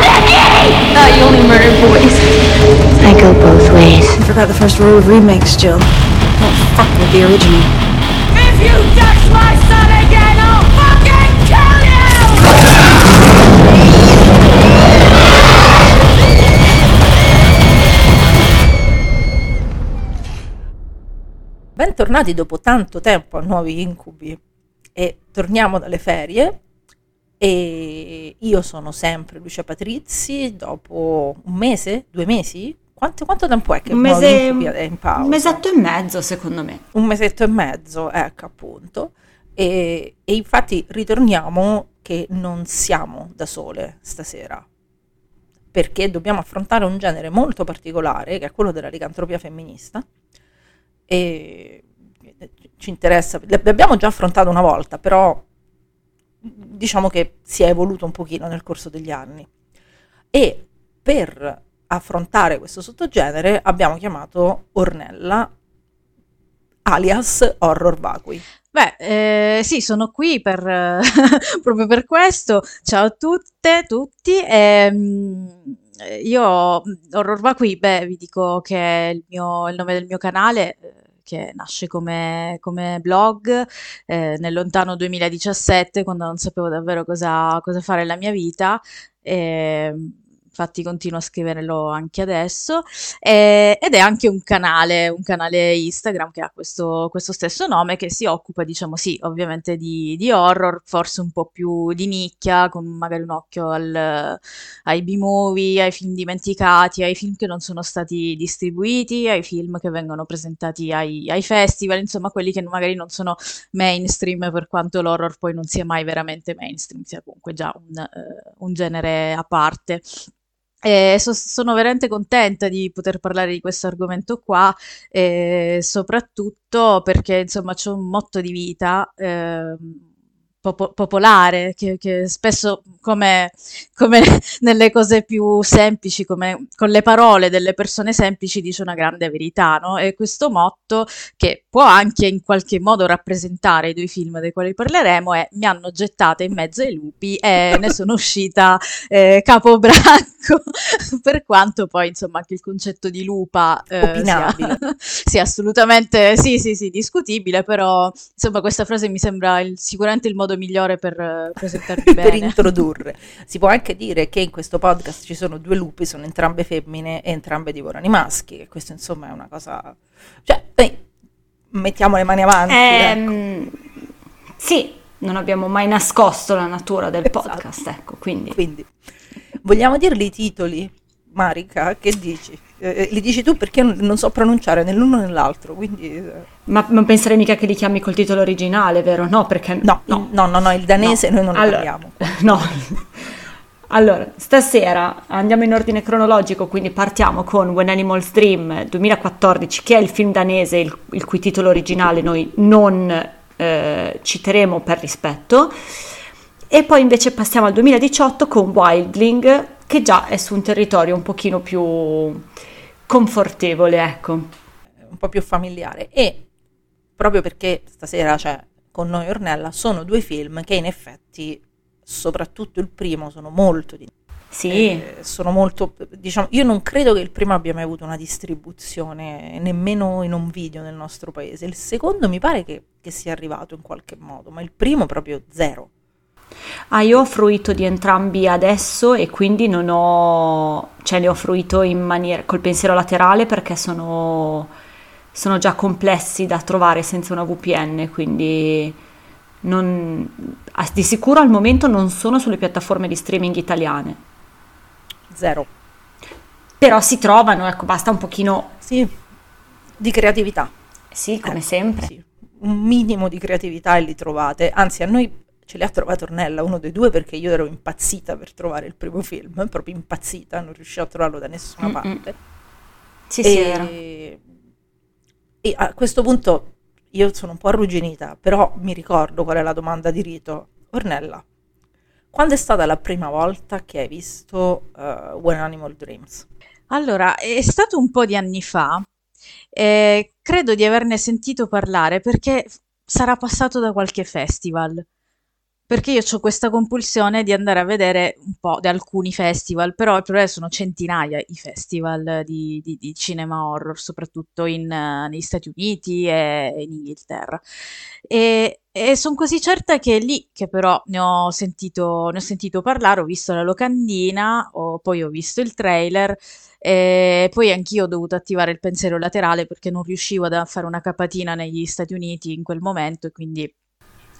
out, Nicky! Thought you only murdered boys. I go both ways. I forgot the first rule of remakes, Jill. Don't fuck with the original. If you touch my son again, I'll fucking kill you! Bentornati dopo tanto tempo a nuovi incubi e torniamo dalle ferie e io sono sempre Lucia Patrizzi dopo un mese, due mesi? Quanto, quanto tempo è che Un mese, è in pausa? un mesetto e mezzo, secondo me. un mesetto e mezzo, ecco appunto. E, e infatti ritorniamo che non siamo da sole stasera, perché dobbiamo affrontare un genere molto particolare, che è quello della licantropia femminista. E ci interessa, l'abbiamo già affrontato una volta, però diciamo che si è evoluto un pochino nel corso degli anni. E per affrontare questo sottogenere abbiamo chiamato Ornella alias Horror Vacui. Beh, eh, sì, sono qui per, proprio per questo. Ciao a tutte, tutti. Ehm, io, Horror Vacui, beh, vi dico che il, mio- il nome del mio canale, eh, che nasce come, come blog eh, nel lontano 2017, quando non sapevo davvero cosa, cosa fare nella mia vita. Ehm, infatti continuo a scriverlo anche adesso. Eh, ed è anche un canale, un canale Instagram che ha questo, questo stesso nome che si occupa, diciamo sì, ovviamente di, di horror, forse un po' più di nicchia, con magari un occhio al- ai B-movie, ai film dimenticati, ai film che non sono stati distribuiti, ai film che vengono presentati ai, ai festival, insomma quelli che magari non sono mainstream, per quanto l'horror poi non sia mai veramente mainstream, sia comunque già un, eh, un genere a parte. E so- sono veramente contenta di poter parlare di questo argomento qua, e soprattutto perché insomma c'è un motto di vita ehm, popo- popolare che, che spesso, come, come nelle cose più semplici, come con le parole delle persone semplici, dice una grande verità, no? E questo motto, che può anche in qualche modo rappresentare i due film dei quali parleremo, è mi hanno gettata in mezzo ai lupi e ne sono uscita eh, capobranco, per quanto poi insomma anche il concetto di lupa eh, sia, sia assolutamente sì, sì, sì, discutibile, però insomma questa frase mi sembra il- sicuramente il modo migliore per eh, presentarvi per bene. introdurre. Si può anche dire che in questo podcast ci sono due lupi, sono entrambe femmine e entrambe divorano i maschi, e questo insomma è una cosa... Cioè, eh, mettiamo le mani avanti. ecco. Ehm, sì, non abbiamo mai nascosto la natura del Esatto. podcast, ecco, quindi... Quindi, vogliamo dirli i titoli, Marica? Che dici? Eh, li dici tu perché non so pronunciare né l'uno né l'altro, quindi... eh, Ma non penserei mica che li chiami col titolo originale, vero? No, perché... No, il- no, no, no, il danese noi non lo Allora, parliamo. No. Allora, stasera andiamo in ordine cronologico, quindi partiamo con When Animals Dream 2014, che è il film danese, il, il cui titolo originale noi non eh, citeremo per rispetto. E poi invece passiamo al 2018 con Wildling, che già è su un territorio un pochino più confortevole, ecco. un po' più familiare e proprio perché stasera c'è con noi Ornella sono due film che in effetti soprattutto il primo sono molto di Sì, eh, sono molto diciamo io non credo che il primo abbia mai avuto una distribuzione nemmeno in un video nel nostro paese. Il secondo mi pare che, che sia arrivato in qualche modo ma il primo proprio zero. Ah, io ho fruito di entrambi adesso e quindi non ho, cioè ne ho fruito in maniera col pensiero laterale perché sono, sono già complessi da trovare senza una VPN, quindi non, ah, di sicuro al momento non sono sulle piattaforme di streaming italiane, zero però si trovano, ecco, basta un pochino, sì di creatività sì, come Eh, sempre. Sì, un minimo di creatività e li trovate. Anzi, a noi ce li ha trovati Ornella, uno dei due, perché io ero impazzita per trovare il primo film, proprio impazzita, non riuscivo a trovarlo da nessuna Mm-mm. parte. Sì, sì, era. E, e a questo punto io sono un po' arrugginita, però mi ricordo qual è la domanda di rito. Ornella, quando è stata la prima volta che hai visto uh, When Animal Dreams? Allora, è stato un po' di anni fa, e credo di averne sentito parlare perché sarà passato da qualche festival. Perché io ho questa compulsione di andare a vedere un po' di alcuni festival, però il problema sono centinaia i festival di, di- di cinema horror, soprattutto in, eh, negli Stati Uniti e in Inghilterra. E, sono così certa che è lì che però ne ho sentito, ne ho sentito parlare, ho visto la locandina, ho- poi ho visto il trailer e poi anch'io ho dovuto attivare il pensiero laterale perché non riuscivo a fare una capatina negli Stati Uniti in quel momento e quindi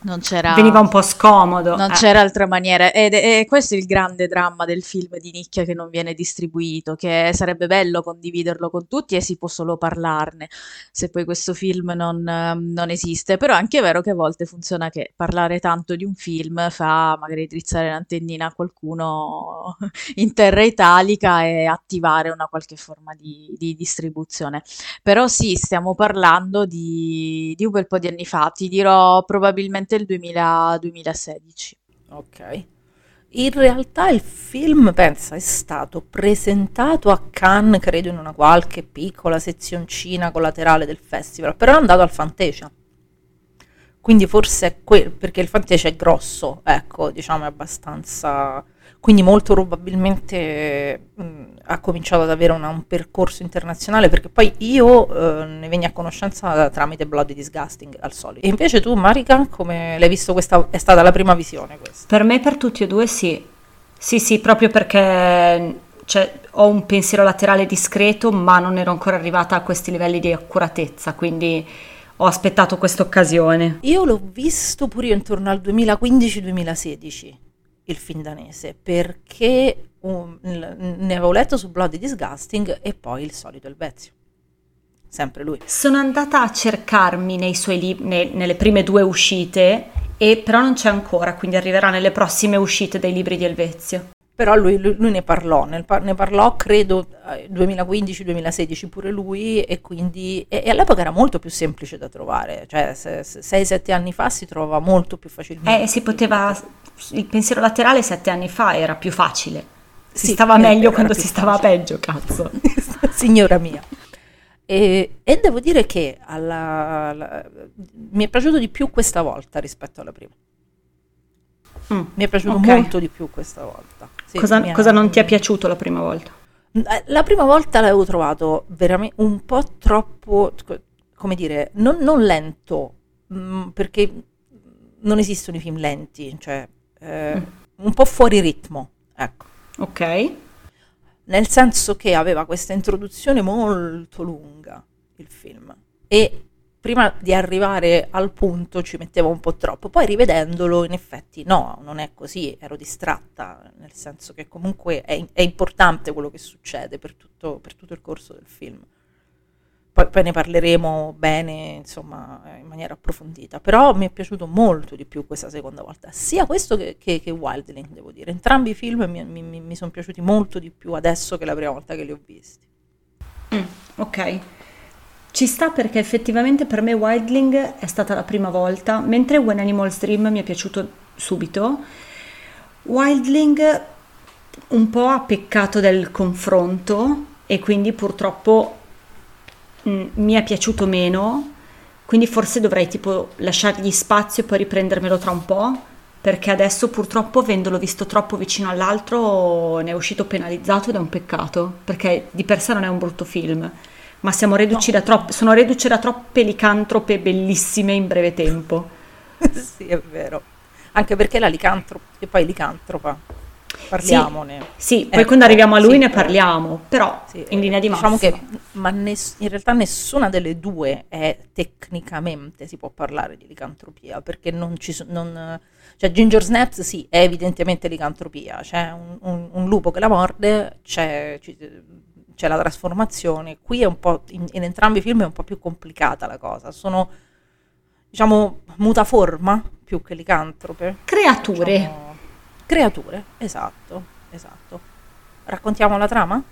non c'era... Veniva un po' scomodo. Non eh. c'era altra maniera ed è, è questo il grande dramma del film di nicchia che non viene distribuito, che sarebbe bello condividerlo con tutti e si può solo parlarne se poi questo film non, ehm, non esiste, però è anche vero che a volte funziona che parlare tanto di un film fa magari drizzare l'antennina a qualcuno in terra italica e attivare una qualche forma di, di distribuzione. Però sì, stiamo parlando di, di un bel po' di anni fa, ti dirò probabilmente il 2000 2016. Ok. In realtà il film, pensa, è stato presentato a Cannes, credo in una qualche piccola sezioncina collaterale del festival, però è andato al Fantasia. Quindi forse è quel, perché il Fantasia è grosso, ecco, diciamo è abbastanza... Quindi molto probabilmente mh, ha cominciato ad avere una- un percorso internazionale, perché poi io eh, ne venni a conoscenza tramite Bloody Disgusting, al solito. E invece tu, Marika, come l'hai visto questa? È stata la prima visione questa? Per me, per tutti e due, sì. Sì, sì, proprio perché cioè, ho un pensiero laterale discreto, ma non ero ancora arrivata a questi livelli di accuratezza, quindi ho aspettato questa occasione. Io l'ho visto pure io intorno al 2015-2016, il film danese, perché um, ne avevo letto su Bloody Disgusting e poi il solito Elvezio. Sempre lui. Sono andata a cercarmi nei suoi lib- ne- nelle prime due uscite, e però non c'è ancora, quindi arriverà nelle prossime uscite dei libri di Elvezio. Però lui, lui- lui ne parlò, par- ne parlò credo eh, 2015-2016 pure lui e quindi e, e all'epoca era molto più semplice da trovare, cioè 6-7 anni fa si trovava molto più facilmente. Eh, si poteva, il pensiero laterale sette anni fa era più facile. Si Sì, stava è meglio quando si stava facile. peggio, cazzo. signora mia. E, e devo dire che alla- alla- mi è piaciuto di più questa volta rispetto alla prima. Mm, Mi è piaciuto ok. molto di più questa volta. Sì, cosa, mi ha- cosa non ti è piaciuto la prima volta? Eh, La prima volta l'avevo trovato veramente un po' troppo, co- come dire, non, non lento, mm, perché non esistono i film lenti, cioè eh, Mm. un po' fuori ritmo, ecco. Ok. nel senso che aveva questa introduzione molto lunga il film e prima di arrivare al punto ci metteva un po' troppo, poi rivedendolo in effetti no, non è così, ero distratta, nel senso che comunque è, è importante quello che succede per tutto, per tutto il corso del film. Poi, poi ne parleremo bene, insomma, in maniera approfondita. Però mi è piaciuto molto di più questa seconda volta, sia questo che, che, che Wildling, devo dire. Entrambi i film mi- mi- mi sono piaciuti molto di più adesso che la prima volta che li ho visti. Mm, ok. Ci sta perché effettivamente per me Wildling è stata la prima volta, mentre When Animals Dream mi è piaciuto subito. Wildling un po' ha peccato del confronto e quindi purtroppo mm, mi è piaciuto meno, quindi forse dovrei tipo lasciargli spazio e poi riprendermelo tra un po', perché adesso purtroppo avendolo visto troppo vicino all'altro ne è uscito penalizzato ed è un peccato, perché di per sé non è un brutto film, ma siamo reduci da troppe, sono reduce da troppe licantrope bellissime in breve tempo. sì, è vero. Anche perché la licantropa, e poi licantropa, parliamone. Sì, poi Ecco, quando arriviamo a lui sì, ne parliamo, però Sì, in linea di diciamo massima. che ma ness- in realtà nessuna delle due è tecnicamente si può parlare di licantropia perché non ci so- non, cioè Ginger Snaps sì è evidentemente licantropia c'è un, un- un lupo che la morde c'è, ci- c'è la trasformazione qui è un po' in, in entrambi i film è un po' più complicata la cosa sono diciamo, mutaforma più che licantrope. Creature. Diciamo, creature, esatto, esatto. Raccontiamo la trama?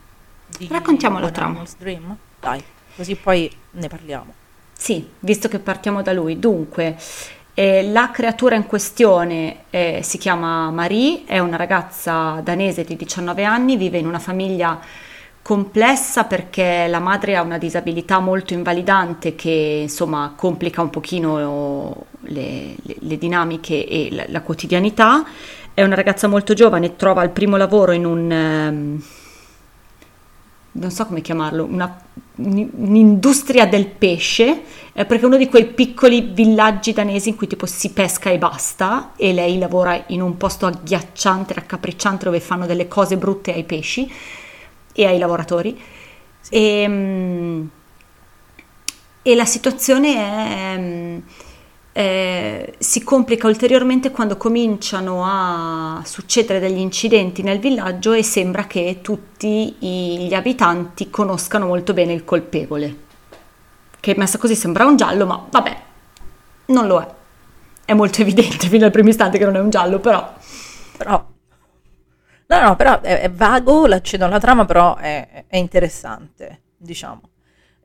Di Raccontiamo la trama. Dream? Dai, così poi ne parliamo. Sì, visto che partiamo da lui. Dunque, eh, la creatura in questione eh, si chiama Marie, è una ragazza danese di 19 anni, vive in una famiglia complessa perché la madre ha una disabilità molto invalidante che insomma complica un pochino le, le- le dinamiche e la, la quotidianità. È una ragazza molto giovane, trova il primo lavoro in un... ehm, non so come chiamarlo, una- un'industria del pesce, eh, perché è uno di quei piccoli villaggi danesi in cui tipo si pesca e basta, e lei lavora in un posto agghiacciante, raccapricciante, dove fanno delle cose brutte ai pesci e ai lavoratori. E, mm, e la situazione è, mm, eh, si complica ulteriormente quando cominciano a succedere degli incidenti nel villaggio e sembra che tutti gli abitanti conoscano molto bene il colpevole. Che messa così sembra un giallo, ma vabbè, non lo è. È molto evidente fino al primo istante che non è un giallo, però Però... No, no, però è, è vago, l'accenno alla trama, però è, è interessante, diciamo.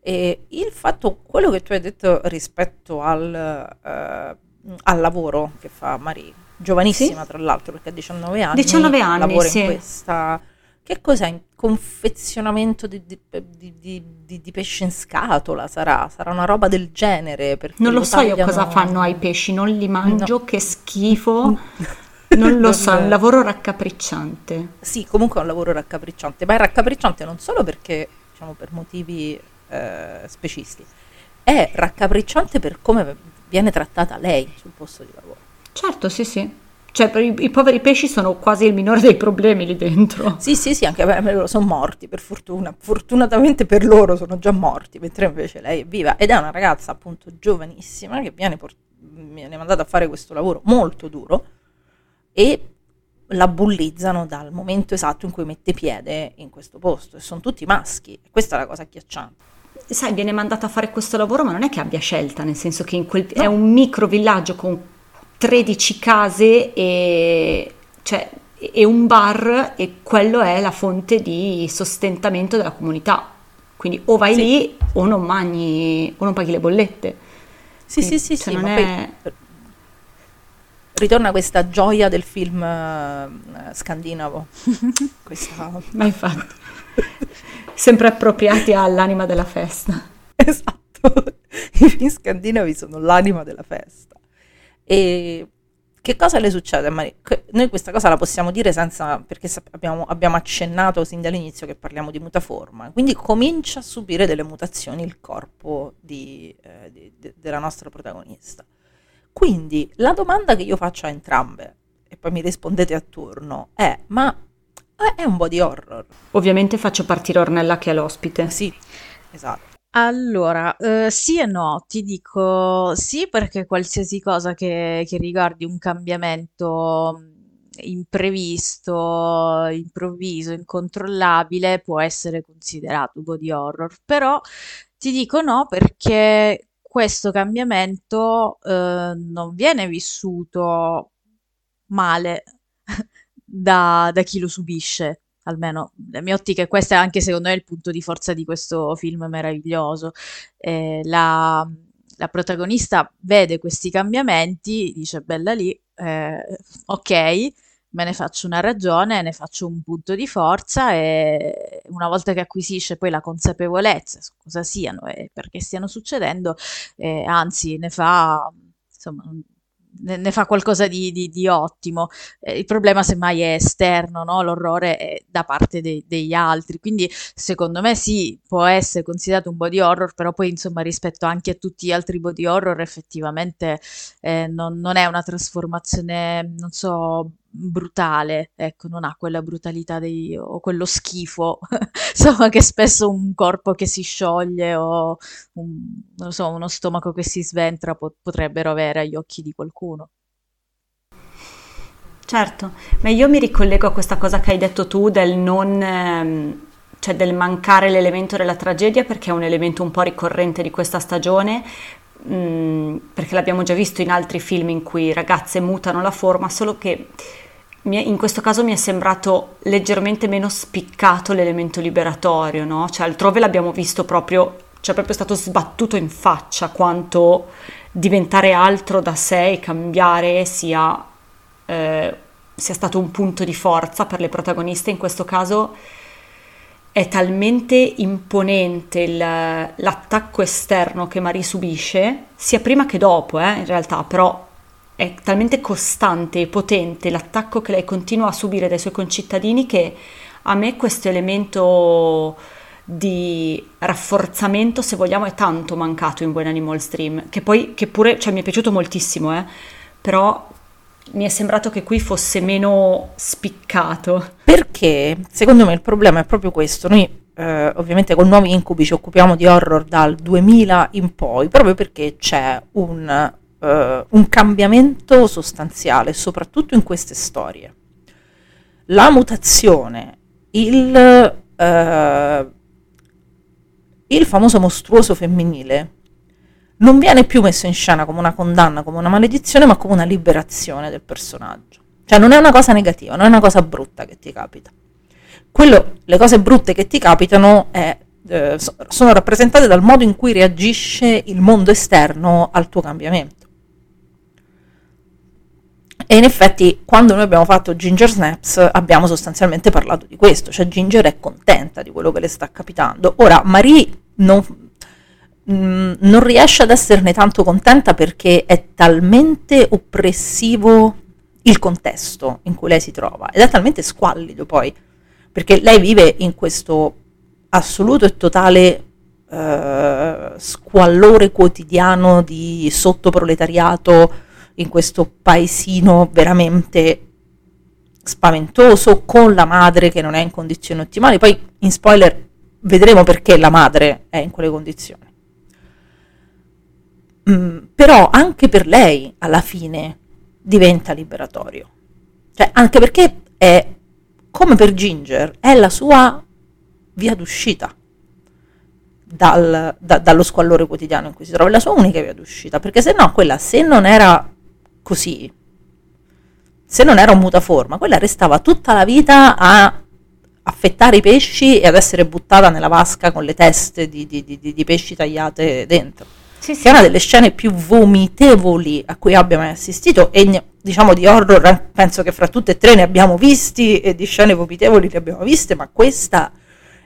E il fatto, quello che tu hai detto rispetto al, eh, al lavoro che fa Marie, giovanissima tra l'altro, perché ha 19 anni, 19 anni, lavora sì. in questa... Che cos'è? Confezionamento di, di- di- di- pesce in scatola sarà? Sarà una roba del genere? non lo lo so io tagliano- cosa fanno ai pesci, non li mangio, No. che schifo. Non lo so, è un lavoro raccapricciante. Sì, comunque è un lavoro raccapricciante, ma è raccapricciante non solo perché, diciamo, per motivi eh, specisti, è raccapricciante per come viene trattata lei sul posto di lavoro. Certo, sì, sì. Cioè, i, i poveri pesci sono quasi il minore dei problemi lì dentro. Sì, sì, sì, anche per loro sono morti, per fortuna. Fortunatamente per loro sono già morti, mentre invece lei è viva. Ed è una ragazza appunto giovanissima che viene, port- viene mandata a fare questo lavoro molto duro e la bullizzano dal momento esatto in cui mette piede in questo posto. E sono tutti maschi. E questa è la cosa agghiacciante. Sai, viene mandata a fare questo lavoro, ma non è che abbia scelta, nel senso che in quel- è un micro villaggio con 13 case e, cioè, e un bar e quello è la fonte di sostentamento della comunità. Quindi o vai Sì. lì o non mangi o non paghi le bollette. Sì, Quindi, sì, sì, cioè, sì, non ma è- poi ritorna questa gioia del film eh, scandinavo. questa... Ma infatti, sempre appropriati all'anima della festa. Esatto, i film scandinavi sono l'anima della festa. E che cosa le succede a Maria? Noi questa cosa la possiamo dire senza, perché abbiamo, abbiamo accennato sin dall'inizio che parliamo di mutaforma, quindi comincia a subire delle mutazioni il corpo di, eh, di- de- della nostra protagonista. Quindi la domanda che io faccio a entrambe, e poi mi rispondete a turno, è: ma è un body horror? Ovviamente faccio partire Ornella che è l'ospite. Sì, esatto. Allora, eh, sì e no, ti dico sì perché qualsiasi cosa che, che riguardi un cambiamento mh, imprevisto, improvviso, incontrollabile può essere considerato body horror, però ti dico no perché questo cambiamento eh, non viene vissuto male da, da chi lo subisce almeno la mia ottica è questa, anche secondo me il punto di forza di questo film meraviglioso. Eh, la, la protagonista vede questi cambiamenti, dice bella lì, eh, ok, me ne faccio una ragione, ne faccio un punto di forza e una volta che acquisisce poi la consapevolezza su cosa siano e perché stiano succedendo, eh, anzi ne fa, insomma, ne, ne fa qualcosa di, di- di ottimo. Eh, il problema semmai è esterno, no? L'orrore è da parte dei- degli altri, quindi secondo me sì, può essere considerato un body horror, però poi insomma rispetto anche a tutti gli altri body horror effettivamente eh, non, non è una trasformazione, non so, brutale, ecco, non ha quella brutalità dei, o quello schifo, insomma, che spesso un corpo che si scioglie o un- so, uno stomaco che si sventra po- potrebbero avere agli occhi di qualcuno. Certo, ma io mi ricollego a questa cosa che hai detto tu del non, ehm, cioè del mancare l'elemento della tragedia perché è un elemento un po' ricorrente di questa stagione, mm, perché l'abbiamo già visto in altri film in cui ragazze mutano la forma, solo che in questo caso mi è sembrato leggermente meno spiccato l'elemento liberatorio, no? Cioè altrove l'abbiamo visto proprio, cioè proprio stato sbattuto in faccia quanto diventare altro da sé e cambiare sia, eh, sia stato un punto di forza per le protagoniste. In questo caso è talmente imponente il- l'attacco esterno che Marie subisce, sia prima che dopo, eh, in realtà, però è talmente costante e potente l'attacco che lei continua a subire dai suoi concittadini che a me questo elemento di rafforzamento, se vogliamo, è tanto mancato in When Animals Dream, che poi, che pure, cioè mi è piaciuto moltissimo, eh, però mi è sembrato che qui fosse meno spiccato. Perché secondo me il problema è proprio questo. Noi eh, ovviamente con Nuovi Incubi ci occupiamo di horror dal 2000 in poi, proprio perché c'è un, eh, un cambiamento sostanziale, soprattutto in queste storie. La mutazione, il, eh, il famoso mostruoso femminile non viene più messo in scena come una condanna, come una maledizione, ma come una liberazione del personaggio. Cioè non è una cosa negativa, non è una cosa brutta che ti capita. Quello, le cose brutte che ti capitano è, eh, so- sono rappresentate dal modo in cui reagisce il mondo esterno al tuo cambiamento. E in effetti, quando noi abbiamo fatto Ginger Snaps, abbiamo sostanzialmente parlato di questo, cioè Ginger è contenta di quello che le sta capitando. Ora, Marie non, mm, non riesce ad esserne tanto contenta perché è talmente oppressivo il contesto in cui lei si trova ed è talmente squallido poi, perché lei vive in questo assoluto e totale eh, squallore quotidiano di sottoproletariato in questo paesino veramente spaventoso con la madre che non è in condizioni ottimali. Poi in spoiler vedremo perché la madre è in quelle condizioni. Mm, però anche per lei alla fine diventa liberatorio. Cioè, anche perché è come per Ginger, è la sua via d'uscita dal- da- dallo squallore quotidiano in cui si trova, è la sua unica via d'uscita, perché se no quella se non era così, se non era un mutaforma, quella restava tutta la vita a affettare i pesci e ad essere buttata nella vasca con le teste di, di- di- di- pesci tagliate dentro. Sì, Che è una delle scene più vomitevoli a cui abbia mai assistito e ne- diciamo di horror penso che fra tutte e tre ne abbiamo visti e di scene vomitevoli ne abbiamo viste, ma questa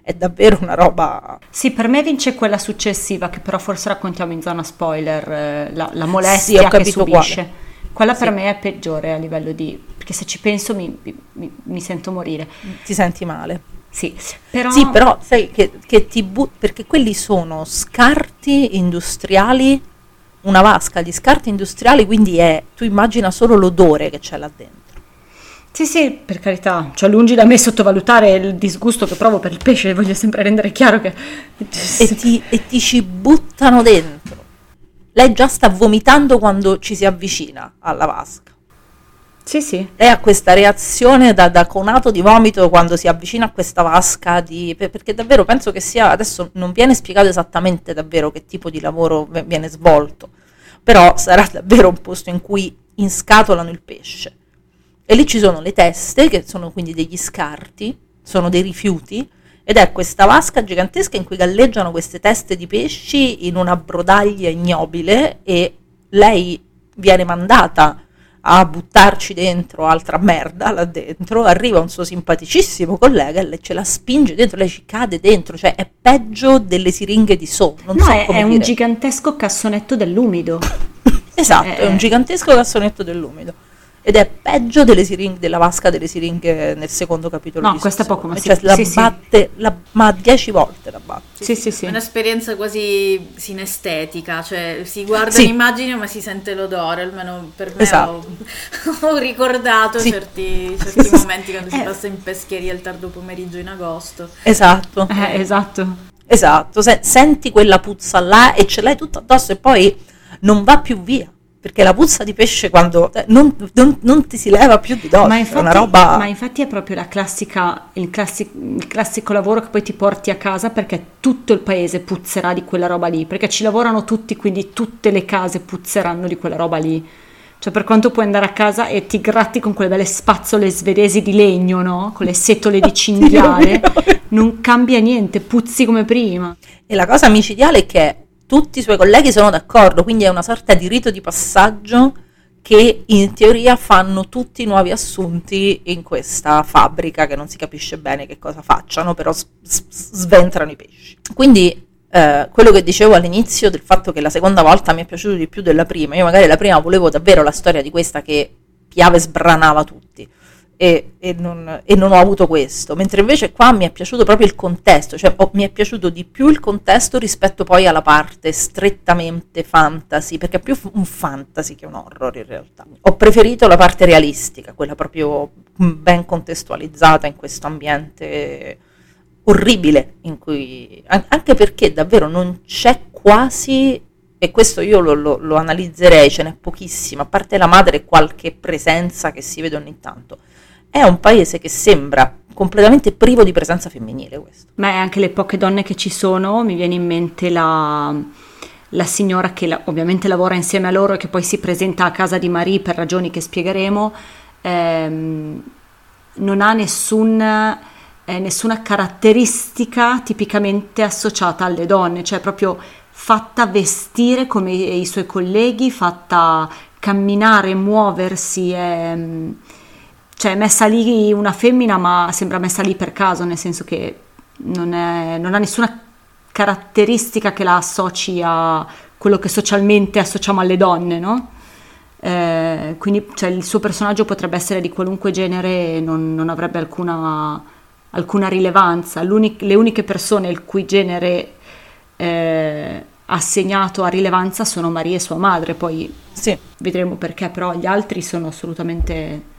è davvero una roba Sì, per me vince quella successiva, che però forse raccontiamo in zona spoiler, eh, la, la Sì, molestia ho che subisce. Quella per Sì. me è peggiore a livello di... perché se ci penso mi, mi- mi sento morire. ti senti male. Sì, però... Sì, però sai che, che ti but- perché quelli sono scarti industriali, una vasca di scarti industriali, quindi è, tu immagina solo l'odore che c'è là dentro. Sì, sì, per carità, cioè lungi da me sottovalutare il disgusto che provo per il pesce, voglio sempre rendere chiaro che... E ti, e ti ci buttano dentro. Lei già sta vomitando quando ci si avvicina alla vasca. Sì, sì. Lei ha questa reazione da, da conato di vomito quando si avvicina a questa vasca di, per- perché davvero penso che sia, adesso non viene spiegato esattamente davvero che tipo di lavoro viene svolto, però sarà davvero un posto in cui inscatolano il pesce. E lì ci sono le teste, che sono quindi degli scarti, sono dei rifiuti, ed è questa vasca gigantesca in cui galleggiano queste teste di pesci in una brodaglia ignobile e lei viene mandata a buttarci dentro altra merda là dentro, arriva un suo simpaticissimo collega e lei ce la spinge dentro, lei ci cade dentro, cioè è peggio delle siringhe di so, non No, so è, è un gigantesco cassonetto dell'umido. Esatto, Eh, è un gigantesco cassonetto dell'umido. Ed è peggio delle siringhe, della vasca delle siringhe nel secondo capitolo. No, di questo è poco, ma cioè, sì, la sì, sì. batte, la- ma dieci volte la batte. Sì, sì, sì. È un'esperienza quasi sinestetica, cioè si guarda Sì. l'immagine ma si sente l'odore, almeno per me Esatto. ho, ho ricordato Sì. certi, certi momenti quando si Eh. passa in pescheria il tardo pomeriggio in agosto. Esatto. Eh, esatto. Esatto, se- senti quella puzza là e ce l'hai tutto addosso e poi non va più via. Perché la puzza di pesce quando eh, non, non- non ti si leva più di dosso, Ma è infatti, una roba... ma infatti è proprio la classica, il, classi- il classico lavoro che poi ti porti a casa perché tutto il paese puzzerà di quella roba lì, perché ci lavorano tutti, quindi tutte le case puzzeranno di quella roba lì. Cioè per quanto puoi andare a casa e ti gratti con quelle belle spazzole svedesi di legno, no? Con le setole di cinghiale, non cambia niente, puzzi come prima. E la cosa micidiale è che tutti i suoi colleghi sono d'accordo, quindi è una sorta di rito di passaggio che in teoria fanno tutti i nuovi assunti in questa fabbrica che non si capisce bene che cosa facciano, però s- s- sventrano i pesci. Quindi eh, quello che dicevo all'inizio del fatto che la seconda volta mi è piaciuto di più della prima, io magari la prima volevo davvero la storia di questa che Piave sbranava tutti e, e non, e non ho avuto questo, mentre invece qua mi è piaciuto proprio il contesto, cioè ho- mi è piaciuto di più il contesto rispetto poi alla parte strettamente fantasy, perché è più un fantasy che un horror in realtà. Ho preferito la parte realistica, quella proprio mm, ben contestualizzata in questo ambiente orribile in cui an- anche perché davvero non c'è quasi e questo io lo, lo- lo analizzerei, ce n'è pochissima, a parte la madre e qualche presenza che si vede ogni tanto. È un paese che sembra completamente privo di presenza femminile questo. Ma è anche le poche donne che ci sono, mi viene in mente la, la signora che la- ovviamente lavora insieme a loro e che poi si presenta a casa di Marie per ragioni che spiegheremo, ehm, non ha nessun, eh, nessuna caratteristica tipicamente associata alle donne, cioè proprio fatta vestire come i suoi colleghi, fatta camminare, muoversi, ehm, cioè messa lì una femmina ma sembra messa lì per caso, nel senso che non, è- non ha nessuna caratteristica che la associ a quello che socialmente associamo alle donne, no? Eh, quindi cioè, il suo personaggio potrebbe essere di qualunque genere e non, non avrebbe alcuna, alcuna rilevanza. L'uni- le uniche persone il cui genere eh, assegnato a rilevanza sono Maria e sua madre, poi Sì, vedremo perché, però gli altri sono assolutamente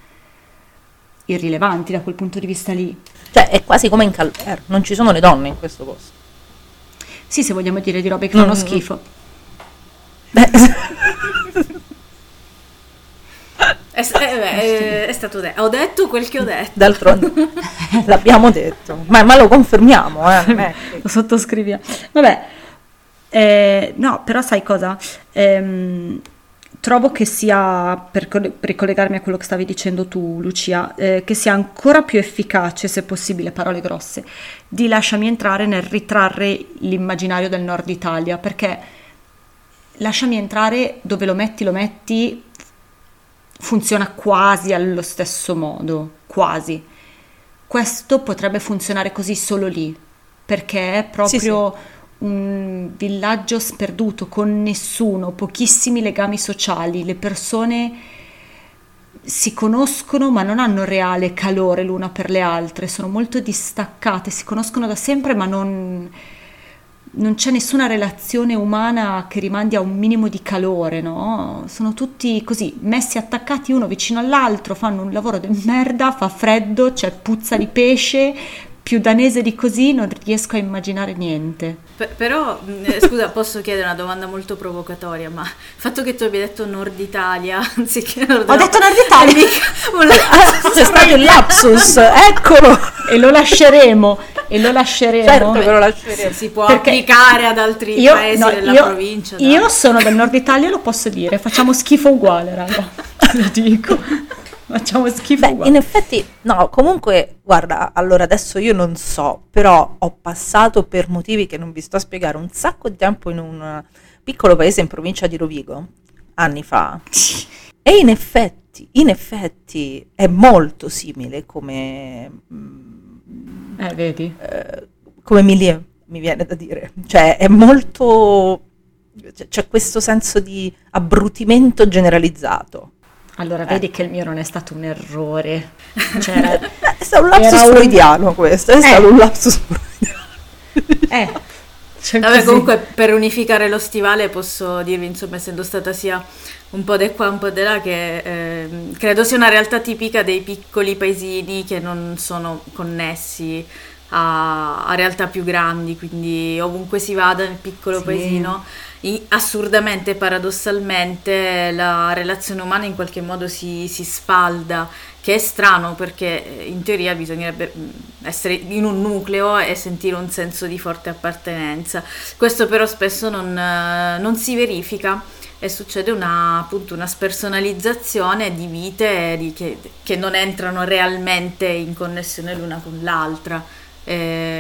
irrilevanti da quel punto di vista lì. cioè è quasi come in Calvaire, non ci sono le donne in questo posto. Sì, se vogliamo dire di robe che fanno Mm. schifo. Beh, È, eh, beh, eh, è stato detto. Ho detto quel che ho detto. d'altronde l'abbiamo detto, ma, ma lo confermiamo, eh, è Lo sottoscriviamo. Vabbè, eh, no, però sai cosa? Ehm, trovo che sia, per co- per ricollegarmi a quello che stavi dicendo tu, Lucia, eh, che sia ancora più efficace, se possibile, parole grosse, di lasciami entrare nel ritrarre l'immaginario del nord Italia, perché lasciami entrare dove lo metti, lo metti, funziona quasi allo stesso modo, quasi. Questo potrebbe funzionare così solo lì, perché è proprio un villaggio sperduto con nessuno, pochissimi legami sociali, le persone si conoscono ma non hanno reale calore l'una per le altre, sono molto distaccate, si conoscono da sempre ma non, non c'è nessuna relazione umana che rimandi a un minimo di calore, no? Sono tutti così, messi attaccati uno vicino all'altro, fanno un lavoro di merda, fa freddo, c'è puzza di pesce, più danese di così non riesco a immaginare niente. Per- però, mh, eh, scusa, posso chiedere una domanda molto provocatoria, ma il fatto che tu abbia detto Nord Italia anziché Nord Ho detto Nord Italia! è mica un lapsus c'è stato il lapsus, eccolo, e lo lasceremo, e lo lasceremo. certo che lo lasceremo. si può Perché applicare ad altri Io, paesi no, della io- provincia. dai. io sono del nord Italia, lo posso dire, facciamo schifo uguale, raga, lo dico. Facciamo schifo Beh, in effetti, no, comunque, guarda, allora adesso io non so, però ho passato per motivi che non vi sto a spiegare un sacco di tempo in un piccolo paese in provincia di Rovigo, anni fa, e in effetti, in effetti è molto simile come, mm, Eh, vedi? eh, come milieu, mi viene da dire, cioè è molto, c'è questo senso di abbrutimento generalizzato. Allora, vedi che il mio non è stato un errore. Cioè, Eh, È stato un lapsus Era un- freudiano questo, è Eh. stato un lapsus freudiano. eh, cioè Vabbè, così. comunque per unificare lo stivale posso dirvi, insomma, essendo stata sia un po' di qua, un po' di là, che ehm, credo sia una realtà tipica dei piccoli paesini che non sono connessi a, a realtà più grandi, quindi ovunque si vada nel piccolo Sì. paesino, assurdamente, paradossalmente, la relazione umana in qualche modo si, si spalda, che è strano perché eh, in teoria bisognerebbe mm, essere in un nucleo e sentire un senso di forte appartenenza. Questo però spesso non, eh, non si verifica e succede una, appunto, una spersonalizzazione di vite di- che, che non entrano realmente in connessione l'una con l'altra. eh,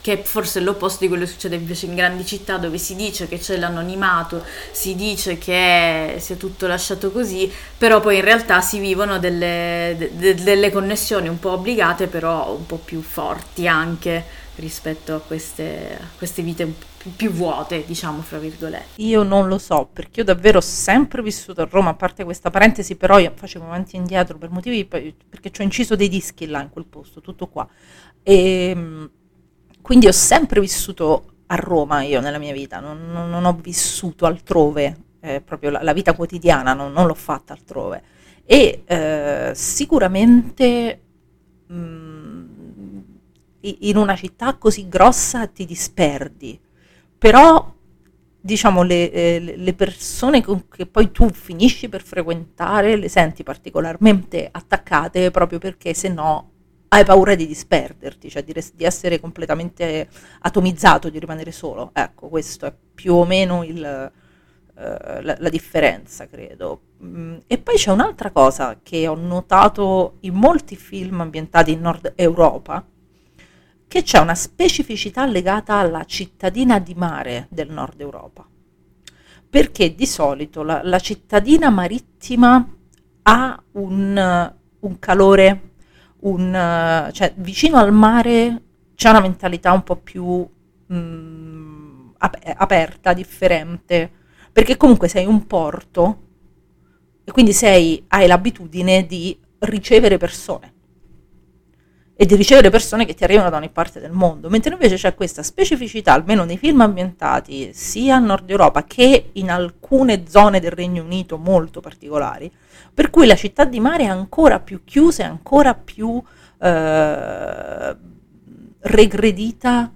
che è forse l'opposto di quello che succede invece in grandi città dove si dice che c'è l'anonimato, si dice che sia tutto lasciato così, però poi in realtà si vivono delle, de- de- delle connessioni un po' obbligate, però un po' più forti anche rispetto a queste, a queste vite un più, vuote, diciamo, fra virgolette. Io non lo so, perché io davvero ho sempre vissuto a Roma, a parte questa parentesi, però io facevo avanti e indietro per motivi, perché ci ho inciso dei dischi là in quel posto, tutto qua. E mm, quindi ho sempre vissuto a Roma io nella mia vita, non, non- non ho vissuto altrove, eh, proprio la, la vita quotidiana non, non l'ho fatta altrove. E eh, sicuramente mm, i- in una città così grossa ti disperdi, però diciamo le, eh, le- persone che poi tu finisci per frequentare le senti particolarmente attaccate proprio perché se no hai paura di disperderti, cioè di, res- di essere completamente atomizzato, di rimanere solo. Ecco, questo è più o meno il, eh, la, la differenza, credo. Mm, e poi c'è un'altra cosa che ho notato in molti film ambientati in Nord Europa, che c'è una specificità legata alla cittadina di mare del Nord Europa. Perché di solito la, la cittadina marittima ha un, un calore, un, eh, cioè vicino al mare c'è una mentalità un po' più mm, ap- aperta, differente, perché comunque sei un porto e quindi sei, hai l'abitudine di ricevere persone e di ricevere persone che ti arrivano da ogni parte del mondo, mentre invece c'è questa specificità, almeno nei film ambientati sia a Nord Europa che in alcune zone del Regno Unito molto particolari, per cui la città di mare è ancora più chiusa, è ancora più eh, regredita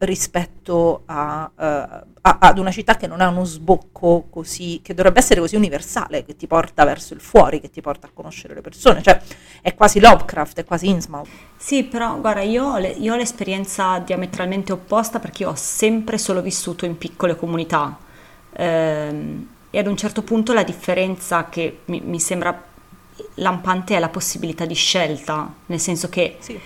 rispetto a, eh, a- ad una città che non ha uno sbocco così, che dovrebbe essere così universale, che ti porta verso il fuori, che ti porta a conoscere le persone, cioè è quasi Lovecraft, è quasi Innsmouth. Sì, però guarda, io ho, le- io ho l'esperienza diametralmente opposta perché io ho sempre solo vissuto in piccole comunità Ehm, e ad un certo punto la differenza che mi, mi sembra lampante è la possibilità di scelta, nel senso che Sì,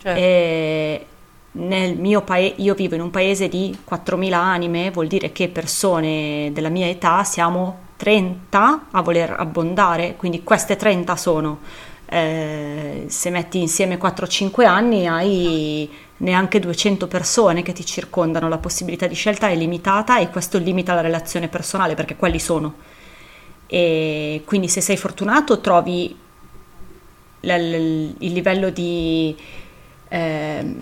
certo. eh, nel mio paese, io vivo in un paese di 4.000 anime, vuol dire che persone della mia età siamo 30 a voler abbondare, quindi queste 30 sono, eh, se metti insieme 4-5 anni hai neanche 200 persone che ti circondano, la possibilità di scelta è limitata e questo limita la relazione personale perché quelli sono. E quindi se sei fortunato trovi l- l- il livello di ehm,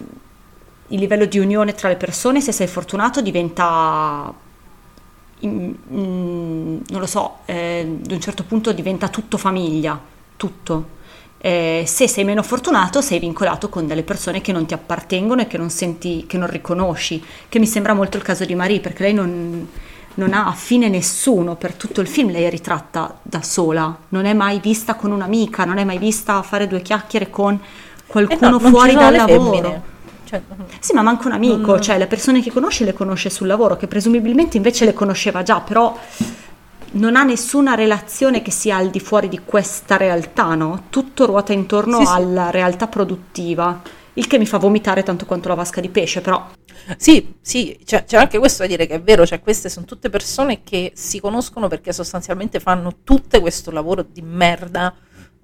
il livello di unione tra le persone, se sei fortunato, diventa, in- in- non lo so, eh, ad un certo punto diventa tutto famiglia, tutto. Eh, se sei meno fortunato, sei vincolato con delle persone che non ti appartengono e che non senti, che non riconosci, che mi sembra molto il caso di Marie, perché lei non, non ha affine nessuno per tutto il film, lei è ritratta da sola, non è mai vista con un'amica, non è mai vista fare due chiacchiere con Eh qualcuno no, non fuori dal lavoro. femmine. Cioè, Sì, ma manca un amico, Non- cioè le persone che conosce le conosce sul lavoro, che presumibilmente invece le conosceva già, però non ha nessuna relazione che sia al di fuori di questa realtà, no? Tutto ruota intorno Sì, sì. alla realtà produttiva, il che mi fa vomitare tanto quanto la vasca di pesce, però Sì, sì, c'è, c'è anche questo da dire che è vero, cioè queste sono tutte persone che si conoscono perché sostanzialmente fanno tutte questo lavoro di merda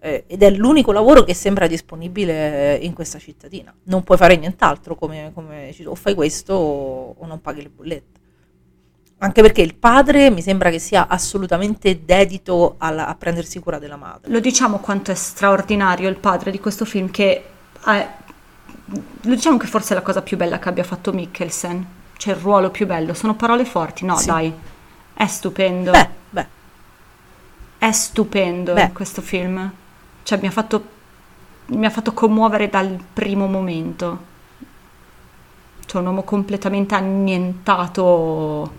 eh, ed è l'unico lavoro che sembra disponibile in questa cittadina. Non puoi fare nient'altro, come, come o fai questo o, o non paghi le bollette. Anche perché il padre mi sembra che sia assolutamente dedito alla- a prendersi cura della madre. lo diciamo quanto è straordinario il padre di questo film che eh, lo diciamo che forse è la cosa più bella che abbia fatto Mikkelsen, cioè il ruolo più bello, sono parole forti, no Sì. dai, è stupendo. Beh, beh, È stupendo Beh. questo film. Cioè mi ha fatto mi ha fatto commuovere dal primo momento. cioè un uomo completamente annientato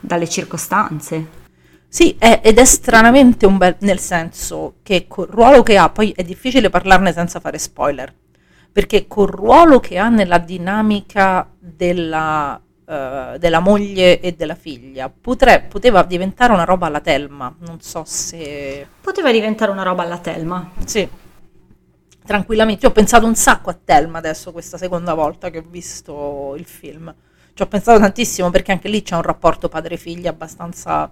dalle circostanze. Sì, è- ed è stranamente un bel... nel senso che col ruolo che ha, poi è difficile parlarne senza fare spoiler, perché col ruolo che ha nella dinamica della, eh, della moglie e della figlia, potre- poteva diventare una roba alla Telma, non so se... Poteva diventare una roba alla Telma. Sì, tranquillamente. Io ho pensato un sacco a Telma adesso, questa seconda volta che ho visto il film. Ci ho pensato tantissimo perché anche lì c'è un rapporto padre-figlia abbastanza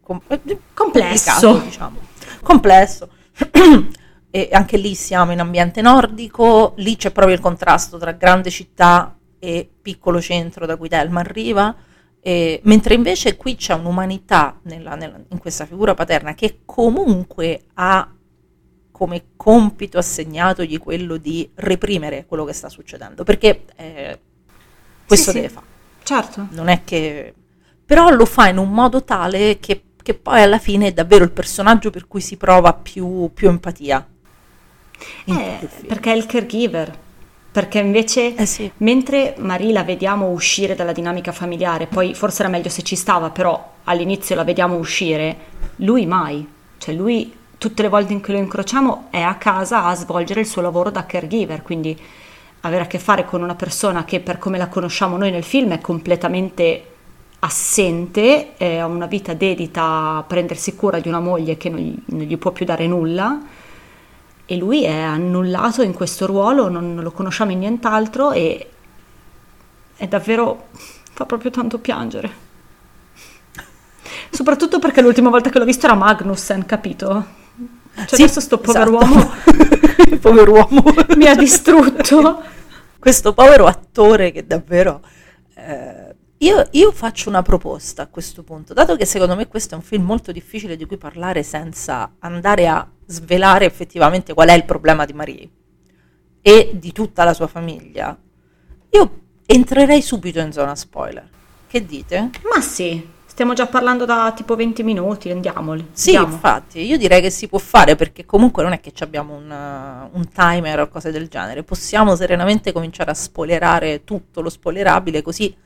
com- eh, Complesso. diciamo. Complesso. e anche lì siamo in ambiente nordico, lì c'è proprio il contrasto tra grande città e piccolo centro da cui Telma arriva. E- mentre invece qui c'è un'umanità nella- nella- in questa figura paterna che comunque ha come compito assegnatogli quello di reprimere quello che sta succedendo, perché eh, questo Sì, sì. deve fare. Certo. Non è che... Però lo fa in un modo tale che, che poi alla fine è davvero il personaggio per cui si prova più, più empatia. Eh, perché è il caregiver. Perché invece, Eh sì. mentre Marie la vediamo uscire dalla dinamica familiare, poi forse era meglio se ci stava, però all'inizio la vediamo uscire, lui mai. Cioè lui, tutte le volte in cui lo incrociamo, è a casa a svolgere il suo lavoro da caregiver, quindi avere a che fare con una persona che per come la conosciamo noi nel film è completamente assente, ha una vita dedita a prendersi cura di una moglie che non gli, non gli può più dare nulla e lui è annullato in questo ruolo, non, non lo conosciamo in nient'altro e è davvero fa proprio tanto piangere. Soprattutto perché l'ultima volta che l'ho visto era Magnussen, capito? Cioè Sì, adesso sto povero esatto. povero uomo. mi ha distrutto. Questo povero attore che davvero... eh, io, io faccio una proposta a questo punto, dato che secondo me questo è un film molto difficile di cui parlare senza andare a svelare effettivamente qual è il problema di Marie e di tutta la sua famiglia, io entrerei subito in zona spoiler. Che dite? Ma sì, stiamo già parlando da tipo 20 minuti, andiamoli. Sì, andiamo. infatti, io direi che si può fare perché comunque non è che ci abbiamo un, un timer o cose del genere, possiamo serenamente cominciare a spoilerare tutto lo spoilerabile così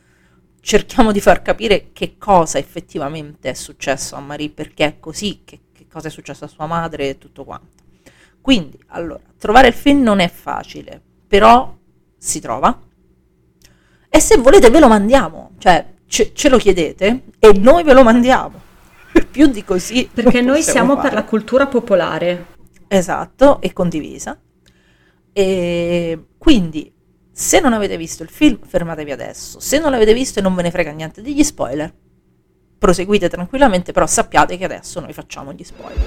cerchiamo di far capire che cosa effettivamente è successo a Marie, perché è così, che, che cosa è successo a sua madre e tutto quanto. Quindi, allora, trovare il film non è facile, però si trova. E se volete ve lo mandiamo, cioè ce, ce lo chiedete e noi ve lo mandiamo. Più di così. Perché noi siamo per fare. la cultura popolare. Esatto, e condivisa. E quindi, se non avete visto il film, fermatevi adesso. Se non l'avete visto e non ve ne frega niente degli spoiler, proseguite tranquillamente, però sappiate che adesso noi facciamo gli spoiler.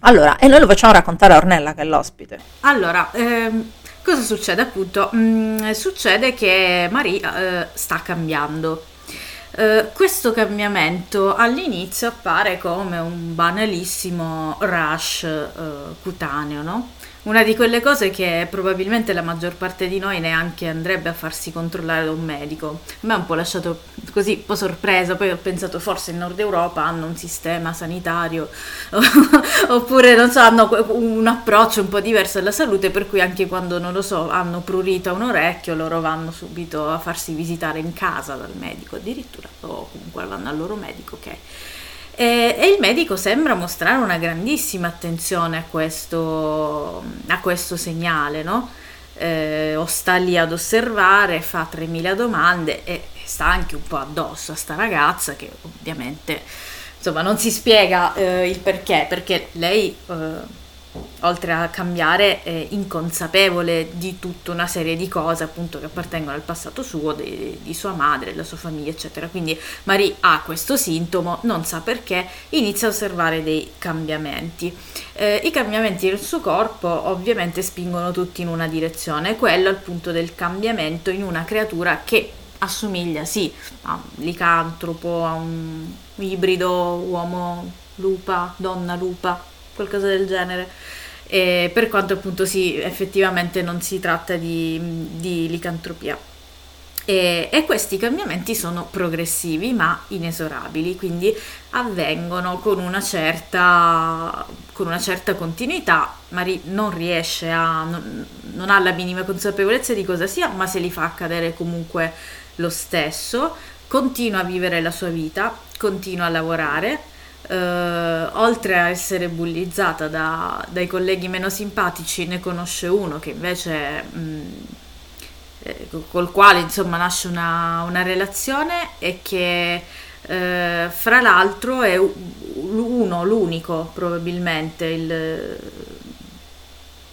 Allora, e noi lo facciamo raccontare a Ornella che è l'ospite. Allora, ehm, cosa succede appunto? Mm, succede che Marie eh, sta cambiando. Eh, questo cambiamento all'inizio appare come un banalissimo rash eh, cutaneo, no? Una di quelle cose che probabilmente la maggior parte di noi neanche andrebbe a farsi controllare da un medico. Me ha un po' lasciato così, un po' sorpresa, poi ho pensato forse in Nord Europa hanno un sistema sanitario oppure non so, hanno un approccio un po' diverso alla salute per cui anche quando, non lo so, hanno prurito un orecchio loro vanno subito a farsi visitare in casa dal medico addirittura o comunque vanno al loro medico che e, e il medico sembra mostrare una grandissima attenzione a questo, a questo segnale, no? Eh, o sta lì ad osservare, fa 3000 domande e sta anche un po' addosso a sta ragazza che ovviamente insomma non si spiega eh, il perché, perché lei eh, oltre a cambiare è inconsapevole di tutta una serie di cose appunto che appartengono al passato suo, di, di sua madre, della sua famiglia eccetera. Quindi Marie ha questo sintomo, non sa perché, inizia a osservare dei cambiamenti. Eh, I cambiamenti del suo corpo ovviamente spingono tutti in una direzione, quello al punto del cambiamento in una creatura che assomiglia sì a un licantropo, a un ibrido uomo lupa, donna lupa, qualcosa del genere. E per quanto appunto sì, effettivamente non si tratta di, di licantropia. E, e questi cambiamenti sono progressivi ma inesorabili, quindi avvengono con una certa, con una certa continuità. Marie non riesce a, non, non ha la minima consapevolezza di cosa sia, ma se li fa accadere comunque lo stesso. Continua a vivere la sua vita, continua a lavorare, eh, oltre a essere bullizzata da- dai colleghi meno simpatici, ne conosce uno che invece mh, eh, col quale insomma nasce una, una relazione e che eh, fra l'altro è uno, l'unico probabilmente, il-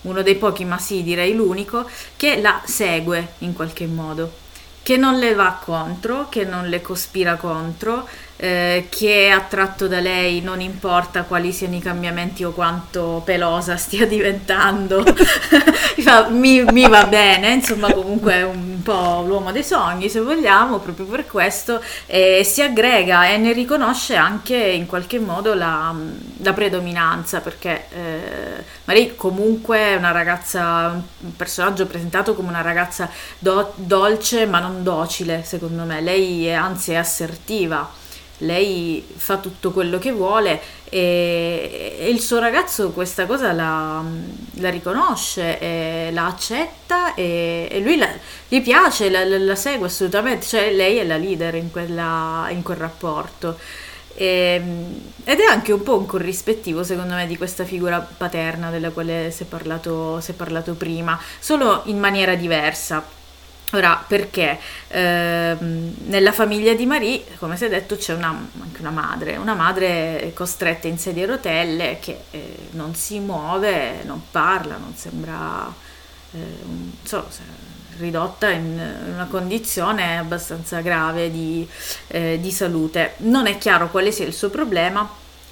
uno dei pochi, ma sì direi l'unico, che la segue in qualche modo che non le va contro, che non le cospira contro, eh, che è attratto da lei non importa quali siano i cambiamenti o quanto pelosa stia diventando, mi, mi va bene, insomma comunque è un po' l'uomo dei sogni se vogliamo, proprio per questo, e si aggrega e ne riconosce anche in qualche modo la, la predominanza, perché eh, Marie comunque è una ragazza, un personaggio presentato come una ragazza do- dolce ma non docile, secondo me, lei è anzi è assertiva lei fa tutto quello che vuole e, e il suo ragazzo questa cosa la, la riconosce, la accetta e, e lui la- gli piace, la, la- segue assolutamente, cioè lei è la leader in, quella- in quel rapporto. E- ed è anche un po' un corrispettivo secondo me di questa figura paterna della quale si è parlato, si è parlato prima, solo in maniera diversa. Ora, perché? Ehm, nella famiglia di Marie, come si è detto, c'è una, anche una madre, una madre costretta in sedia a rotelle che eh, non si muove, non parla, non sembra, eh, non so, ridotta in una condizione abbastanza grave di, eh, di salute. Non è chiaro quale sia il suo problema,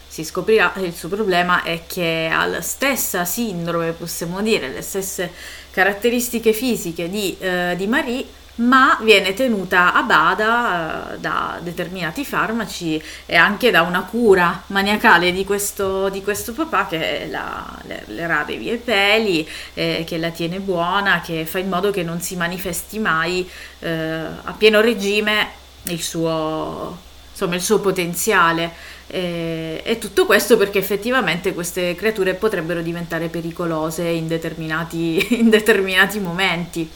si scoprirà che il suo problema è che ha la stessa sindrome, possiamo dire, le stesse caratteristiche fisiche di, eh, di Marie, ma viene tenuta a bada eh, da determinati farmaci e anche da una cura maniacale di questo, di questo papà che la, le, le rade via i peli, eh, che la tiene buona, che fa in modo che non si manifesti mai eh, a pieno regime il suo, insomma, il suo potenziale. E, e tutto questo perché effettivamente queste creature potrebbero diventare pericolose in determinati, in determinati momenti.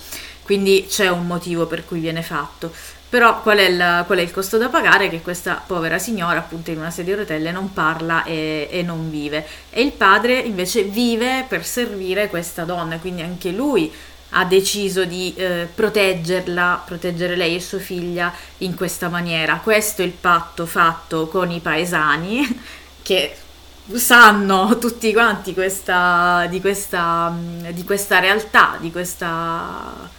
Quindi c'è un motivo per cui viene fatto. Però qual è, il, qual è il costo da pagare? Che questa povera signora, appunto in una sedia a rotelle, non parla e, e non vive. E il padre invece vive per servire questa donna, quindi anche lui ha deciso di eh, proteggerla, proteggere lei e sua figlia in questa maniera. Questo è il patto fatto con i paesani che sanno tutti quanti questa, di, questa, mh, di questa realtà, di questa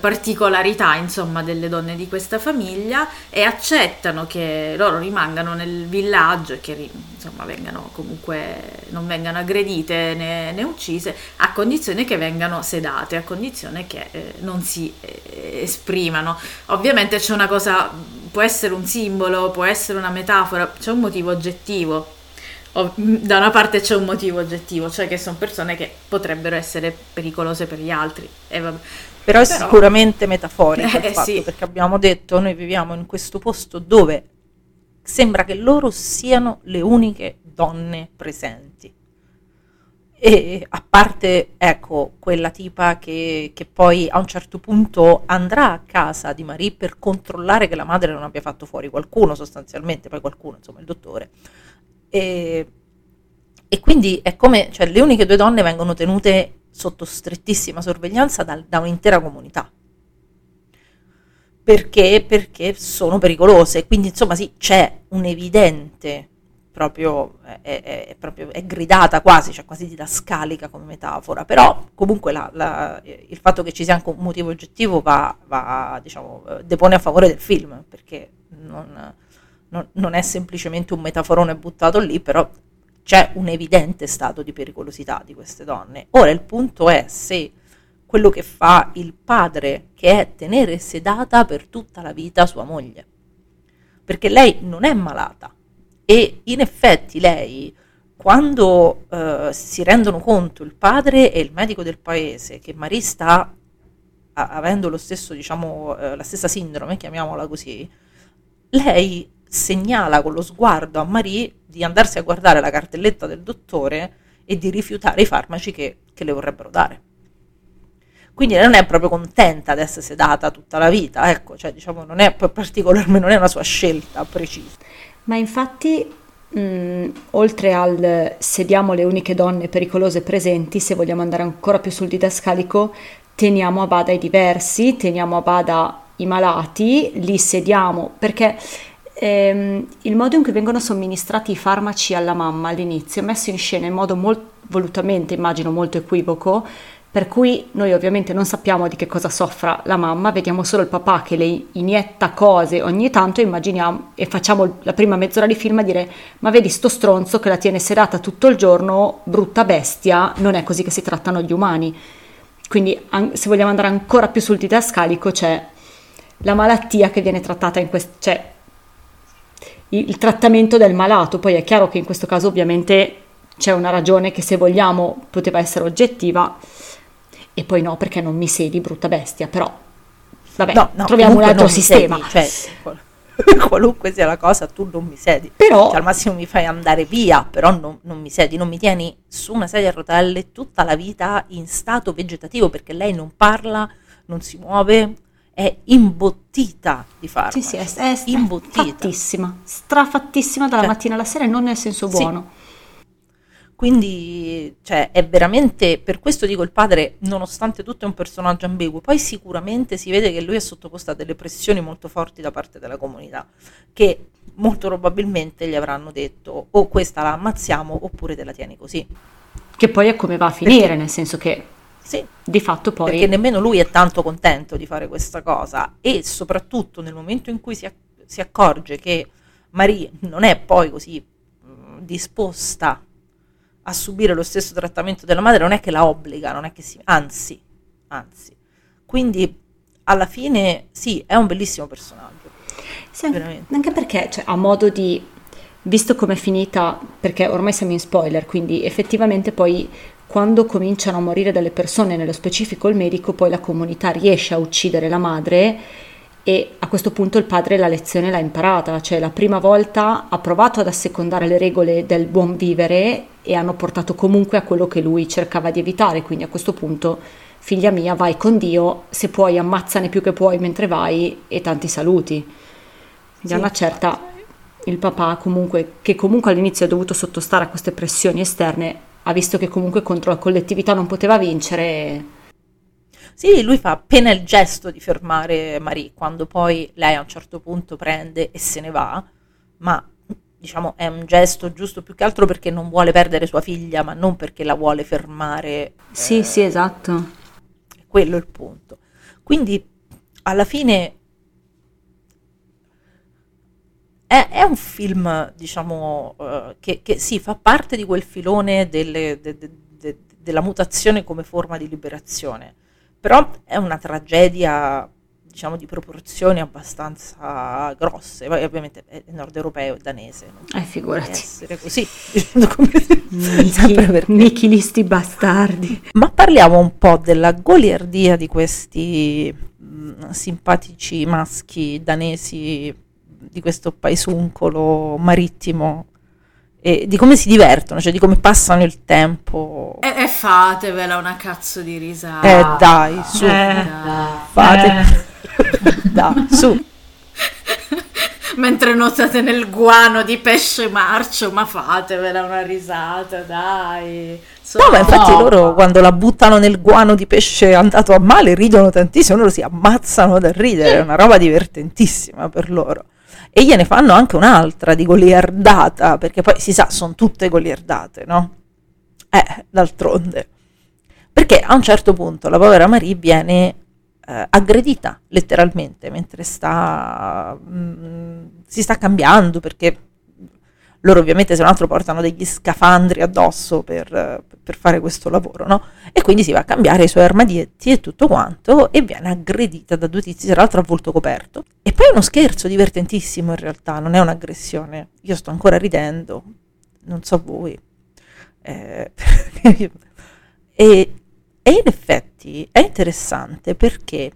particolarità insomma delle donne di questa famiglia e accettano che loro rimangano nel villaggio e che insomma vengano comunque non vengano aggredite né, né uccise a condizione che vengano sedate a condizione che eh, non si eh, esprimano ovviamente c'è una cosa può essere un simbolo può essere una metafora c'è un motivo oggettivo da una parte c'è un motivo oggettivo cioè che sono persone che potrebbero essere pericolose per gli altri e vabbè. Però è Però- sicuramente metaforico Eh, il fatto, sì. perché abbiamo detto, noi viviamo in questo posto dove sembra che loro siano le uniche donne presenti. E a parte, ecco, quella tipa che, che poi a un certo punto andrà a casa di Marie per controllare che la madre non abbia fatto fuori qualcuno, sostanzialmente, poi qualcuno, insomma, il dottore. E, e quindi è come, cioè, le uniche due donne vengono tenute sotto strettissima sorveglianza dal- da un'intera comunità. Perché? Perché sono pericolose. Quindi, insomma, sì, c'è un evidente, proprio, è, è- è proprio, è gridata quasi, cioè quasi didascalica come metafora. Però, comunque, la- la- il fatto che ci sia anche un motivo oggettivo va, va, diciamo, depone a favore del film, perché non, non- non è semplicemente un metaforone buttato lì, però c'è un evidente stato di pericolosità di queste donne. Ora il punto è se quello che fa il padre, che è tenere sedata per tutta la vita sua moglie, perché lei non è malata e in effetti lei, quando eh, si rendono conto il padre e il medico del paese che Marie sta a- avendo stesso, diciamo, eh, la stessa sindrome, chiamiamola così, lei segnala con lo sguardo a Marie di andarsi a guardare la cartelletta del dottore e di rifiutare i farmaci che, che le vorrebbero dare. Quindi non è proprio contenta di essere sedata tutta la vita, ecco, cioè diciamo non è particolarmente, non è una sua scelta precisa. Ma infatti, mh, oltre al sediamo le uniche donne pericolose presenti, se vogliamo andare ancora più sul didascalico, teniamo a bada i diversi, teniamo a bada i malati, li sediamo, perché ehm, il modo in cui vengono somministrati i farmaci alla mamma all'inizio è messo in scena in modo molto volutamente, immagino molto equivoco, per cui noi ovviamente non sappiamo di che cosa soffra la mamma, vediamo solo il papà che le inietta cose ogni tanto e immaginiamo e facciamo la prima mezz'ora di film a dire ma vedi sto stronzo che la tiene serata tutto il giorno, brutta bestia, non è così che si trattano gli umani. Quindi se vogliamo andare ancora più sul didascalico c'è la malattia che viene trattata in questo... cioè il, trattamento del malato, poi è chiaro che in questo caso ovviamente c'è una ragione che se vogliamo poteva essere oggettiva e poi no perché non mi sedi brutta bestia, però vabbè, No, no, troviamo un altro sistema. sedi, cioè, qual- qualunque sia la cosa, tu non mi sedi. Però- Cioè, al massimo mi fai andare via, però non, non mi sedi, non mi tieni su una sedia a rotelle tutta la vita in stato vegetativo perché lei non parla, non si muove, è imbottita di farmaci. Sì, sì, è, è imbottita. fattissima, strafattissima dalla Cioè, mattina alla sera e non nel senso sì. buono. Quindi, cioè, è veramente, per questo dico il padre, nonostante tutto è un personaggio ambiguo, poi sicuramente si vede che lui è sottoposto a delle pressioni molto forti da parte della comunità, che molto probabilmente gli avranno detto o questa la ammazziamo oppure te la tieni così. Che poi è come va a finire, Perché- nel senso che Sì, di fatto poi... perché nemmeno lui è tanto contento di fare questa cosa e soprattutto nel momento in cui si, ac- si accorge che Marie non è poi così mh, disposta a subire lo stesso trattamento della madre, non è che la obbliga, non è che si... anzi, anzi. Quindi alla fine sì, è un bellissimo personaggio. Sì, anche- veramente. anche perché, cioè, a modo di, visto com'è finita, perché ormai siamo in spoiler, quindi effettivamente poi quando cominciano a morire delle persone, nello specifico il medico, poi la comunità riesce a uccidere la madre e a questo punto il padre la lezione l'ha imparata, cioè la prima volta ha provato ad assecondare le regole del buon vivere e hanno portato comunque a quello che lui cercava di evitare, quindi a questo punto figlia mia vai con Dio, se puoi ammazzane più che puoi mentre vai e tanti saluti. Quindi a Sì, una certa il papà comunque, che comunque all'inizio ha dovuto sottostare a queste pressioni esterne, ha visto che comunque contro la collettività non poteva vincere. Sì, lui fa appena il gesto di fermare Marie, quando poi lei a un certo punto prende e se ne va, ma diciamo è un gesto giusto più che altro perché non vuole perdere sua figlia, ma non perché la vuole fermare. Sì, sì, esatto. È quello il punto. Quindi alla fine è, è un film, diciamo, eh, che, che sì, fa parte di quel filone delle- de- de- de- della mutazione come forma di liberazione, però è una tragedia, diciamo, di proporzioni abbastanza grosse. Poi ovviamente è nord europeo e danese, Eh, figurati. essere così. Perché- Nichilisti bastardi. ma parliamo un po' della goliardia di questi mh, simpatici maschi danesi di questo paesuncolo marittimo e di come si divertono, cioè di come passano il tempo. E, e fatevela una cazzo di risata. Eh dai, su, Eh. Dai. fate. dai, su. Mentre nuotate nel guano di pesce marcio, ma fatevela una risata, dai. No, ma infatti No. loro quando la buttano nel guano di pesce andato a male ridono tantissimo, loro si ammazzano da ridere, è una roba divertentissima per loro. E gliene fanno anche un'altra di goliardata, perché poi si sa, sono tutte goliardate, no? Eh, d'altronde. Perché a un certo punto la povera Marie viene eh, aggredita letteralmente mentre sta, mm, si sta cambiando perché loro ovviamente se non altro portano degli scafandri addosso per, per fare questo lavoro, no? E quindi si va a cambiare i suoi armadietti e tutto quanto e viene aggredita da due tizi, tra l'altro a volto coperto. E poi è uno scherzo divertentissimo in realtà, non è un'aggressione. Io sto ancora ridendo, non so voi. Eh, e E in effetti è interessante perché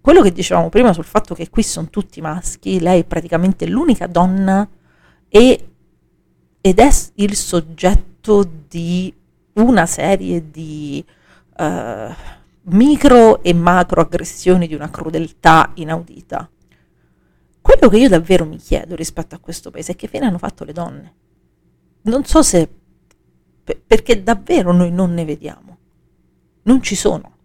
quello che dicevamo prima sul fatto che qui sono tutti maschi, lei è praticamente l'unica donna e, ed è il soggetto di una serie di uh, micro e macro aggressioni di una crudeltà inaudita. Quello che io davvero mi chiedo rispetto a questo paese è che fine hanno fatto le donne. Non so se... perché davvero noi non ne vediamo. Non ci sono.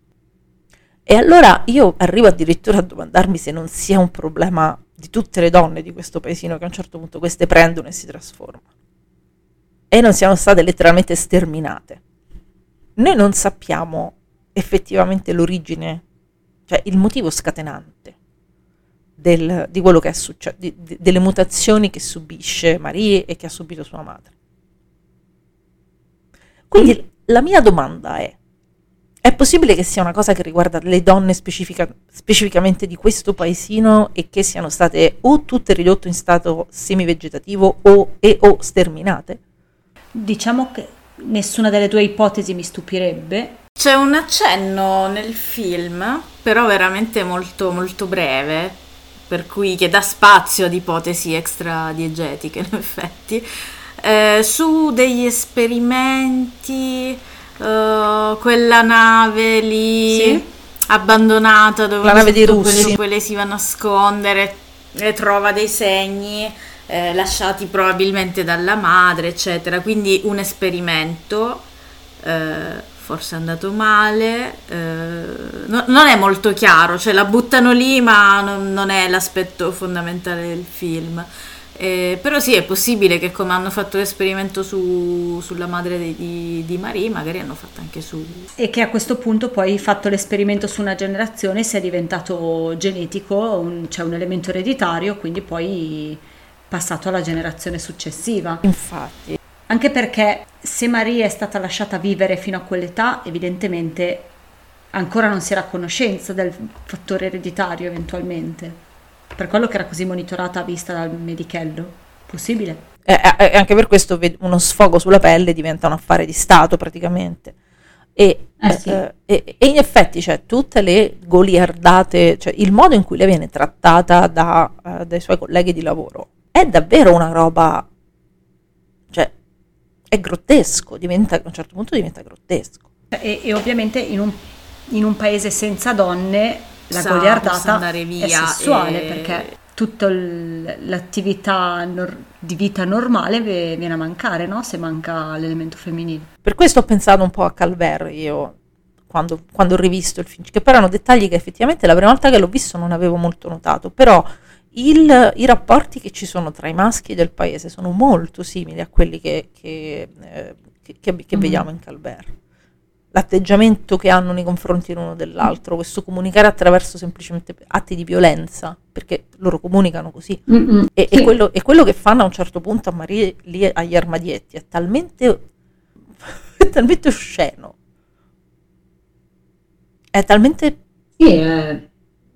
E allora io arrivo addirittura a domandarmi se non sia un problema di tutte le donne di questo paesino che a un certo punto queste prendono e si trasformano. E non siano state letteralmente sterminate. Noi non sappiamo effettivamente l'origine, cioè il motivo scatenante del, di quello che è successo, di, di, delle mutazioni che subisce Marie e che ha subito sua madre. Quindi la mia domanda è, è possibile che sia una cosa che riguarda le donne specifica, specificamente di questo paesino e che siano state o tutte ridotte in stato semivegetativo o, e o sterminate? Diciamo che nessuna delle due ipotesi mi stupirebbe. C'è un accenno nel film, però veramente molto molto breve, per cui che dà spazio ad ipotesi extra diegetiche in effetti, eh, su degli esperimenti, uh, quella nave lì Sì. abbandonata dove La nave quello- Russi. lei si va a nascondere e trova dei segni eh, lasciati probabilmente dalla madre, eccetera. Quindi un esperimento, eh, forse è andato male, eh, no- non è molto chiaro, cioè la buttano lì, ma non, non è l'aspetto fondamentale del film. Eh, però sì, è possibile che come hanno fatto l'esperimento su- sulla madre di, di, di Marie, magari hanno fatto anche su... E che a questo punto poi fatto l'esperimento su una generazione sia diventato genetico, c'è un elemento ereditario, quindi poi passato alla generazione successiva. Infatti, Anche perché se Maria è stata lasciata vivere fino a quell'età, evidentemente ancora non si era a conoscenza del fattore ereditario eventualmente. Per quello che era così monitorata a vista dal medichello. Possibile? eh, eh, anche per questo uno sfogo sulla pelle diventa un affare di Stato praticamente. E, Eh sì. eh, e- e in effetti cioè, tutte le goliardate, cioè il modo in cui lei viene trattata da, eh, dai suoi colleghi di lavoro è davvero una roba, cioè è grottesco, diventa, a un certo punto diventa grottesco. E, e ovviamente in un, in un paese senza donne la Sa, goliardata è sessuale e- perché tutta l'attività nor- di vita normale ve- viene a mancare, no? Se manca l'elemento femminile. Per questo ho pensato un po' a Calvert io quando, quando ho rivisto il film, che però erano dettagli che effettivamente la prima volta che l'ho visto non avevo molto notato, però il- i rapporti che ci sono tra i maschi del paese sono molto simili a quelli che, che, eh, che- che- Mhm. vediamo in Calvert. L'atteggiamento che hanno nei confronti l'uno dell'altro, questo comunicare attraverso semplicemente atti di violenza, perché loro comunicano così. E, e quello, e quello che fanno a un certo punto a Maria lì agli armadietti è talmente, è talmente osceno, è talmente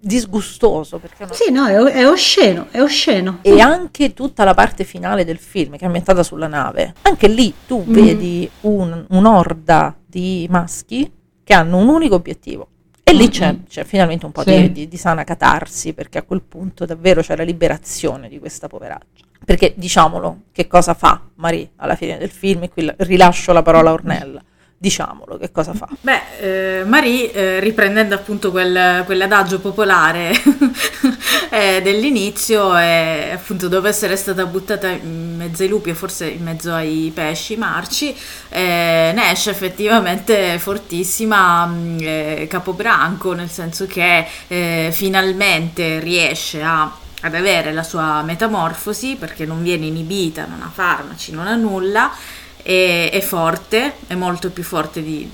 disgustoso. Perché Sì, no, è, è osceno, è osceno. E anche tutta la parte finale del film, che è ambientata sulla nave, anche lì tu Mm. vedi un- un'orda di maschi che hanno un unico obiettivo. E lì c'è, c'è finalmente un po' Sì. di, di- di sana catarsi, perché a quel punto davvero c'è la liberazione di questa poveraccia. Perché diciamolo, che cosa fa Marie alla fine del film? E qui la- rilascio la parola a Ornella. Diciamolo, che cosa fa? Beh, eh, Marie, eh, riprendendo appunto quel, quell'adagio popolare eh, dell'inizio, appunto dopo essere stata buttata in mezzo ai lupi e forse in mezzo ai pesci marci, eh, ne esce effettivamente fortissima mh, eh, capobranco, nel senso che eh, finalmente riesce a ad avere la sua metamorfosi perché non viene inibita, non ha farmaci, non ha nulla è, è forte, è molto più forte di,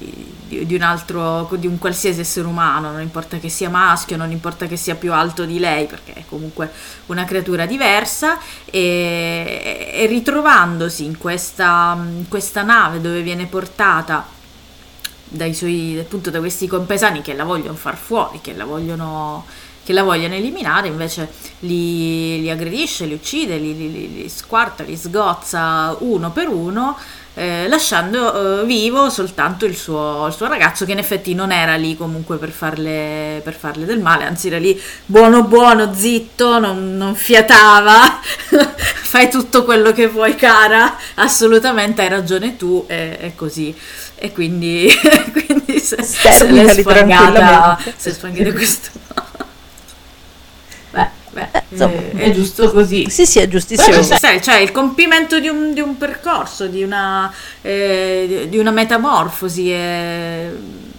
di- di- un altro, di un qualsiasi essere umano, non importa che sia maschio, non importa che sia più alto di lei, perché è comunque una creatura diversa, e, e ritrovandosi in questa, in questa nave dove viene portata dai suoi, appunto da questi compesani che la vogliono far fuori, che la vogliono che la vogliono eliminare, invece li, li aggredisce, li uccide, li, li, li squarta, li sgozza uno per uno eh, lasciando eh, vivo soltanto il suo, il suo, ragazzo che in effetti non era lì comunque per farle, per farle del male, anzi era lì buono buono, zitto, non, non fiatava, fai tutto quello che vuoi cara, assolutamente hai ragione tu e, e così. E quindi, quindi se, se l'è sfangata, se è sfangata questo Beh, Insomma, è, è, giusto così. Sì, sì, è giustissimo. Però, sai, cioè il compimento di un, di un percorso, di una, eh, di una metamorfosi. È,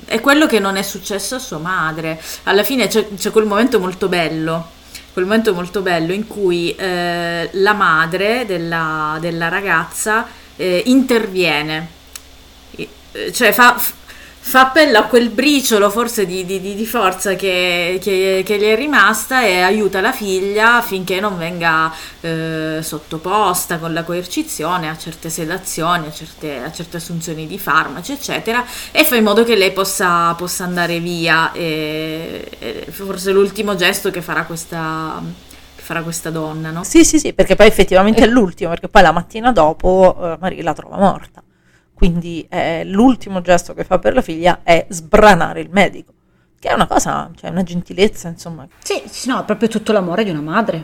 è, quello che non è successo a sua madre. Alla fine c'è, c'è quel momento molto bello. Quel momento molto bello in cui eh, la madre della, della ragazza eh, interviene, cioè fa, fa appello a quel briciolo forse di, di, di forza che, che, che, gli è rimasta e aiuta la figlia affinché non venga eh, sottoposta con la coercizione a certe sedazioni, a certe, a certe, assunzioni di farmaci, eccetera, e fa in modo che lei possa, possa andare via. E, e forse l'ultimo gesto che farà questa, farà questa donna, no? Sì, sì, sì, perché poi effettivamente è l'ultimo, perché poi la mattina dopo uh, Marie la trova morta. Quindi eh, l'ultimo gesto che fa per la figlia è sbranare il medico, che è una cosa, cioè una gentilezza, insomma. Sì, sì, no, è proprio tutto l'amore di una madre.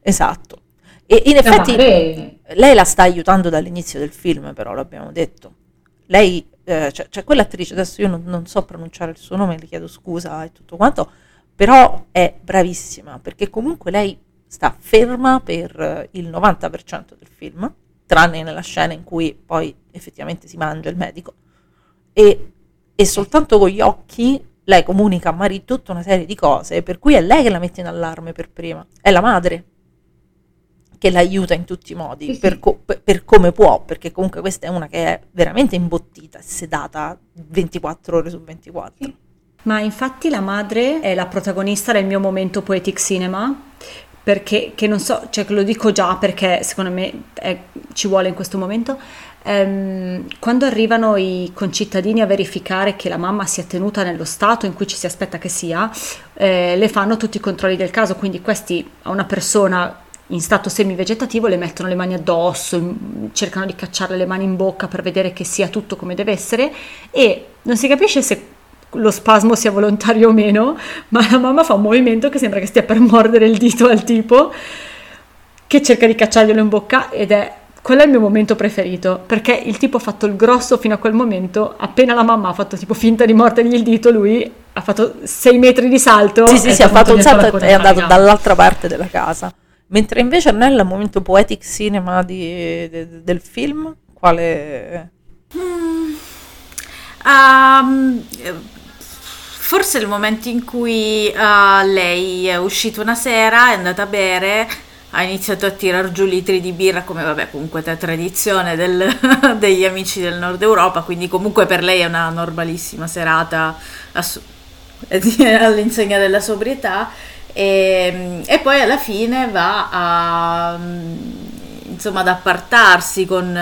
Esatto. E in effetti madre... lei la sta aiutando dall'inizio del film, però l'abbiamo detto. Lei, eh, cioè, cioè quell'attrice, adesso io non, non so pronunciare il suo nome, le chiedo scusa e tutto quanto, però è bravissima, perché comunque lei sta ferma per il 90% del film tranne nella scena in cui poi effettivamente si mangia il medico. E, e soltanto con gli occhi lei comunica a Marie tutta una serie di cose, per cui è lei che la mette in allarme per prima, è la madre che l'aiuta in tutti i modi, sì, per, co- per, come può, perché comunque questa è una che è veramente imbottita, sedata 24 ore su 24. Sì. Ma infatti la madre è la protagonista del mio momento poetic cinema, perché che non so, cioè lo dico già perché secondo me è, ci vuole in questo momento. Ehm, quando arrivano i concittadini a verificare che la mamma sia tenuta nello stato in cui ci si aspetta che sia, eh, le fanno tutti i controlli del caso, quindi questi a una persona in stato semi-vegetativo le mettono le mani addosso, cercano di cacciarle le mani in bocca per vedere che sia tutto come deve essere e non si capisce se lo spasmo sia volontario o meno, ma la mamma fa un movimento che sembra che stia per mordere il dito al tipo, che cerca di cacciarglielo in bocca ed è quello è il mio momento preferito perché il tipo ha fatto il grosso fino a quel momento appena la mamma ha fatto tipo finta di mordergli il dito lui ha fatto 6 metri di salto sì sì sì ha fatto un salto e è andato dall'altra parte della casa mentre invece nel momento poetic cinema di, de, del film quale mm. um, forse il momento in cui uh, lei è uscita una sera, è andata a bere, ha iniziato a tirar giù litri di birra, come vabbè comunque è tradizione del, degli amici del nord Europa, quindi comunque per lei è una normalissima serata ass- all'insegna della sobrietà. E, e, poi alla fine va a insomma ad appartarsi con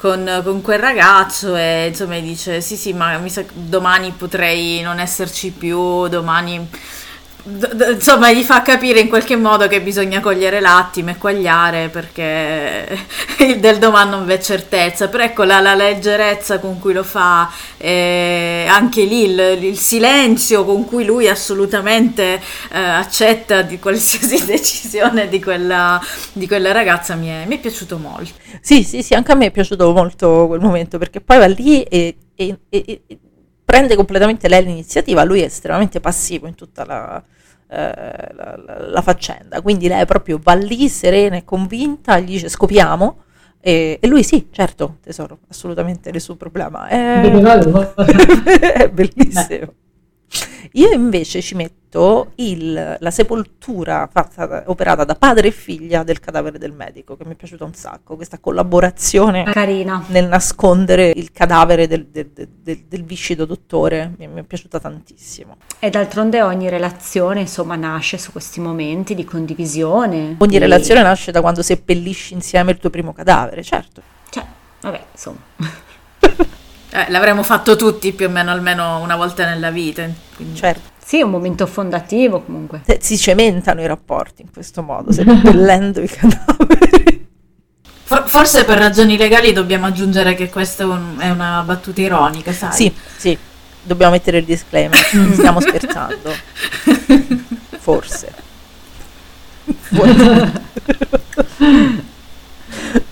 con, con, quel ragazzo e insomma dice sì sì ma sa domani potrei non esserci più, domani insomma gli fa capire in qualche modo che bisogna cogliere l'attimo e quagliare perché del domani non v'è certezza. Però ecco la, la leggerezza con cui lo fa eh, anche lì il, il, silenzio con cui lui assolutamente eh, accetta di qualsiasi decisione di quella, di quella ragazza mi è, mi è, piaciuto molto. Sì sì sì anche a me è piaciuto molto quel momento perché poi va lì e, e, e prende completamente lei l'iniziativa, lui è estremamente passivo in tutta la, eh, la, la, la faccenda, quindi lei proprio va lì serena e convinta, gli dice scopiamo. E, e, lui sì, certo, tesoro, assolutamente nessun problema. È, è bellissimo. Io invece ci metto il, la sepoltura fatta, operata da padre e figlia del cadavere del medico, che mi è piaciuta un sacco, questa collaborazione Carina. nel nascondere il cadavere del, del, del, del viscido dottore, mi, mi, è piaciuta tantissimo. E d'altronde ogni relazione, insomma, nasce su questi momenti di condivisione. Ogni di... relazione nasce da quando seppellisci insieme il tuo primo cadavere, certo. Cioè, vabbè, insomma. Eh, l'avremmo fatto tutti più o meno almeno una volta nella vita. quindi- Certo, Sì, è un momento fondativo comunque. se- si cementano i rapporti in questo modo, seppellendo i cadaveri. For- forse per ragioni legali dobbiamo aggiungere che questa è, un- è una battuta ironica, sai? Sì, sì, dobbiamo mettere il disclaimer, stiamo scherzando. Forse. Forse.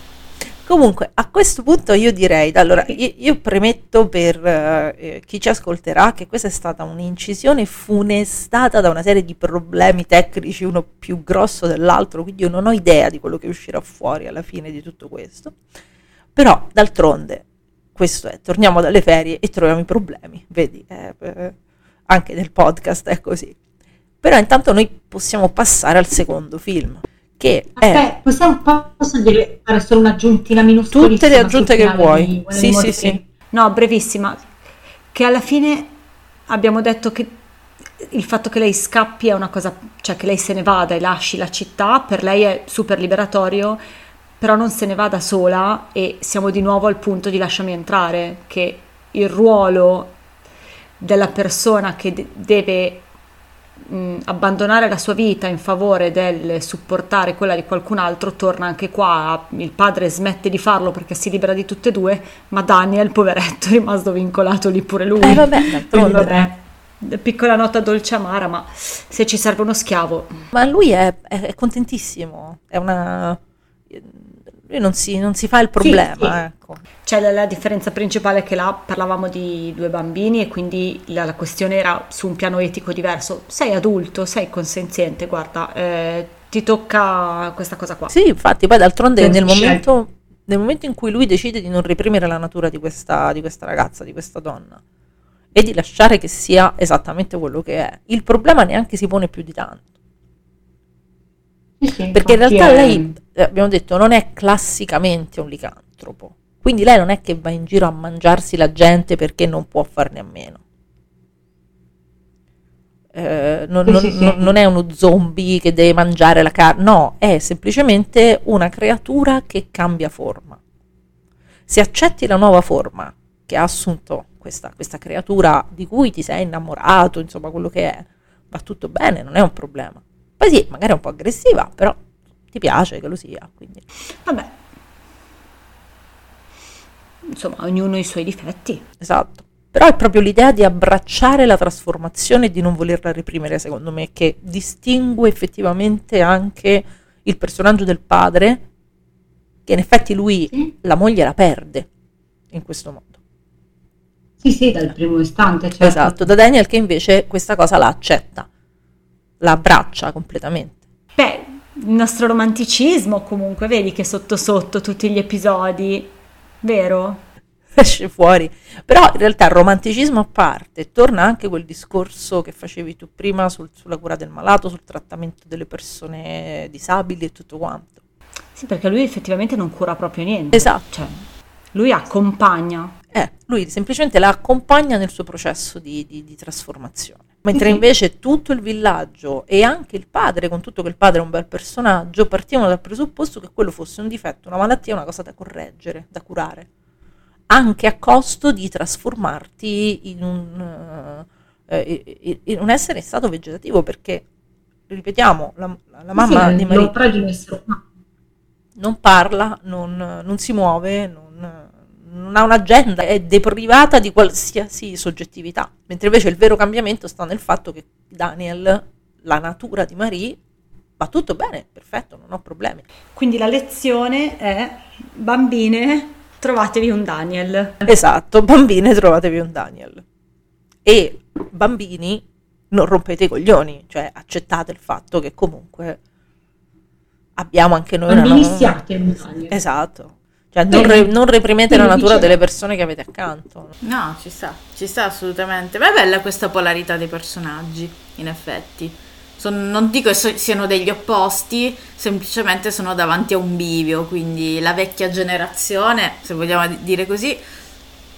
Comunque, a questo punto io direi, allora, io, io premetto per eh, chi ci ascolterà che questa è stata un'incisione funestata da una serie di problemi tecnici, uno più grosso dell'altro, quindi io non ho idea di quello che uscirà fuori alla fine di tutto questo. Però, d'altronde, questo è, torniamo dalle ferie e troviamo i problemi, vedi, eh, eh, anche nel podcast è così. Però intanto noi possiamo passare al secondo film, che è Aspetta, possiamo, posso dire, fare solo un'aggiuntina minuscolissima tutte le aggiunte che vuoi. Sì, sì, sì. No, brevissima. Che alla fine abbiamo detto che il fatto che lei scappi è una cosa, cioè che lei se ne vada e lasci la città, per lei è super liberatorio, però non se ne va da sola e siamo di nuovo al punto di lasciami entrare, che il ruolo della persona che de- deve mh, abbandonare la sua vita in favore del supportare quella di qualcun altro torna anche qua. Il padre smette di farlo perché si libera di tutte e due, ma Daniel, poveretto, è rimasto vincolato lì pure lui. Eh, vabbè, Quindi, vabbè, piccola nota dolce amara, ma se ci serve uno schiavo, Ma lui è, è- contentissimo, è una... Lui non si, non si fa il problema, sì. ecco. Cioè la, la differenza principale è che là parlavamo di due bambini e quindi la, la questione era su un piano etico diverso. Sei adulto, sei consenziente, guarda, eh, ti tocca questa cosa qua. Sì, infatti, poi d'altronde nel momento, nel momento in cui lui decide di non reprimere la natura di questa, di questa ragazza, di questa donna, e di lasciare che sia esattamente quello che è, il problema neanche si pone più di tanto. Sì, sì, Perché in realtà è- lei, eh, abbiamo detto, non è classicamente un licantropo. Quindi lei non è che va in giro a mangiarsi la gente perché non può farne a meno. Eh, non, non- non- non è uno zombie che deve mangiare la carne, no, è semplicemente una creatura che cambia forma. Se accetti la nuova forma che ha assunto questa, questa creatura di cui ti sei innamorato, insomma quello che è, va tutto bene, non è un problema. Poi sì, magari è un po' aggressiva, però ti piace che lo sia. Quindi. Vabbè. Insomma, ognuno ha i suoi difetti. Esatto. Però è proprio l'idea di abbracciare la trasformazione e di non volerla reprimere, secondo me, che distingue effettivamente anche il personaggio del padre, che in effetti lui Sì. la moglie la perde in questo modo. Sì, sì, dal primo istante, certo. Esatto, da Daniel che invece questa cosa la accetta, la abbraccia completamente. Beh, il nostro romanticismo comunque, vedi che sotto sotto tutti gli episodi, vero? esce fuori. Però in realtà il romanticismo a parte, torna anche quel discorso che facevi tu prima sul- sulla cura del malato, sul trattamento delle persone disabili e tutto quanto. Sì, perché lui effettivamente non cura proprio niente. Esatto. Cioè, lui accompagna. Eh, lui semplicemente la accompagna nel suo processo di, di- di trasformazione. Mentre Mhm. invece tutto il villaggio e anche il padre, con tutto che il padre è un bel personaggio, partivano dal presupposto che quello fosse un difetto, una malattia, una cosa da correggere, da curare. Anche a costo di trasformarti in un, eh, eh, in un essere in stato vegetativo, perché, ripetiamo, la, la mamma Sì, di Maria non parla, non, non si muove, non, non ha un'agenda, è deprivata di qualsiasi soggettività. Mentre invece il vero cambiamento sta nel fatto che Daniel, la natura di Marie, va tutto bene, perfetto, non ho problemi. Quindi la lezione è, bambine, trovatevi un Daniel. Esatto, bambine trovatevi un Daniel. E bambini non rompete i coglioni, cioè accettate il fatto che comunque abbiamo anche noi una Bambini siate un Daniel. Esatto. Cioè non, re- non reprimete la natura dice- delle persone che avete accanto. No, ci sta, ci sta assolutamente. Ma è bella questa polarità dei personaggi, in effetti. Son- non dico che so- siano degli opposti, semplicemente sono davanti a un bivio, quindi la vecchia generazione, se vogliamo di- dire così,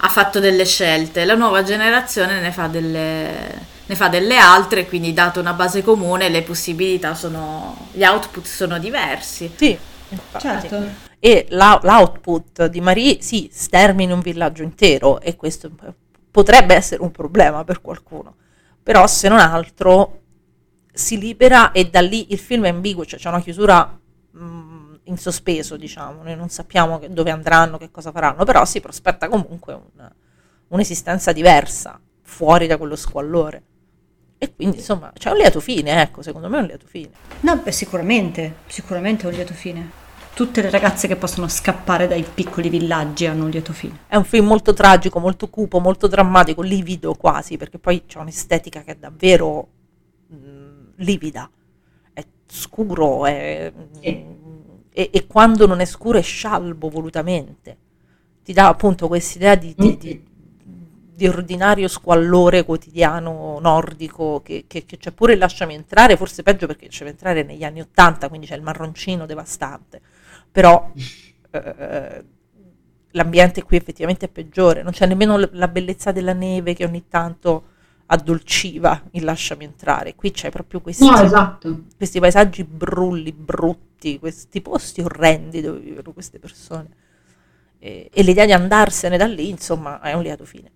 ha fatto delle scelte, la nuova generazione ne fa delle, ne fa delle altre, quindi dato una base comune le possibilità sono, gli output sono diversi. Sì, infatti. Certo. E la- l'output di Marie, sì, stermina un villaggio intero e questo potrebbe essere un problema per qualcuno, però se non altro si libera e da lì il film è ambiguo, cioè c'è una chiusura mh, in sospeso, diciamo, noi non sappiamo dove andranno, che cosa faranno, però si prospetta comunque un- un'esistenza diversa, fuori da quello squallore. E quindi insomma c'è un lieto fine, ecco, secondo me è un lieto fine. No, beh, sicuramente, sicuramente è un lieto fine. Tutte le ragazze che possono scappare dai piccoli villaggi hanno un lieto fine. È un film molto tragico, molto cupo, molto drammatico, livido quasi, perché poi c'è un'estetica che è davvero mh, livida, è scuro, è- e, e quando non è scuro è scialbo volutamente. Ti dà appunto quest'idea di, di- di- di ordinario squallore quotidiano nordico che, che- che c'è pure il lasciami entrare, forse peggio perché ci deve entrare negli anni Ottanta, quindi c'è il marroncino devastante, però eh, l'ambiente qui effettivamente è peggiore, non c'è nemmeno l- la bellezza della neve che ogni tanto addolciva il lasciami entrare, qui c'è proprio questi, No, esatto. questi paesaggi brulli, brutti, questi posti orrendi dove vivono queste persone. E, e l'idea di andarsene da lì, insomma, è un lieto fine.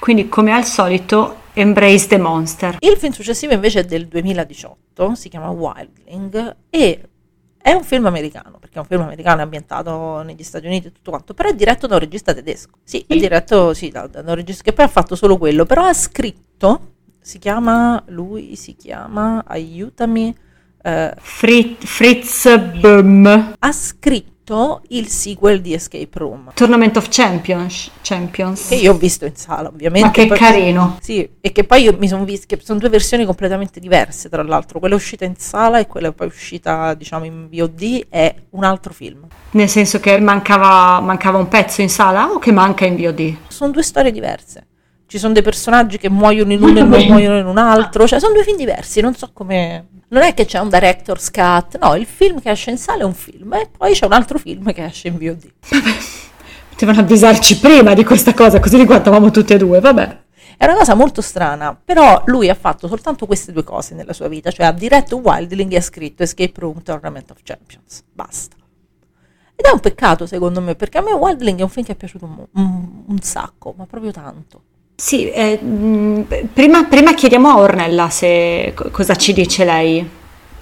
Quindi, come al solito, embrace the monster. Il film successivo invece è del 2018, si chiama Wildling e è un film americano, perché è un film americano è ambientato negli Stati Uniti e tutto quanto, però è diretto da un regista tedesco. Sì, è diretto sì, da, da un regista che poi ha fatto solo quello, però ha scritto, si chiama, lui si chiama, aiutami, eh, Fritz, Fritz Böhm. ha scritto il sequel di Escape Room. Tournament of Champions. Champions. Che io ho visto in sala, ovviamente. Ma che Poi- carino. Sì, e che poi io mi sono vista, che sono due versioni completamente diverse, tra l'altro. Quella uscita in sala e quella poi uscita, diciamo, in VOD è un altro film. Nel senso che mancava, mancava un pezzo in sala o che manca in VOD? Sono due storie diverse. Ci sono dei personaggi che muoiono in uno e non muoiono in un altro, cioè sono due film diversi, non so come... Non è che c'è un director's cut, no, il film che esce in sala è un film e poi c'è un altro film che esce in VOD. Potevano avvisarci prima di questa cosa, così li guardavamo tutte e due, vabbè. È una cosa molto strana, però lui ha fatto soltanto queste due cose nella sua vita, cioè ha diretto Wildling e ha scritto Escape Room Tournament of Champions. Basta. Ed è un peccato secondo me, perché a me Wildling è un film che è piaciuto un, un- un sacco, ma proprio tanto. Sì, eh, prima, prima chiediamo a Ornella se, co- cosa ci dice lei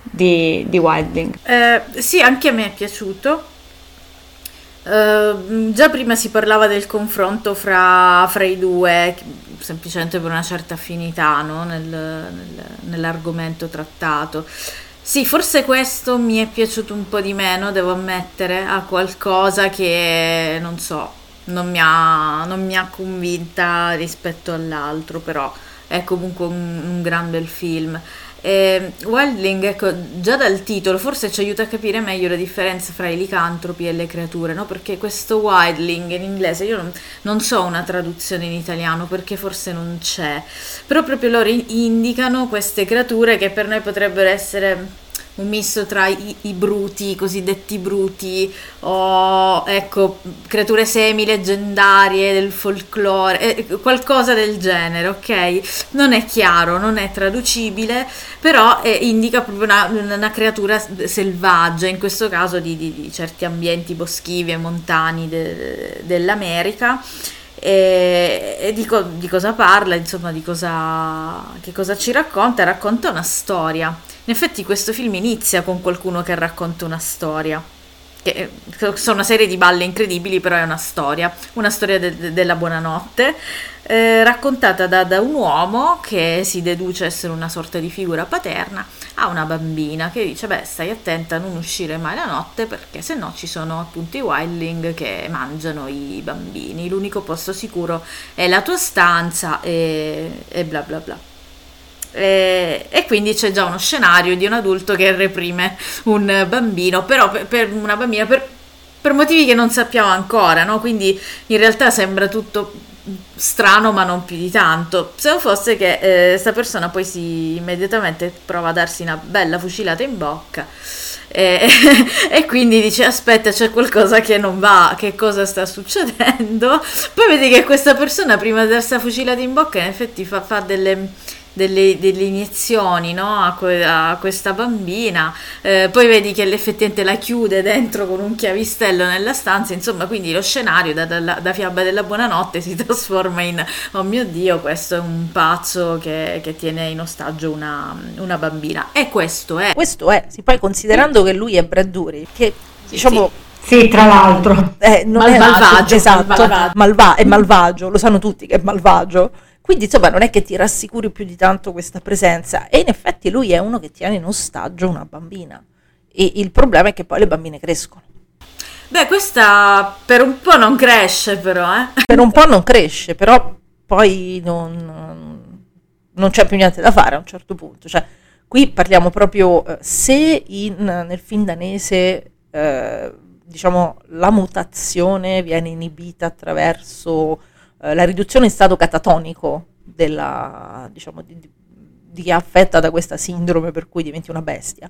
di, di Wildling. Eh, sì, anche a me è piaciuto. Eh, già prima si parlava del confronto fra, fra i due, semplicemente per una certa affinità no? Nel- nel- nell'argomento trattato. Sì, forse questo mi è piaciuto un po' di meno, devo ammettere, a qualcosa che non so, non mi ha, non mi ha convinta rispetto all'altro, però è comunque un, un gran bel film. Eh, Wildling, ecco, già dal titolo forse ci aiuta a capire meglio la differenza fra i licantropi e le creature, no? Perché questo Wildling in inglese, io non, non so una traduzione in italiano perché forse non c'è, però proprio loro in- indicano queste creature che per noi potrebbero essere un misto tra i, i bruti, i cosiddetti bruti, o ecco, creature semi-leggendarie del folklore, eh, qualcosa del genere, ok? Non è chiaro, non è traducibile, però eh, indica proprio una, una creatura selvaggia, in questo caso di, di- di certi ambienti boschivi e montani de- dell'America. E, e di, co- di cosa parla, insomma, di cosa, che cosa ci racconta? Racconta una storia. In effetti questo film inizia con qualcuno che racconta una storia. Che eh, sono una serie di balle incredibili, però è una storia. Una storia de- de- della buonanotte, eh, raccontata da, da un uomo che si deduce essere una sorta di figura paterna a una bambina che dice: Beh, stai attenta a non uscire mai la notte perché se no ci sono appunto i wildling che mangiano i bambini. L'unico posto sicuro è la tua stanza e, e bla bla bla. E, e quindi c'è già uno scenario di un adulto che reprime un bambino, però per, per una bambina per, per motivi che non sappiamo ancora, no? Quindi in realtà sembra tutto strano, ma non più di tanto. Se non fosse che questa persona poi si immediatamente prova a darsi una bella fucilata in bocca. E, e quindi dice aspetta c'è qualcosa che non va che cosa sta succedendo poi vedi che questa persona prima di darsi la fucilata in bocca in effetti fa, fa delle delle, delle iniezioni no? a, que- a questa bambina, eh, poi vedi che effettivamente la chiude dentro con un chiavistello nella stanza, insomma quindi lo scenario da, da, da fiaba della buonanotte si trasforma in oh mio dio questo è un pazzo che, che tiene in ostaggio una, una, bambina e questo è. Questo è, sì, poi considerando che lui è Bradbury, che diciamo... Sì. Sì, tra l'altro. Eh, non malvagio, è malvagio, esatto, malvagio. Malva- è malvagio, lo sanno tutti che è malvagio. Quindi insomma non è che ti rassicuri più di tanto questa presenza e in effetti lui è uno che tiene in ostaggio una bambina e il problema è che poi le bambine crescono. Beh, questa per un po' non cresce però, eh. Per un po' non cresce, però poi non, non c'è più niente da fare a un certo punto. Cioè, qui parliamo proprio, eh, se in, nel film danese eh, diciamo, la mutazione viene inibita attraverso eh, la riduzione in stato catatonico della, diciamo, di, di chi è affetta da questa sindrome per cui diventi una bestia.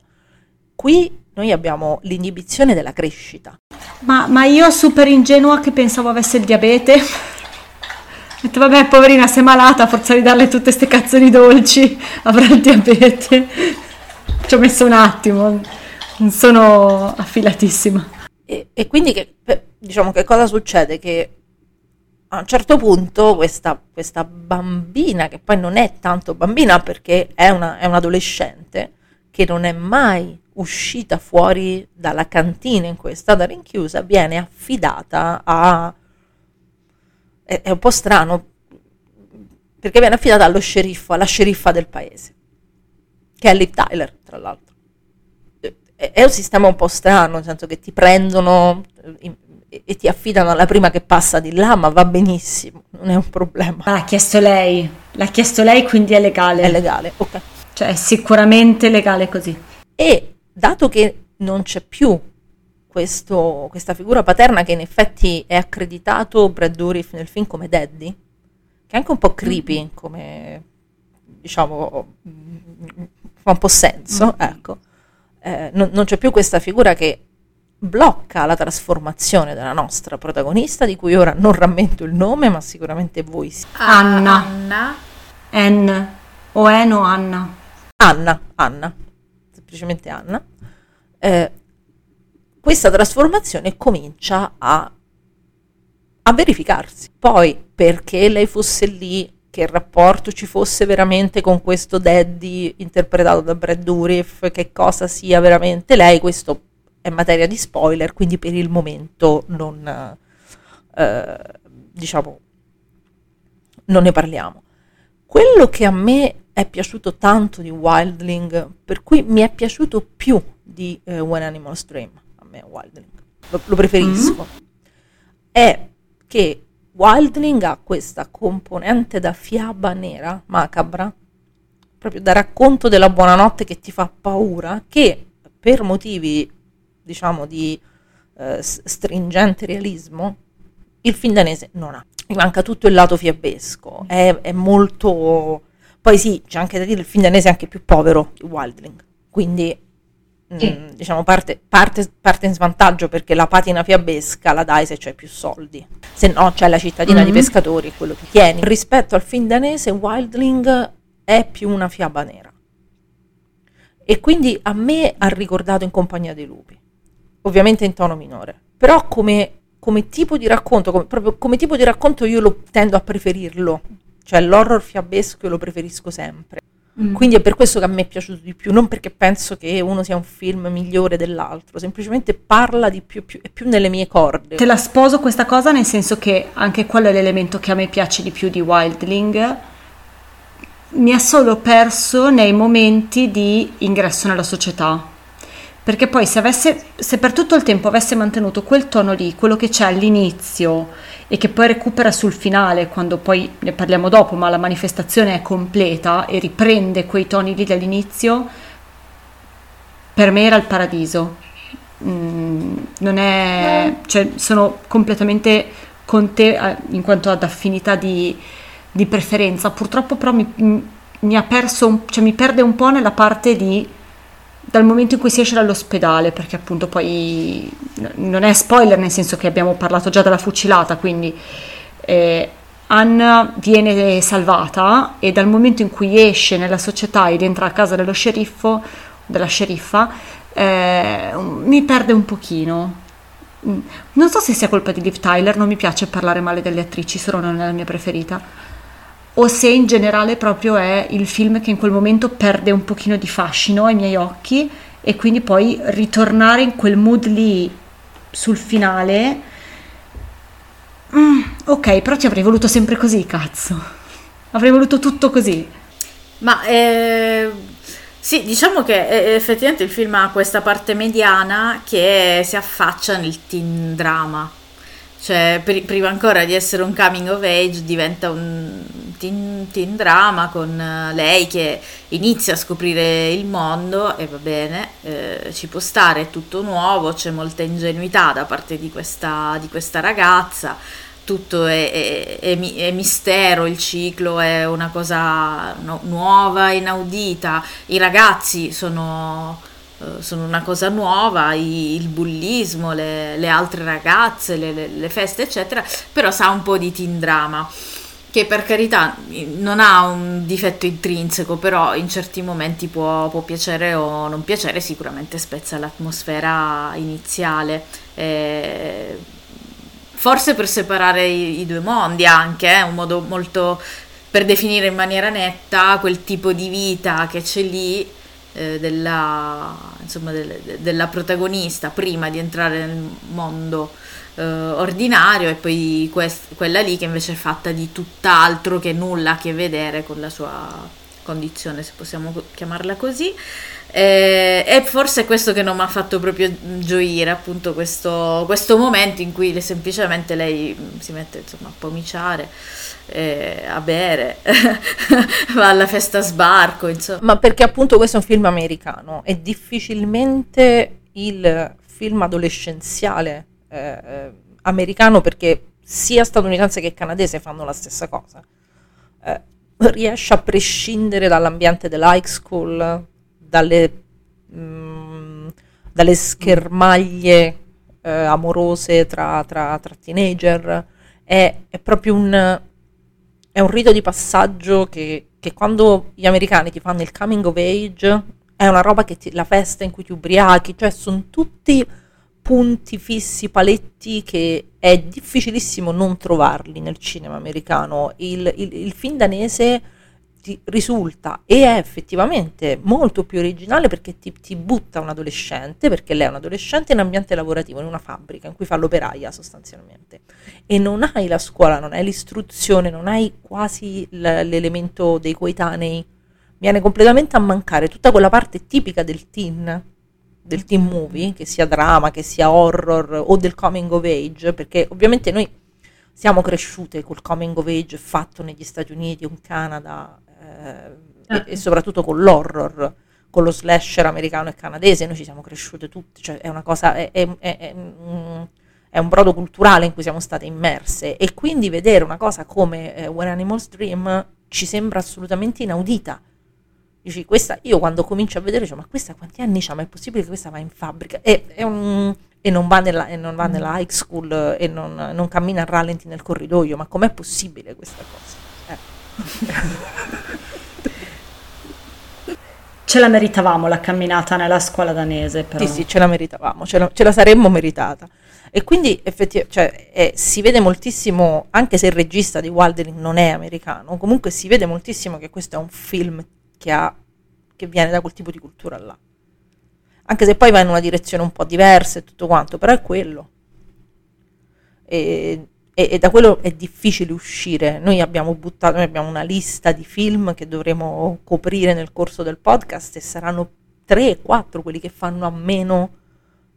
Qui noi abbiamo l'inibizione della crescita. Ma, ma io super ingenua che pensavo avesse il diabete. Ho detto, vabbè, poverina, se è malata, forza di darle tutte queste cazzoni dolci, avrà il diabete. Ci ho messo un attimo, non sono affilatissima. E, e quindi che, diciamo che cosa succede? Che a un certo punto questa, questa bambina, che poi non è tanto bambina perché è, una, è un'adolescente, che non è mai uscita fuori dalla cantina in cui è stata rinchiusa, viene affidata a... è, è un po' strano, perché viene affidata allo sceriffo, alla sceriffa del paese, che è Liv Tyler, tra l'altro. È un sistema un po' strano, nel senso che ti prendono e ti affidano alla prima che passa di là, ma va benissimo, non è un problema. Ma l'ha chiesto lei, l'ha chiesto lei, quindi è legale. È legale, ok. Cioè è sicuramente legale così. E dato che non c'è più questo, questa figura paterna che in effetti è accreditato Brad Dourif nel film come Daddy, che è anche un po' creepy, come diciamo, fa un po' senso, mm-hmm. ecco eh, non, non c'è più questa figura che blocca la trasformazione della nostra protagonista, di cui ora non rammento il nome, ma sicuramente voi sì. Anna. Anna. N. O N o Anna. Anna, Anna, semplicemente Anna. Eh, questa trasformazione comincia a, a verificarsi. Poi, perché lei fosse lì che rapporto ci fosse veramente con questo daddy interpretato da Brad Dourif, che cosa sia veramente lei, questo è materia di spoiler, quindi per il momento non, eh, diciamo, non ne parliamo. Quello che a me è piaciuto tanto di Wildling, per cui mi è piaciuto più di eh, When Animals Dream, a me Wildling, lo, lo preferisco, mm-hmm. è che Wildling ha questa componente da fiaba nera, macabra, proprio da racconto della buonanotte che ti fa paura, che per motivi, diciamo, di eh, stringente realismo, il film danese non ha. Mi manca tutto il lato fiabesco, è, è molto... Poi sì, c'è anche da dire il film danese è anche più povero di Wildling, quindi. Mm, diciamo parte, parte, parte, in svantaggio perché la patina fiabesca la dai se c'hai più soldi, se no c'è la cittadina mm-hmm. di pescatori, quello che tieni. Rispetto al film danese, Wildling è più una fiaba nera. E quindi a me ha ricordato In compagnia dei lupi, ovviamente in tono minore, però come, come tipo di racconto, come, proprio come tipo di racconto io lo tendo a preferirlo, cioè l'horror fiabesco io lo preferisco sempre. Mm. Quindi è per questo che a me è piaciuto di più, non perché penso che uno sia un film migliore dell'altro, semplicemente parla di più, più, è più nelle mie corde. Te la sposo questa cosa nel senso che anche quello è l'elemento che a me piace di più di Wildling. Mi ha solo perso nei momenti di ingresso nella società perché poi se, avesse, se per tutto il tempo avesse mantenuto quel tono lì, quello che c'è all'inizio e che poi recupera sul finale, quando poi ne parliamo dopo, ma la manifestazione è completa e riprende quei toni lì dall'inizio, per me era il paradiso. Mm, non è, cioè, sono completamente con te eh, in quanto ad affinità di, di preferenza. Purtroppo però mi, mi ha perso, cioè mi perde un po' nella parte di dal momento in cui si esce dall'ospedale, perché appunto poi non è spoiler nel senso che abbiamo parlato già della fucilata, quindi eh, Anna viene salvata e dal momento in cui esce nella società ed entra a casa dello sceriffo, della sceriffa, eh, mi perde un pochino. Mm. Non so se sia colpa di Liv Tyler, non mi piace parlare male delle attrici, solo non è la mia preferita. O se in generale proprio è il film che in quel momento perde un pochino di fascino ai miei occhi e quindi poi ritornare in quel mood lì sul finale. Mm, ok, però ti avrei voluto sempre così, cazzo. Avrei voluto tutto così. Ma eh, sì, diciamo che eh, effettivamente il film ha questa parte mediana che si affaccia nel teen drama. Cioè, pr- prima ancora di essere un coming of age, diventa un teen, teen drama con eh, lei che inizia a scoprire il mondo e va bene, eh, ci può stare, è tutto nuovo, c'è molta ingenuità da parte di questa, di questa ragazza, tutto è, è, è, è, mistero, il ciclo è una cosa no, nuova, inaudita, i ragazzi sono, sono una cosa nuova, i, il bullismo, le, le altre ragazze, le, le, le, feste eccetera, però sa un po' di teen drama che per carità non ha un difetto intrinseco, però in certi momenti può, può piacere o non piacere, sicuramente spezza l'atmosfera iniziale. Eh, forse per separare i, i due mondi anche, è eh, un modo molto per definire in maniera netta quel tipo di vita che c'è lì eh, della, insomma, del, della protagonista prima di entrare nel mondo eh, ordinario e poi quest- quella lì che invece è fatta di tutt'altro che nulla a che vedere con la sua condizione, se possiamo chiamarla così. Eh, e forse è questo che non mi ha fatto proprio gioire, appunto, questo, questo momento in cui semplicemente lei mm, si mette insomma, a pomiciare, eh, a bere, va alla festa sbarco. Insomma. Ma perché appunto questo è un film americano e difficilmente il film adolescenziale eh, eh americano, perché sia statunitense che canadese fanno la stessa cosa, eh, riesce a prescindere dall'ambiente dell'high school dalle, mh, mm, dalle schermaglie eh, amorose tra, tra, tra teenager, è, è, proprio un, è un rito di passaggio che, che, quando gli americani ti fanno il coming of age è una roba che ti, la festa in cui ti ubriachi, cioè sono tutti punti fissi, paletti che è difficilissimo non trovarli nel cinema americano. Il, il, il film danese ti risulta e è effettivamente molto più originale perché ti, ti, butta un adolescente, perché lei è un adolescente in ambiente lavorativo, in una fabbrica in cui fa l'operaia sostanzialmente. E non hai la scuola, non hai l'istruzione, non hai quasi l'elemento dei coetanei. Viene completamente a mancare tutta quella parte tipica del teen, del teen movie, che sia drama, che sia horror o del coming of age, perché ovviamente noi siamo cresciute col coming of age fatto negli Stati Uniti o in Canada eh, e, soprattutto con l'horror, con lo slasher americano e canadese, noi ci siamo cresciute tutti, cioè è una cosa, è, è, è, è un brodo culturale in cui siamo state immerse e quindi vedere una cosa come eh, When Animals Dream ci sembra assolutamente inaudita. Dici, questa, io quando comincio a vedere, dico, ma questa quanti anni ha? Ma è possibile che questa va in fabbrica? E, un, e non va nella, e non va nella high school e non, non, cammina a rallenti nel corridoio, ma com'è possibile questa cosa? Ce la meritavamo la camminata nella scuola danese, però. Sì, sì, ce la meritavamo, ce la, ce la saremmo meritata. E quindi effettivamente cioè, eh, si vede moltissimo, anche se il regista di Waldering non è americano, comunque si vede moltissimo che questo è un film che, ha, che viene da quel tipo di cultura là. Anche se poi va in una direzione un po' diversa e tutto quanto, però è quello. E e, e, da quello è difficile uscire. Noi abbiamo buttato, noi abbiamo una lista di film che dovremo coprire nel corso del podcast e saranno 3-4 quelli che fanno a meno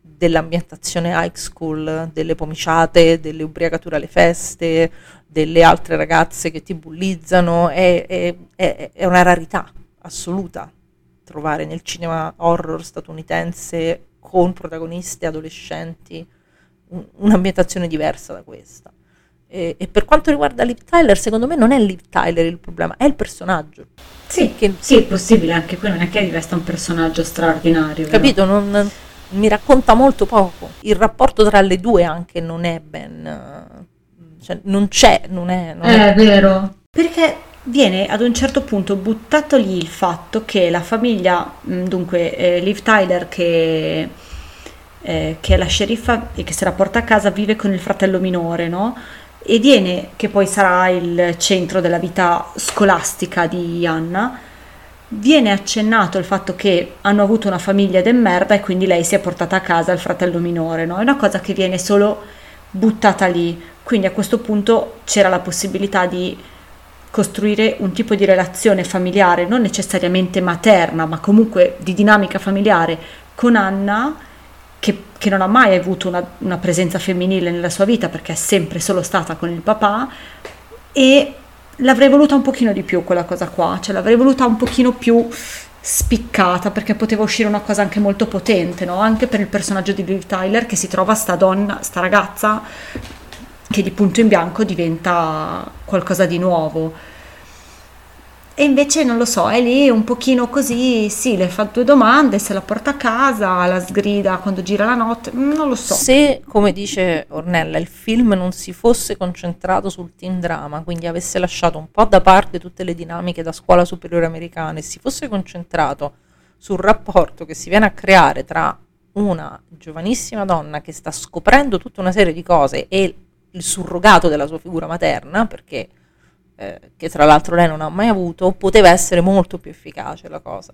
dell'ambientazione high school, delle pomiciate, delle ubriacature alle feste, delle altre ragazze che ti bullizzano. È, è, è, è una rarità assoluta trovare nel cinema horror statunitense con protagoniste adolescenti un'ambientazione diversa da questa. E, e, per quanto riguarda Liv Tyler, secondo me non è Liv Tyler il problema, è il personaggio. Sì, che, sì è possibile, anche qui non è che rivesta un personaggio straordinario. Capito? Non, mi racconta molto poco. Il rapporto tra le due anche non è ben... Cioè, non c'è, non è... Non È vero. Perché viene ad un certo punto buttato lì il fatto che la famiglia, mh, dunque eh, Liv Tyler che, eh, che è la sceriffa e che se la porta a casa vive con il fratello minore, no? E viene, che poi sarà il centro della vita scolastica di Anna, viene accennato il fatto che hanno avuto una famiglia de merda e quindi lei si è portata a casa il fratello minore, no? È una cosa che viene solo buttata lì. Quindi a questo punto c'era la possibilità di costruire un tipo di relazione familiare, non necessariamente materna, ma comunque di dinamica familiare con Anna, che, che non ha mai avuto una, una presenza femminile nella sua vita perché è sempre solo stata con il papà e l'avrei voluta un pochino di più quella cosa qua, cioè l'avrei voluta un pochino più spiccata perché poteva uscire una cosa anche molto potente, no? Anche per il personaggio di Liv Tyler che si trova sta donna, sta ragazza che di punto in bianco diventa qualcosa di nuovo. E invece non lo so, è lì un pochino così, sì, le fa due domande, se la porta a casa, la sgrida quando gira la notte, mm, non lo so. Se, come dice Ornella, il film non si fosse concentrato sul teen drama, quindi avesse lasciato un po' da parte tutte le dinamiche da scuola superiore americana e si fosse concentrato sul rapporto che si viene a creare tra una giovanissima donna che sta scoprendo tutta una serie di cose e il surrogato della sua figura materna, perché eh, che tra l'altro lei non ha mai avuto, poteva essere molto più efficace la cosa.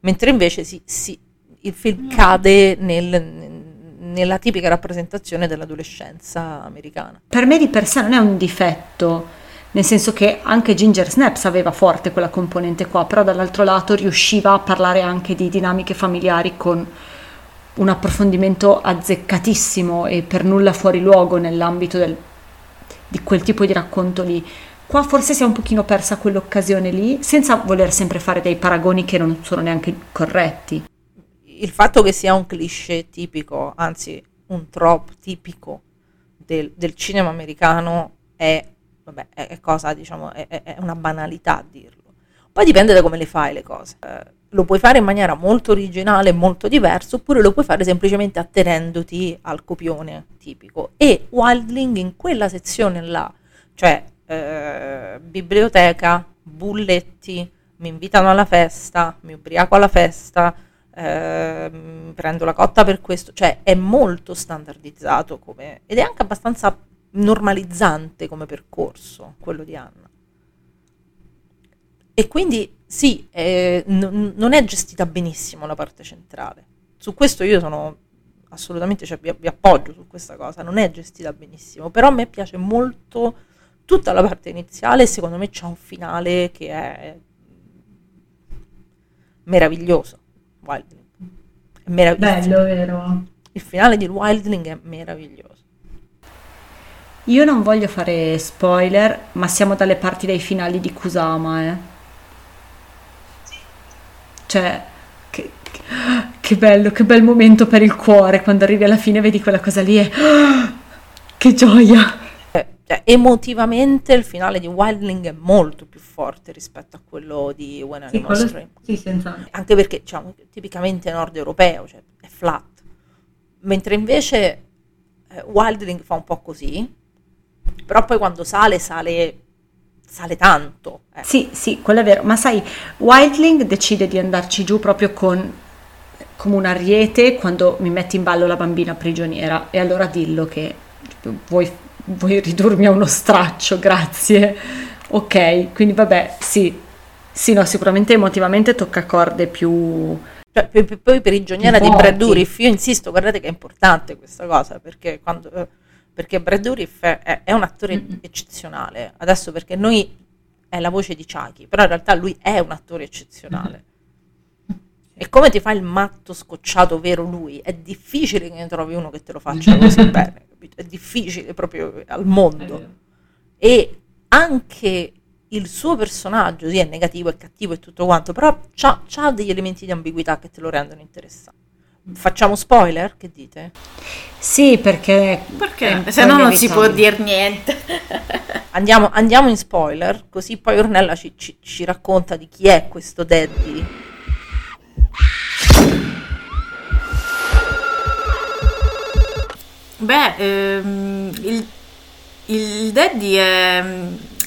Mentre invece si, si, il film cade nel, nella tipica rappresentazione dell'adolescenza americana. Per me di per sé non è un difetto, nel senso che anche Ginger Snaps aveva forte quella componente qua, però dall'altro lato riusciva a parlare anche di dinamiche familiari con un approfondimento azzeccatissimo e per nulla fuori luogo nell'ambito del, di quel tipo di racconto lì. Qua forse si è un pochino persa quell'occasione lì, senza voler sempre fare dei paragoni che non sono neanche corretti. Il fatto che sia un cliché tipico, anzi un trope tipico del, del cinema americano è, vabbè, è, è cosa, diciamo, è, è, una banalità dirlo. Poi dipende da come le fai le cose. Eh, lo puoi fare in maniera molto originale, molto diversa, oppure lo puoi fare semplicemente attenendoti al copione tipico. E Wildling in quella sezione là, cioè eh, biblioteca, bulletti, mi invitano alla festa, mi ubriaco alla festa, eh, prendo la cotta per questo, cioè è molto standardizzato come, ed è anche abbastanza normalizzante come percorso quello di Anna. E quindi sì, eh, n- non è gestita benissimo la parte centrale. Su questo io sono assolutamente, cioè, vi, appoggio su questa cosa, non è gestita benissimo, però a me piace molto tutta la parte iniziale secondo me c'è un finale che è meraviglioso. Wildling. È meraviglioso. Bello, vero? Il finale di Wildling è meraviglioso. Io non voglio fare spoiler, ma siamo dalle parti dei finali di Kusama, eh. Cioè, che, che bello, che bel momento per il cuore quando arrivi alla fine e vedi quella cosa lì e... Che gioia! Cioè, emotivamente il finale di Wildling è molto più forte rispetto a quello di When Animals quello- Dream. sì, senz'altro. Anche perché, diciamo, tipicamente nord europeo, cioè è flat. Mentre invece eh, Wildling fa un po' così, però poi quando sale, sale, sale tanto. ecco. Sì, sì, quello è vero, ma sai, Wildling decide di andarci giù proprio con come un ariete quando mi metti in ballo la bambina prigioniera e allora dillo che vuoi, vuoi ridurmi a uno straccio, grazie. Ok, quindi vabbè, sì, sì, no, sicuramente emotivamente tocca corde più... Cioè, poi per prigioniera Più di Brad. Dourif, io insisto, guardate che è importante questa cosa, perché, quando, perché Brad Dourif è, è- un attore eccezionale. Adesso perché noi è la voce di Chucky, però in realtà lui è un attore eccezionale. E come ti fa il matto scocciato vero lui? È difficile che ne trovi uno che te lo faccia così bene, capito? È difficile proprio al mondo. E anche il suo personaggio, sì, è negativo, è cattivo e tutto quanto, però c'ha, c'ha degli elementi di ambiguità che te lo rendono interessante. Facciamo spoiler? Che dite? Sì, perché... Perché? Se no non si può dire niente. Andiamo, andiamo in spoiler, così poi Ornella ci, ci- ci racconta di chi è questo Daddy. Beh, ehm, il, il daddy è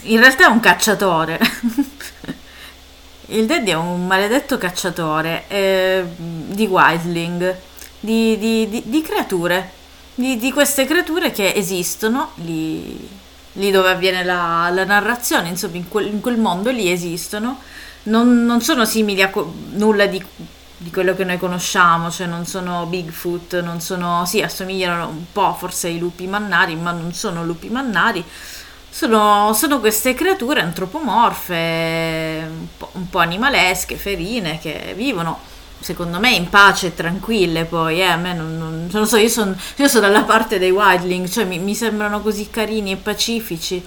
in realtà è un cacciatore. il daddy è un maledetto cacciatore eh, di wildling, di, di- di- di creature, di, queste creature che esistono lì, lì dove avviene la, la narrazione, insomma in quel, in quel mondo lì esistono, non, non sono simili a co- nulla di, di quello che noi conosciamo, cioè non sono Bigfoot, non sono, sì assomigliano un po' forse ai lupi mannari, ma non sono lupi mannari, sono, sono queste creature antropomorfe, un po', un po' animalesche, ferine, che vivono secondo me in pace e tranquille poi, eh, a me non, non, non so, io sono io dalla parte dei wildling, cioè mi, mi sembrano così carini e pacifici.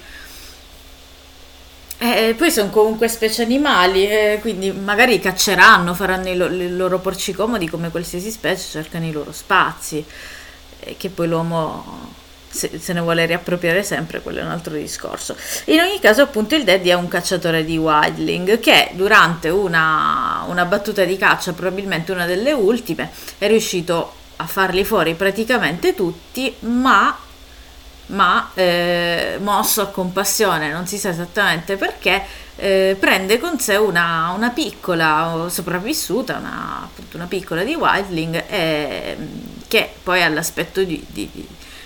Eh, poi sono comunque specie animali, eh, quindi magari cacceranno, faranno i, lo- i loro porci comodi come qualsiasi specie, cercano i loro spazi, eh, che poi l'uomo se, se ne vuole riappropriare sempre, quello è un altro discorso. In ogni caso, appunto, il Daddy è un cacciatore di wildling che durante una, una battuta di caccia, probabilmente una delle ultime, è riuscito a farli fuori praticamente tutti, ma ma eh, mosso a compassione, non si sa esattamente perché, eh, prende con sé una, una piccola sopravvissuta, una, appunto una piccola di Wildling, eh, che poi ha l'aspetto di, di-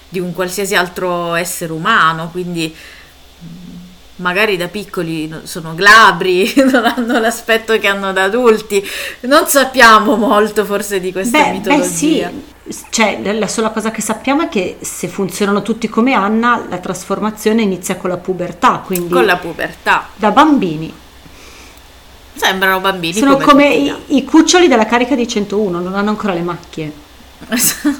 di- un qualsiasi altro essere umano, quindi magari da piccoli no- sono glabri, non hanno l'aspetto che hanno da adulti, non sappiamo molto forse di questa Beh, mitologia. beh sì, cioè la sola cosa che sappiamo è che se funzionano tutti come Anna, la trasformazione inizia con la pubertà, quindi Con la pubertà. da bambini. Sembrano bambini Sono come come, i, i cuccioli della carica di 101, non hanno ancora le macchie. Esatto.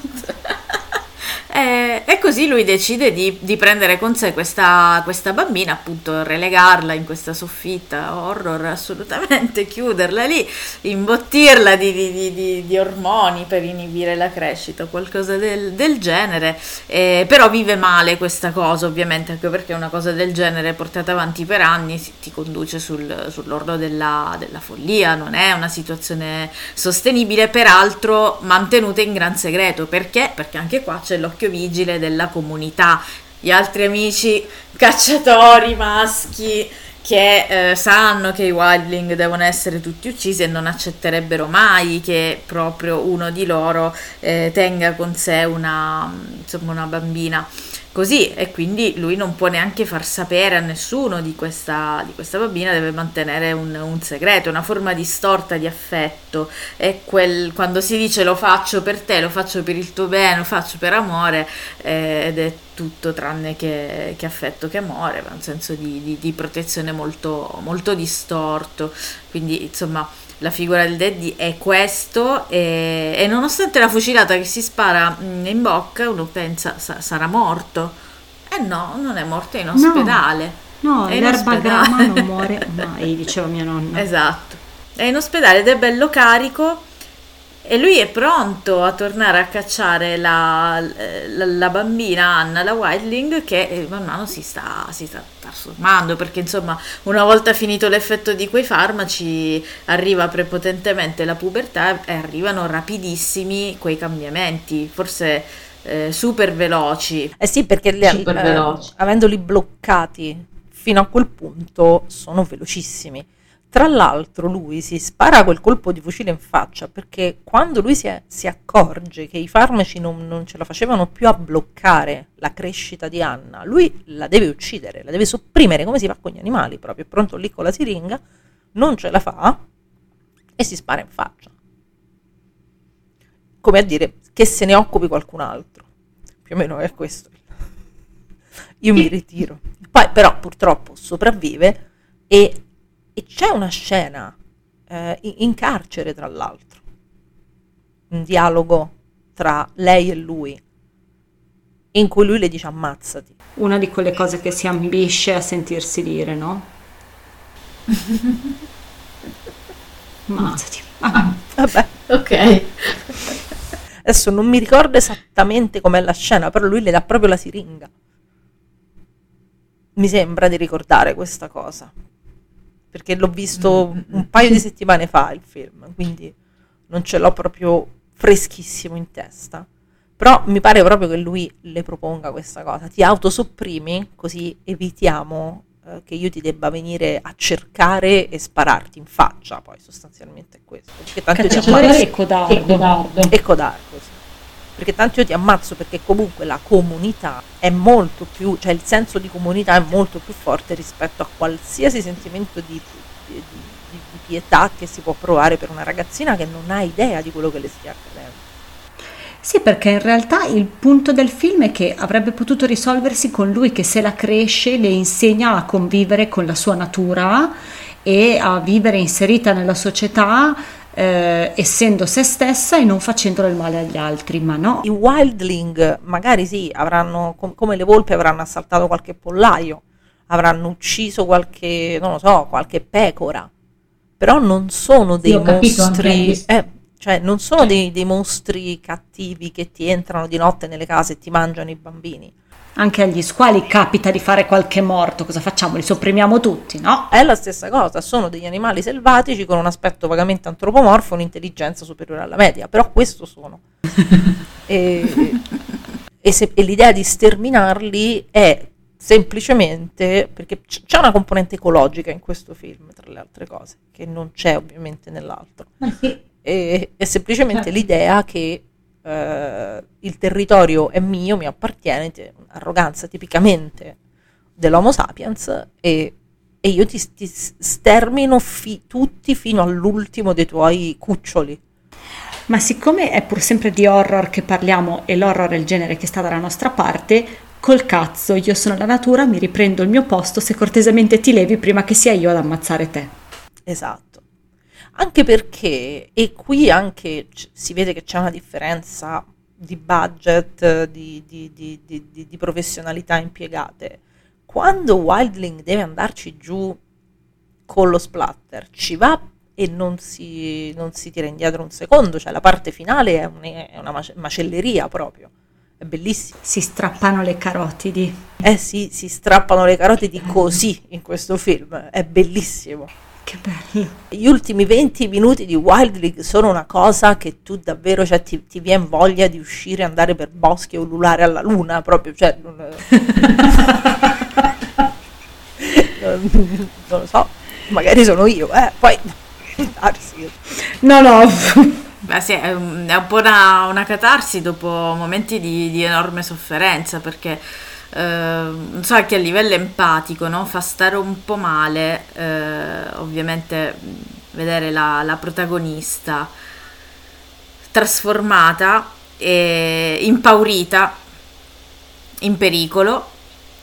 Eh, E, così lui decide di, di prendere con sé questa, questa bambina, appunto relegarla in questa soffitta horror, assolutamente, chiuderla lì, imbottirla di- di- di ormoni per inibire la crescita, qualcosa del, del genere. Eh, però vive male questa cosa, ovviamente, anche perché una cosa del genere portata avanti per anni si- ti conduce sul- sull'orlo della, della follia, non è una situazione sostenibile, peraltro mantenuta in gran segreto. Perché? Perché anche qua c'è l'occhio vigile della comunità, gli altri amici cacciatori maschi che eh, sanno che i wildling devono essere tutti uccisi e non accetterebbero mai che proprio uno di loro eh, tenga con sé una, insomma, una bambina così e quindi lui non può neanche far sapere a nessuno di questa, di questa bambina, deve mantenere un, un segreto, una forma distorta di affetto. E quel, quando si dice lo faccio per te, lo faccio per il tuo bene, lo faccio per amore eh, ed è tutto tranne che, che affetto che amore, ma un senso di, di- di protezione molto, molto distorto, quindi insomma la figura del daddy è questo e, e nonostante la fucilata che si spara mm, in bocca uno pensa "Sa- sarà morto e no, non è morto, è in No. ospedale No, È in l'erba ospedale. grama non muore mai, diceva mia nonna. Esatto. È in ospedale ed è bello carico e lui è pronto a tornare a cacciare la, la- la bambina Anna, la Wildling, che eh, man mano si sta, si sta trasformando perché insomma una volta finito l'effetto di quei farmaci arriva prepotentemente la pubertà e arrivano rapidissimi quei cambiamenti, forse eh, super veloci. Eh sì, perché li- Super eh, avendoli bloccati fino a quel punto sono velocissimi. Tra l'altro lui si spara quel colpo di fucile in faccia perché quando lui si, è- si accorge che i farmaci non, non ce la facevano più a bloccare la crescita di Anna, lui la deve uccidere, la deve sopprimere come si fa con gli animali, proprio è pronto lì con la siringa, non ce la fa e si spara in faccia. Come a dire che se ne occupi qualcun altro. Più o meno è questo. Io mi ritiro. Poi però purtroppo sopravvive e, e c'è una scena eh, in, carcere tra l'altro. Un dialogo tra lei e lui in cui lui le dice ammazzati. Una di quelle cose che si ambisce a sentirsi dire, no? Ammazzati. Ah, Vabbè, Ok. adesso non mi ricordo esattamente com'è la scena, però lui le dà proprio la siringa. Mi sembra di ricordare questa cosa. Perché l'ho visto un paio di settimane fa il film, quindi non ce l'ho proprio freschissimo in testa. Però mi pare proprio che lui le proponga questa cosa. Ti autosopprimi così evitiamo eh, che io ti debba venire a cercare e spararti in faccia. Poi sostanzialmente è questo. Perché tanto Cacciatore ammazzo. e codardo. E codardo. E codardo, sì. Perché tanto io ti ammazzo perché comunque la comunità è molto più, cioè il senso di comunità è molto più forte rispetto a qualsiasi sentimento di, di- di- di- pietà che si può provare per una ragazzina che non ha idea di quello che le stia accadendo. Sì, perché in realtà il punto del film è che avrebbe potuto risolversi con lui che se la cresce le insegna a convivere con la sua natura e a vivere inserita nella società eh, essendo se stessa e non facendo del male agli altri, ma no. I wildling magari sì, avranno, com- come le volpi avranno assaltato qualche pollaio, avranno ucciso qualche, non lo so, qualche pecora, però non sono dei capito, mostri, eh, cioè non sono dei, dei mostri cattivi che ti entrano di notte nelle case e ti mangiano i bambini. Anche agli squali capita di fare qualche morto, cosa facciamo? Li sopprimiamo tutti, no? È la stessa cosa, sono degli animali selvatici con un aspetto vagamente antropomorfo un'intelligenza superiore alla media, però questo sono. e, e se- e l'idea di sterminarli è semplicemente perché c'è una componente ecologica in questo film, tra le altre cose, che non c'è ovviamente nell'altro. Sì, E, è semplicemente Certo. l'idea che eh, il territorio è mio, mi appartiene, te- arroganza tipicamente dell'Homo sapiens e, e io ti, ti stermino fi- tutti fino all'ultimo dei tuoi cuccioli. Ma siccome è pur sempre di horror che parliamo e l'horror è il genere che sta dalla nostra parte, col cazzo, io sono la natura, mi riprendo il mio posto se cortesemente ti levi prima che sia io ad ammazzare te. Esatto. Anche perché, e qui anche c- si vede che c'è una differenza di budget, di, di- di- di- professionalità impiegate. Quando Wildling deve andarci giù con lo splatter, ci va e non si, non si tira indietro un secondo, cioè la parte finale è, un- è una mace- macelleria proprio, è bellissima. Si strappano le carotidi. Eh sì, si strappano le carotidi così in questo film, è bellissimo. Che bello. Gli ultimi 20 minuti di Wildling sono una cosa che tu davvero, cioè, ti, ti viene voglia di uscire, andare per boschi e ululare alla luna, proprio, cioè, non, non- non lo so, magari sono io, eh, poi. No, no. Beh, sì, è un, è un po' una, una catarsi dopo momenti di, di enorme sofferenza, perché eh, non so, anche a livello empatico, no? Fa stare un po' male, eh, ovviamente, vedere la, la protagonista trasformata e impaurita, in pericolo,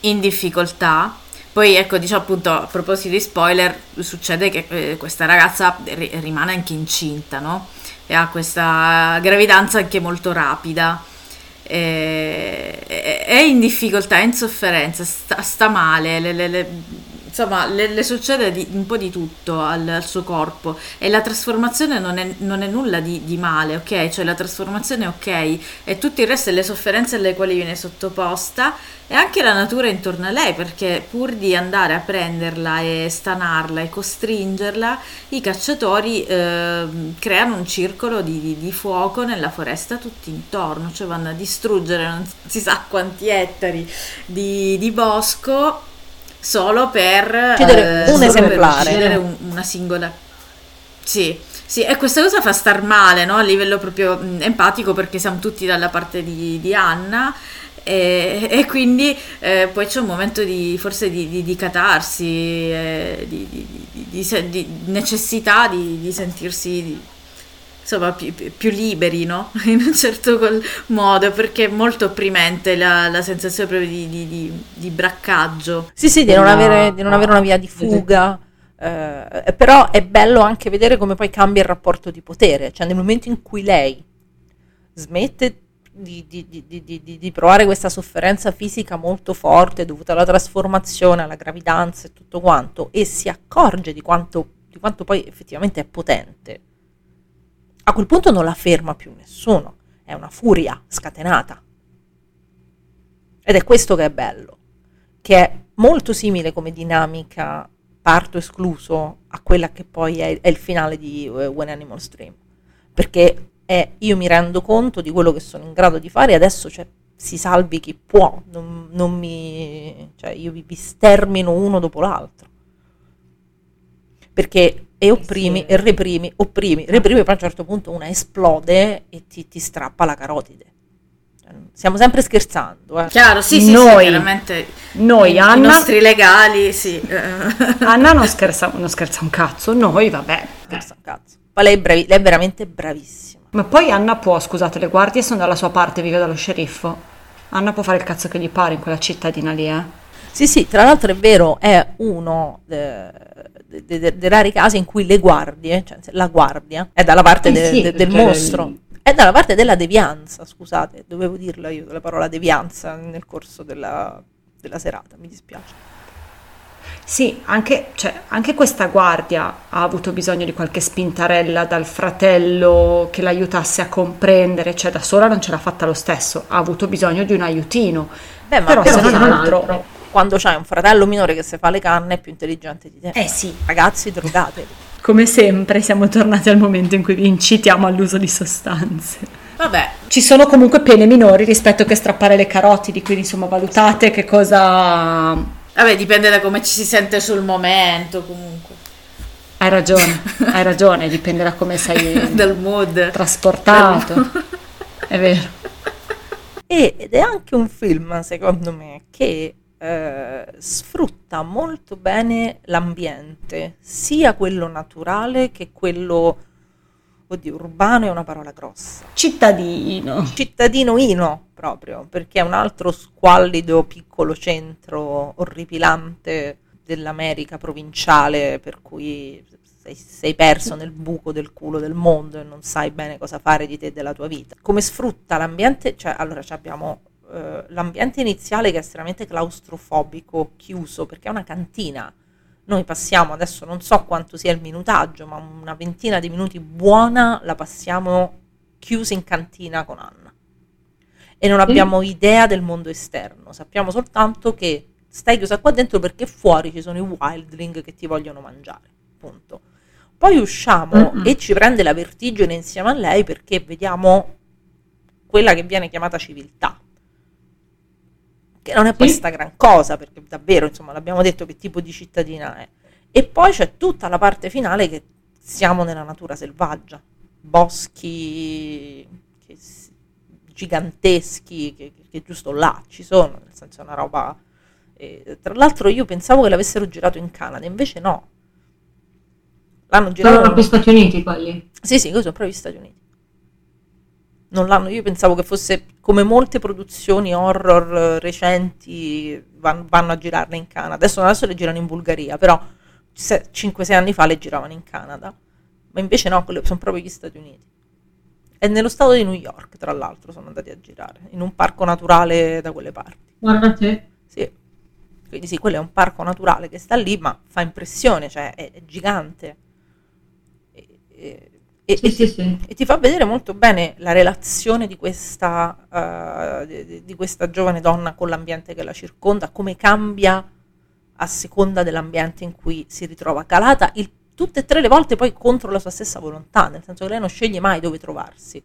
in difficoltà. Poi ecco, diciamo appunto, a proposito di spoiler, succede che eh, questa ragazza ri- rimane anche incinta, no? E ha questa gravidanza anche molto rapida. E- È in difficoltà, è in sofferenza, sta, sta male, le- le- le- insomma, le, succede di- un po' di tutto al, al suo corpo e la trasformazione non è, non è nulla di, di male, ok? Cioè la trasformazione è ok e tutto il resto è le sofferenze alle quali viene sottoposta e anche la natura intorno a lei, perché pur di andare a prenderla e stanarla e costringerla, i cacciatori ehm, creano un circolo di, di- di fuoco nella foresta tutti intorno, cioè vanno a distruggere non si sa quanti ettari di, di bosco solo per Uccidere un solo per esemplare. uccidere un- una singola. Sì, sì, e questa cosa fa star male, no? A livello proprio mh, empatico, perché siamo tutti dalla parte di, di Anna. E, e quindi eh, poi c'è un momento di forse di, di- di catarsi, eh, di, necessità di, di sentirsi insomma più, più- liberi, no? In un certo modo, perché è molto opprimente la, la sensazione proprio di, di- di- di braccaggio. Sì, sì, di non, No. avere, di non avere una via di fuga. eh, però è bello anche vedere come poi cambia il rapporto di potere. Cioè, nel momento in cui lei smette di, di- di- di- provare questa sofferenza fisica molto forte dovuta alla trasformazione, alla gravidanza e tutto quanto, e si accorge di quanto, di quanto poi effettivamente è potente, a quel punto non la ferma più nessuno. È una furia scatenata. Ed è questo che è bello che è molto simile come dinamica parto escluso a quella che poi è, è il finale di eh, When Animals Dream perché è io mi rendo conto di quello che sono in grado di fare e adesso cioè, si salvi chi può, non, non mi, cioè, io vi, vi stermino uno dopo l'altro. Perché e opprimi e reprimi, opprimi, reprimi, poi a un certo punto una esplode e ti, ti strappa la carotide. Stiamo sempre scherzando, eh. Chiaro, sì, sì, Noi- sì, chiaramente noi, i, i Anna- nostri legali, sì. eh. Anna non scherza, non scherza un cazzo, noi vabbè. Scherza un cazzo. Ma lei è, bravi- lei è veramente bravissima. Ma poi Anna può, scusate, le guardie sono dalla sua parte, vive dallo sceriffo. Anna può fare il cazzo che gli pare in quella cittadina lì, eh. Sì, sì, tra l'altro è vero, è uno eh, de- de- de- dei rari casi in cui le guardie, cioè la guardia, è dalla parte Eh sì, de- del perché- mostro, è dalla parte della devianza, scusate, dovevo dirla io la parola devianza nel corso della, della serata, mi dispiace. Sì, anche, cioè, anche questa guardia ha avuto bisogno di qualche spintarella dal fratello che l'aiutasse a comprendere, cioè da sola non ce l'ha fatta lo stesso, ha avuto bisogno di un aiutino. Beh, ma Però se però non non altro, altro. quando c'hai un fratello minore che si fa le canne è più intelligente di te. eh sì, Ragazzi, drogatevi. come sempre siamo tornati al momento in cui vi incitiamo all'uso di sostanze. Vabbè, Ci sono comunque pene minori rispetto che strappare le carotidi, quindi insomma valutate che cosa... vabbè, dipende da come ci si sente sul momento, comunque, Hai ragione, hai ragione, dipende da come sei dal mood. trasportato. È vero. E- ed è anche un film, secondo me, che eh, sfrutta molto bene l'ambiente, sia quello naturale che quello, oddio, urbano è una parola grossa. Cittadino. Cittadinoino proprio, perché è un altro squallido piccolo centro orripilante dell'America provinciale, per cui sei, sei perso nel buco del culo del mondo e non sai bene cosa fare di te e della tua vita. Come sfrutta l'ambiente? Cioè, allora ci abbiamo eh, l'ambiente iniziale che è estremamente claustrofobico, chiuso, perché è una cantina. Noi passiamo, adesso non so quanto sia il minutaggio, ma una ventina di minuti buona la passiamo chiusi in cantina con Anna. E non abbiamo idea del mondo esterno, sappiamo soltanto che stai chiusa qua dentro perché fuori ci sono i wildling che ti vogliono mangiare. Punto. Poi usciamo Mm-mm. e ci prende la vertigine insieme a lei perché vediamo quella che viene chiamata civiltà. Che non è questa gran cosa, perché davvero, insomma, l'abbiamo detto che tipo di cittadina è. E poi c'è tutta la parte finale che siamo nella natura selvaggia, boschi che giganteschi che, che giusto là ci sono, nel senso è una roba... eh, tra l'altro io pensavo che l'avessero girato in Canada, invece no. L'hanno Sono girato... proprio Stati Uniti quelli. Sì, sì, sono proprio gli Stati Uniti. Non l'hanno, io pensavo che fosse come molte produzioni horror eh, recenti van- vanno a girarle in Canada. Adesso, adesso le girano in Bulgaria, però 5-6 anni fa le giravano in Canada. Ma invece no, sono proprio gli Stati Uniti. E nello stato di New York, tra l'altro, sono andati a girare, in un parco naturale da quelle parti. Guarda te. Sì. Quindi sì, quello è un parco naturale che sta lì, ma fa impressione, cioè è, è gigante. E, e- e- Sì, e sì, ti, sì. e ti fa vedere molto bene la relazione di questa, eh, di- di, questa giovane donna con l'ambiente che la circonda, come cambia a seconda dell'ambiente in cui si ritrova calata, il- tutte e tre le volte poi contro la sua stessa volontà, nel senso che lei non sceglie mai dove trovarsi,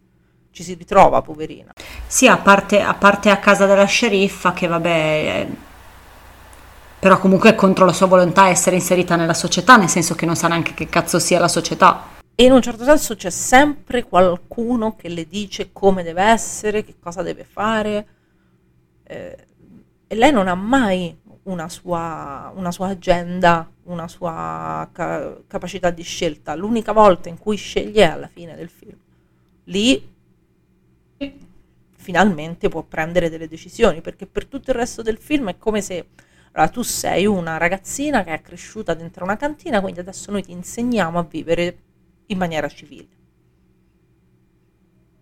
ci si ritrova, poverina. Sì, a parte, a parte a casa della sceriffa che vabbè, eh, però comunque è contro la sua volontà essere inserita nella società, nel senso che non sa neanche che cazzo sia la società. E in un certo senso c'è sempre qualcuno che le dice come deve essere, che cosa deve fare. eh, e lei non ha mai una sua, una sua agenda, una sua ca- capacità di scelta. L'unica volta in cui sceglie è alla fine del film. Lì finalmente può prendere delle decisioni, perché per tutto il resto del film è come se allora, tu sei una ragazzina che è cresciuta dentro una cantina, quindi adesso noi ti insegniamo a vivere in maniera civile.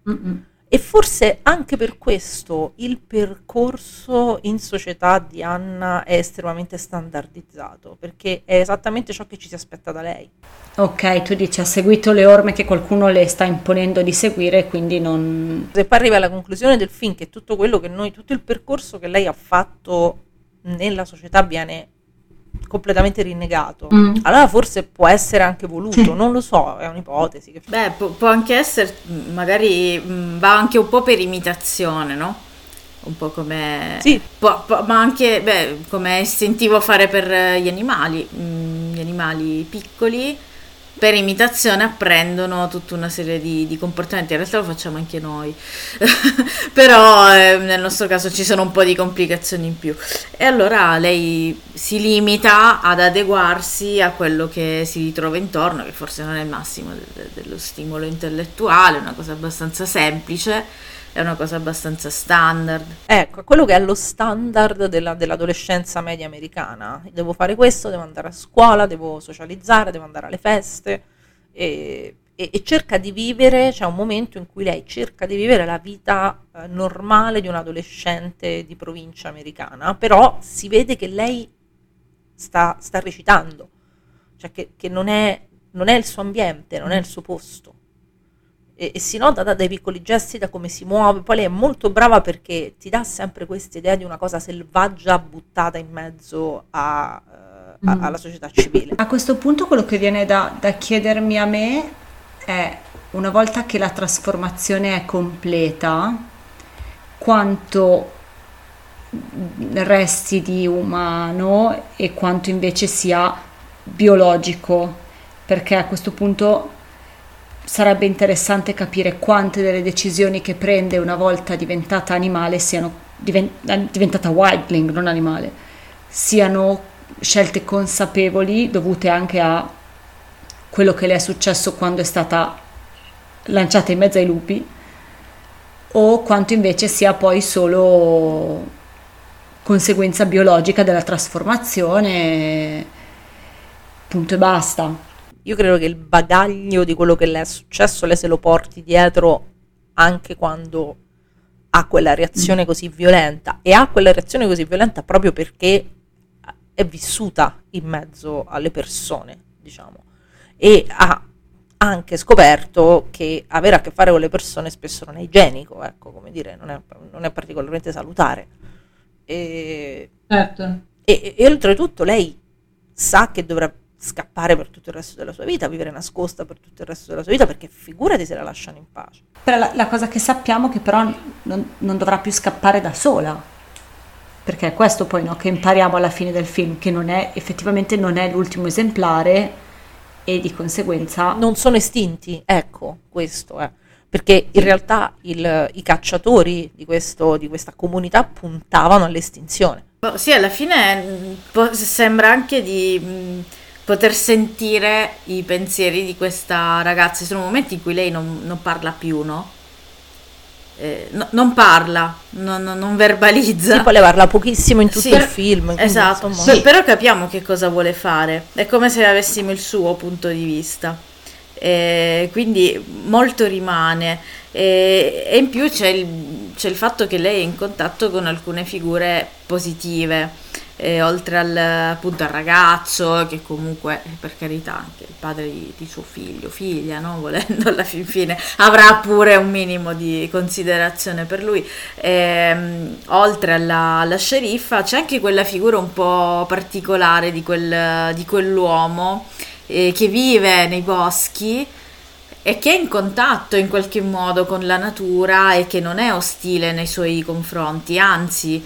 Mm-mm. E forse anche per questo il percorso in società di Anna è estremamente standardizzato, perché è esattamente ciò che ci si aspetta da lei. Ok, tu dici ha seguito le orme che qualcuno le sta imponendo di seguire, quindi non... Se poi arriva alla conclusione del film che tutto quello che noi, tutto il percorso che lei ha fatto nella società viene completamente rinnegato. Mm. Allora forse può essere anche voluto, non lo so, è un'ipotesi. Che... Beh, può, può anche essere, mh, magari mh, va anche un po' per imitazione, no? Un po' come... Sì. può- può- ma anche, beh, come è istintivo fare per eh, gli animali. mh, gli animali piccoli, per imitazione apprendono tutta una serie di, di comportamenti. In realtà lo facciamo anche noi. Però eh, nel nostro caso ci sono un po' di complicazioni in più. E allora lei si limita ad adeguarsi a quello che si ritrova intorno, che forse non è il massimo de- de- dello stimolo intellettuale, una cosa abbastanza semplice, è una cosa abbastanza standard. Ecco, quello che è lo standard della- dell'adolescenza media americana. Devo fare questo, devo andare a scuola, devo socializzare, devo andare alle feste. E, e- e cerca di vivere, c'è un momento in cui lei cerca di vivere la vita eh, normale di un adolescente di provincia americana, però si vede che lei sta, sta recitando, cioè che, che non, è, non è il suo ambiente, non è il suo posto. E, e si nota da- dai piccoli gesti, da come si muove. Poi lei è molto brava perché ti dà sempre questa idea di una cosa selvaggia buttata in mezzo a, eh, a- Mm. alla società civile. A questo punto quello che viene da, da chiedermi a me è, una volta che la trasformazione è completa, quanto resti di umano e quanto invece sia biologico, perché a questo punto sarebbe interessante capire quante delle decisioni che prende una volta diventata animale siano eh, diventata wildling, non animale, siano scelte consapevoli dovute anche a quello che le è successo quando è stata lanciata in mezzo ai lupi o quanto invece sia poi solo conseguenza biologica della trasformazione punto e basta Io credo che il bagaglio di quello che le è successo lei se lo porti dietro anche quando ha quella reazione così violenta e ha quella reazione così violenta proprio perché è vissuta in mezzo alle persone, diciamo, e ha anche scoperto che avere a che fare con le persone spesso non è igienico, ecco, come dire, non è, non è particolarmente salutare. E, Certo. e, e oltretutto lei sa che dovrà scappare per tutto il resto della sua vita, vivere nascosta per tutto il resto della sua vita, perché figurati se la lasciano in pace. Però la, la cosa che sappiamo è che però non, non dovrà più scappare da sola perché è questo poi no, che impariamo alla fine del film che non è effettivamente non è l'ultimo esemplare e di conseguenza Non sono estinti, ecco, questo è. Perché in realtà il- i cacciatori di, questo- di questa comunità puntavano all'estinzione. Boh, sì, alla fine mh, po- sembra anche di mh, poter sentire i pensieri di questa ragazza. Ci sono momenti in cui lei non, non parla più, no? Eh, no- non parla, non, non- verbalizza. Sì, poi le parla pochissimo in tutto Sì, il film. quindi, Esatto, insomma, Pe- però capiamo che cosa vuole fare. È come se avessimo il suo punto di vista. E quindi molto rimane. E, e in più c'è il, c'è il fatto che lei è in contatto con alcune figure positive. Eh, oltre al, appunto al ragazzo, che comunque, eh, per carità, anche il padre di, di suo figlio, figlia, no? volendo alla fin fine, avrà pure un minimo di considerazione per lui. Ehm, oltre alla, alla sceriffa, c'è anche quella figura un po' particolare di, quel, di quell'uomo eh, che vive nei boschi e che è in contatto in qualche modo con la natura e che non è ostile nei suoi confronti, anzi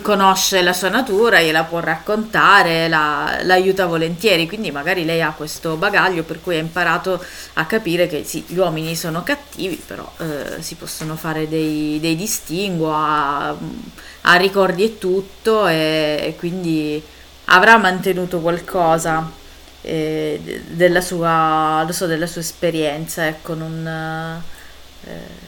conosce la sua natura, gliela può raccontare, la, l'aiuta volentieri, quindi magari lei ha questo bagaglio per cui ha imparato a capire che sì, gli uomini sono cattivi, però eh, si possono fare dei, dei distinguo, ha, ha ricordi e tutto e, e quindi avrà mantenuto qualcosa eh, de- della sua, so, della sua esperienza, ecco, non... eh,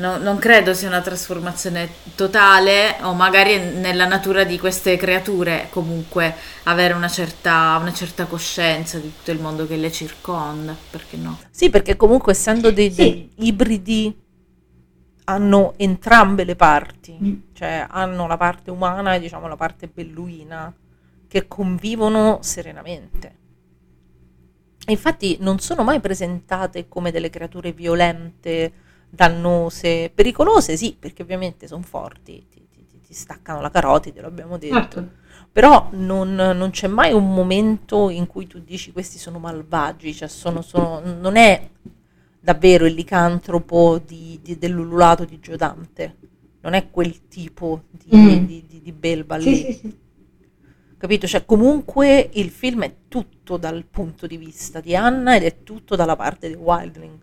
No- non credo sia una trasformazione totale o magari nella natura di queste creature comunque avere una certa, una certa coscienza di tutto il mondo che le circonda, perché no? Sì, perché comunque essendo dei, dei ibridi hanno entrambe le parti, cioè hanno la parte umana e diciamo la parte belluina che convivono serenamente. E infatti non sono mai presentate come delle creature violente, dannose, pericolose, sì, perché ovviamente sono forti, ti, ti- ti- staccano la carotide, l'abbiamo detto. Certo. Però non, non c'è mai un momento in cui tu dici questi sono malvagi, cioè sono, sono- non è davvero il licantropo di, di- dell'ululato di Giodante, non è quel tipo di, Mm. di- di belva Sì, lì. sì, sì. Capito? Cioè, comunque il film è tutto dal punto di vista di Anna ed è tutto dalla parte di Wildling.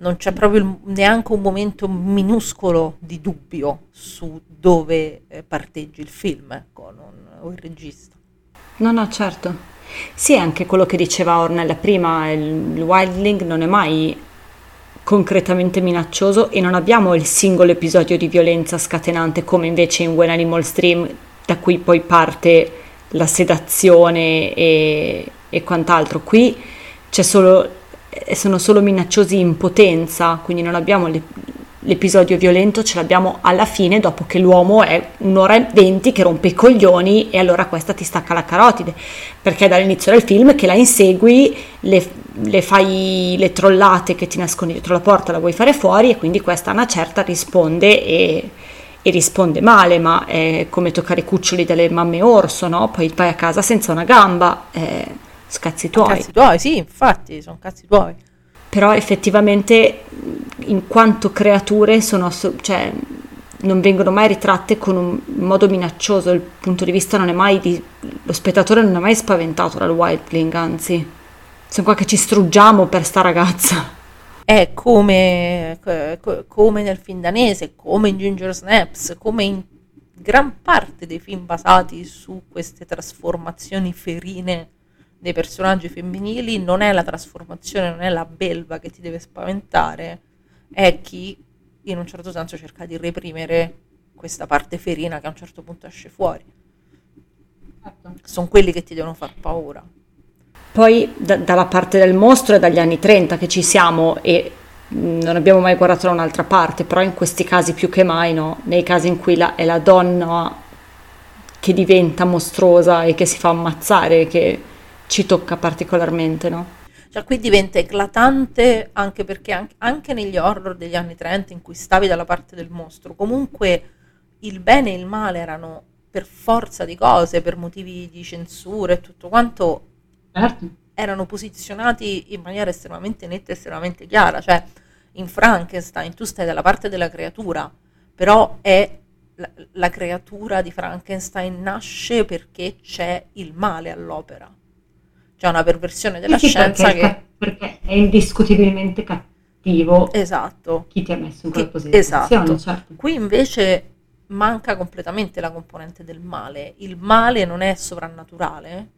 Non c'è proprio neanche un momento minuscolo di dubbio su dove eh, parteggi il film, ecco, non- o il regista. No, no, certo. Sì, anche quello che diceva Ornella prima, il, il wildling non è mai concretamente minaccioso e non abbiamo il singolo episodio di violenza scatenante come invece in When Animals Dream, da cui poi parte la sedazione e, e quant'altro. Qui c'è solo, sono solo minacciosi in potenza, quindi non abbiamo le- l'episodio violento, ce l'abbiamo alla fine dopo che l'uomo è un'ora e venti che rompe i coglioni e allora questa ti stacca la carotide, perché dall'inizio del film che la insegui, le, le fai le trollate che ti nascondi dietro la porta, la vuoi fare fuori e quindi questa a una certa risponde e, e risponde male, ma è come toccare i cuccioli delle mamme orso, no? Poi vai a casa senza una gamba, eh, scazzi tuoi. Cazzi tuoi, sì, infatti, sono cazzi tuoi. Però effettivamente in quanto creature sono asso- cioè, non vengono mai ritratte con un modo minaccioso, il punto di vista non è mai di, lo spettatore non è mai spaventato dal Wildling, anzi siamo qua che ci struggiamo per sta ragazza. È come, co- come nel film danese, come in Ginger Snaps, come in gran parte dei film basati su queste trasformazioni ferine dei personaggi femminili, non è la trasformazione, non è la belva che ti deve spaventare, è chi in un certo senso cerca di reprimere questa parte ferina che a un certo punto esce fuori. Certo. Sono quelli che ti devono far paura. Poi da- dalla parte del mostro è dagli anni 30 che ci siamo e non abbiamo mai guardato da un'altra parte, però in questi casi più che mai no, nei casi in cui la- è la donna che diventa mostruosa e che si fa ammazzare che ci tocca particolarmente, no? Cioè qui diventa eclatante anche perché anche, anche negli horror degli anni 30 in cui stavi dalla parte del mostro, comunque il bene e il male erano per forza di cose, per motivi di censura e tutto quanto, Certo. erano posizionati in maniera estremamente netta e estremamente chiara. Cioè in Frankenstein tu stai dalla parte della creatura, però è la, la creatura di Frankenstein nasce perché c'è il male all'opera. C'è una perversione della Sì, scienza perché, che... perché è indiscutibilmente cattivo Esatto. chi ti ha messo in quella posizione. esatto. certo. Qui invece manca completamente la componente del male. Il male non è sovrannaturale,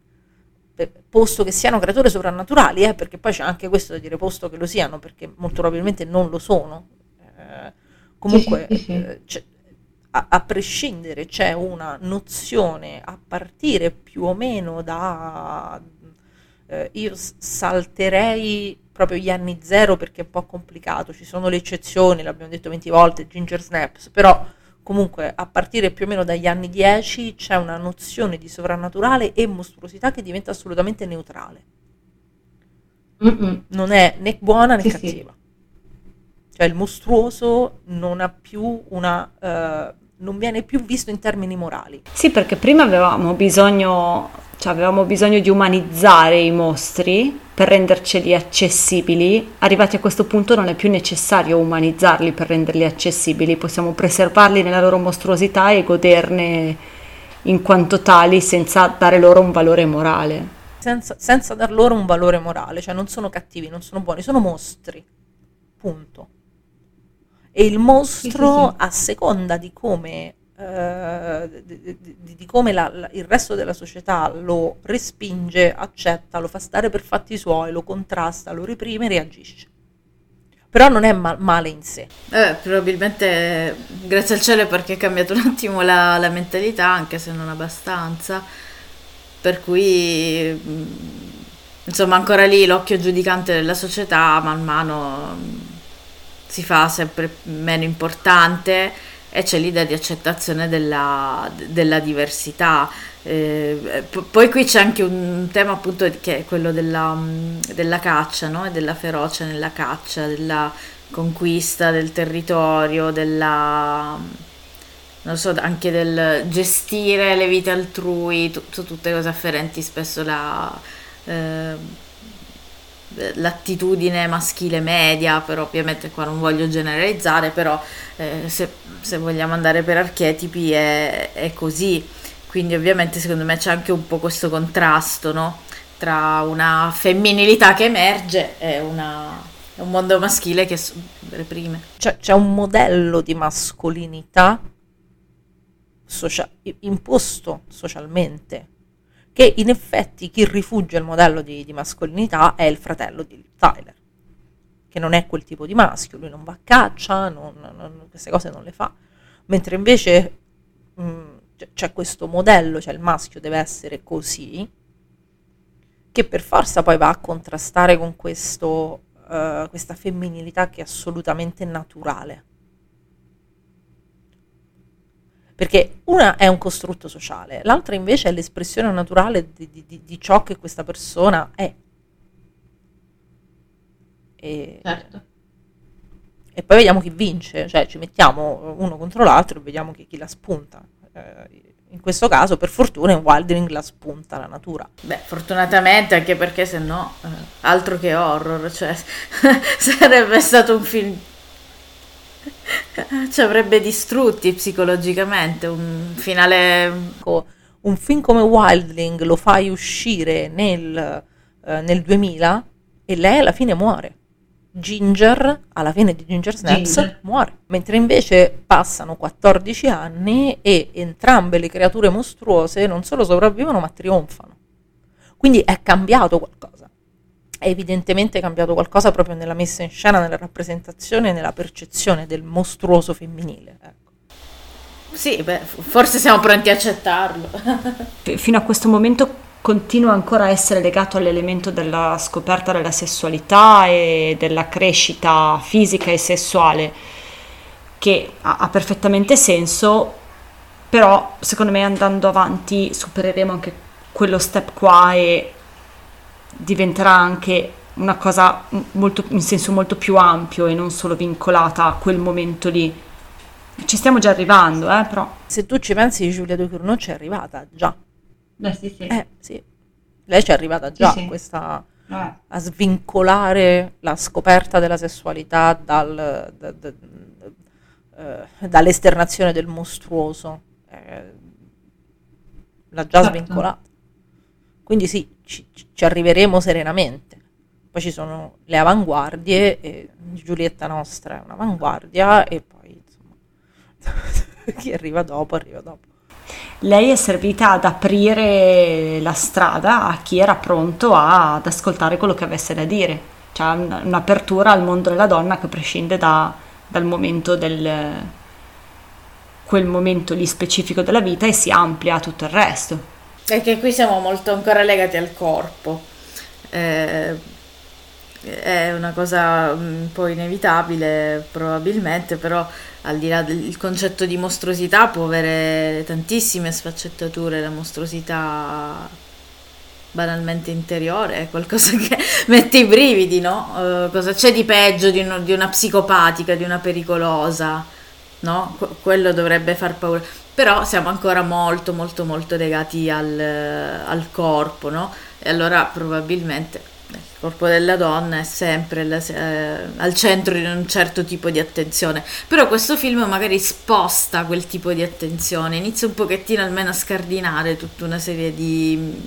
posto che siano creature sovrannaturali, eh, perché poi c'è anche questo da dire, posto che lo siano, perché molto probabilmente non lo sono. Eh, comunque, Sì, sì, sì, eh, a, a prescindere c'è una nozione a partire più o meno da... eh, io salterei proprio gli anni zero perché è un po' complicato, ci sono le eccezioni, l'abbiamo detto 20 volte, Ginger Snaps, però comunque a partire più o meno dagli anni 10 c'è una nozione di sovrannaturale e mostruosità che diventa assolutamente neutrale, Mm-mm. non è né buona né Sì, sì. cattiva. Cioè il mostruoso non ha più una... eh, non viene più visto in termini morali. Sì, perché prima avevamo bisogno, cioè avevamo bisogno di umanizzare i mostri per renderceli accessibili. Arrivati a questo punto non è più necessario umanizzarli per renderli accessibili, possiamo preservarli nella loro mostruosità e goderne in quanto tali senza dare loro un valore morale. senza, senza dar loro un valore morale, cioè non sono cattivi, non sono buoni, sono mostri. Punto. E il mostro, Sì, sì, sì. a seconda di come, eh, di, di- come la- la- il resto della società lo respinge, accetta, lo fa stare per fatti suoi, lo contrasta, lo reprime, reagisce. Però non è ma- male in sé. Eh, probabilmente grazie al cielo perché è cambiato un attimo la, la mentalità, anche se non abbastanza. Per cui, mm, insomma, ancora lì l'occhio giudicante della società man mano mm, si fa sempre meno importante e c'è l'idea di accettazione della, della diversità. Eh, poi qui c'è anche un tema appunto che è quello della, della caccia, no? E della ferocia nella caccia, della conquista del territorio, della, so, anche del gestire le vite altrui, tu- tutte cose afferenti spesso la, eh, l'attitudine maschile media, però ovviamente qua non voglio generalizzare, però eh, se, se, vogliamo andare per archetipi è, è, così, quindi ovviamente secondo me c'è anche un po' questo contrasto, no? Tra una femminilità che emerge e una, un mondo maschile che reprime. C'è, c'è un modello di mascolinità socia- imposto socialmente che in effetti chi rifugge il modello di, di mascolinità è il fratello di Tyler, che non è quel tipo di maschio, lui non va a caccia, non, non, queste cose non le fa, mentre invece mh, c'è questo modello, cioè il maschio deve essere così, che per forza poi va a contrastare con questo, uh, questa femminilità che è assolutamente naturale perché una è un costrutto sociale, l'altra invece è l'espressione naturale di, di, di ciò che questa persona è. E, certo. e, poi vediamo chi vince, cioè ci mettiamo uno contro l'altro e vediamo chi, chi la spunta. Eh, in questo caso, per fortuna, in Wildering la spunta la natura. Beh, fortunatamente, anche perché se no, eh, altro che horror, cioè sarebbe stato un film ci avrebbe distrutti psicologicamente un finale un film come Wildling lo fai uscire nel, eh, nel 2000 e lei alla fine muore. Ginger alla fine di Ginger Snaps Ginger. muore. Mentre invece passano 14 anni e entrambe le creature mostruose non solo sopravvivono ma trionfano. Quindi è cambiato qualcosa è evidentemente cambiato qualcosa proprio nella messa in scena, nella rappresentazione, nella percezione del mostruoso femminile. Ecco. Sì, beh, forse siamo pronti a accettarlo. Fino a questo momento continua ancora a essere legato all'elemento della scoperta della sessualità e della crescita fisica e sessuale, che ha, ha perfettamente senso, però secondo me andando avanti supereremo anche quello step qua e diventerà anche una cosa molto, in senso molto più ampio e non solo vincolata a quel momento lì. Ci stiamo già arrivando, eh, però. Se tu ci pensi, Giulia Ducournau ci è arrivata già. Beh, sì, sì. Eh, sì. Lei ci è arrivata già sì, sì. Questa, eh. a svincolare la scoperta della sessualità dal, da, da, da, uh, dall'esternazione del mostruoso. Eh, l'ha già certo. svincolata. Quindi sì, ci, ci, arriveremo serenamente. Poi ci sono le avanguardie, e Giulietta nostra è un'avanguardia e poi insomma chi arriva dopo arriva dopo. Lei è servita ad aprire la strada a chi era pronto a, ad ascoltare quello che avesse da dire, cioè un, un'apertura al mondo della donna che prescinde da, dal momento del quel momento lì specifico della vita e si amplia a tutto il resto. Perché qui siamo molto ancora legati al corpo. Eh, è una cosa un po' inevitabile probabilmente, però al di là del concetto di mostruosità può avere tantissime sfaccettature, la mostruosità banalmente interiore, è qualcosa che mette i brividi, no? Uh, cosa c'è di peggio di, uno, di, una psicopatica, di una pericolosa, no? Qu- quello dovrebbe far paura però siamo ancora molto molto molto legati al, al corpo, no? E allora probabilmente il corpo della donna è sempre la, eh, al centro di un certo tipo di attenzione, però questo film magari sposta quel tipo di attenzione, inizia un pochettino almeno a scardinare tutta una serie di,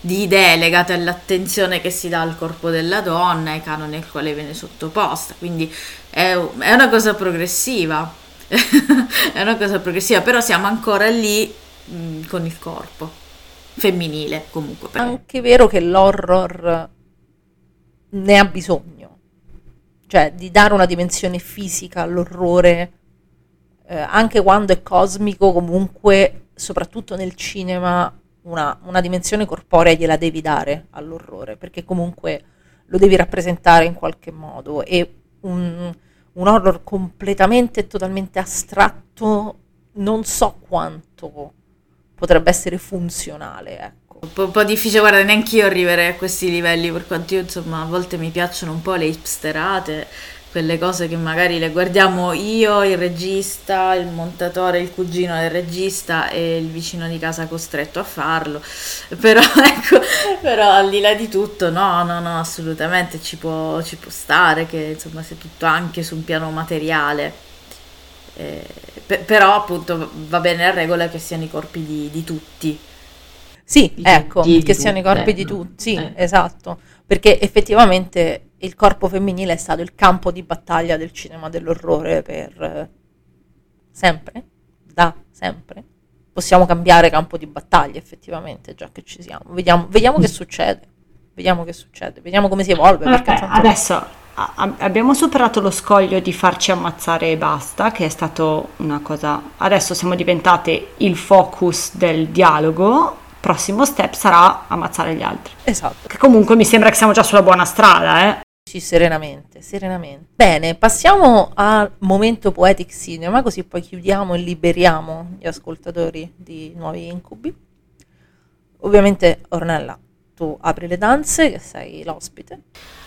di idee legate all'attenzione che si dà al corpo della donna, ai canoni al quale viene sottoposta, quindi è, è una cosa progressiva è una cosa progressiva, però siamo ancora lì mh, mm, con il corpo femminile comunque. È anche vero che l'horror ne ha bisogno, cioè di dare una dimensione fisica all'orrore, eh, anche quando è cosmico, comunque, soprattutto nel cinema, una, una dimensione corporea gliela devi dare all'orrore, perché comunque lo devi rappresentare in qualche modo e un, un horror completamente e totalmente astratto, non so quanto potrebbe essere funzionale, ecco. Un po', un po', difficile, guarda, neanche io arriverei a questi livelli, per quanto io insomma a volte mi piacciono un po' le hipsterate, quelle cose che magari le guardiamo io, il regista, il montatore, il cugino del regista e il vicino di casa costretto a farlo. Però ecco, però al di là di tutto, no, no, no, assolutamente ci può, ci può stare che insomma sia tutto anche su un piano materiale. Eh, pe- però appunto va bene la regola che siano i corpi di, di tutti. Sì, Di ecco, tutti, che siano i tutte, corpi di no? tutti, sì, Eh. esatto, perché effettivamente il corpo femminile è stato il campo di battaglia del cinema dell'orrore per eh, sempre, da sempre. Possiamo cambiare campo di battaglia effettivamente, già che ci siamo. Vediamo, vediamo che succede, vediamo che succede, vediamo come si evolve. Vabbè, tanto- adesso a- abbiamo superato lo scoglio di farci ammazzare e basta, che è stato una cosa. Adesso siamo diventate il focus del dialogo. Prossimo step sarà ammazzare gli altri. Esatto. Che comunque mi sembra che siamo già sulla buona strada, eh. Serenamente, serenamente. Bene, passiamo al momento poetic cinema, così poi chiudiamo e liberiamo gli ascoltatori di nuovi incubi. Ovviamente, Ornella, tu apri le danze, che sei l'ospite.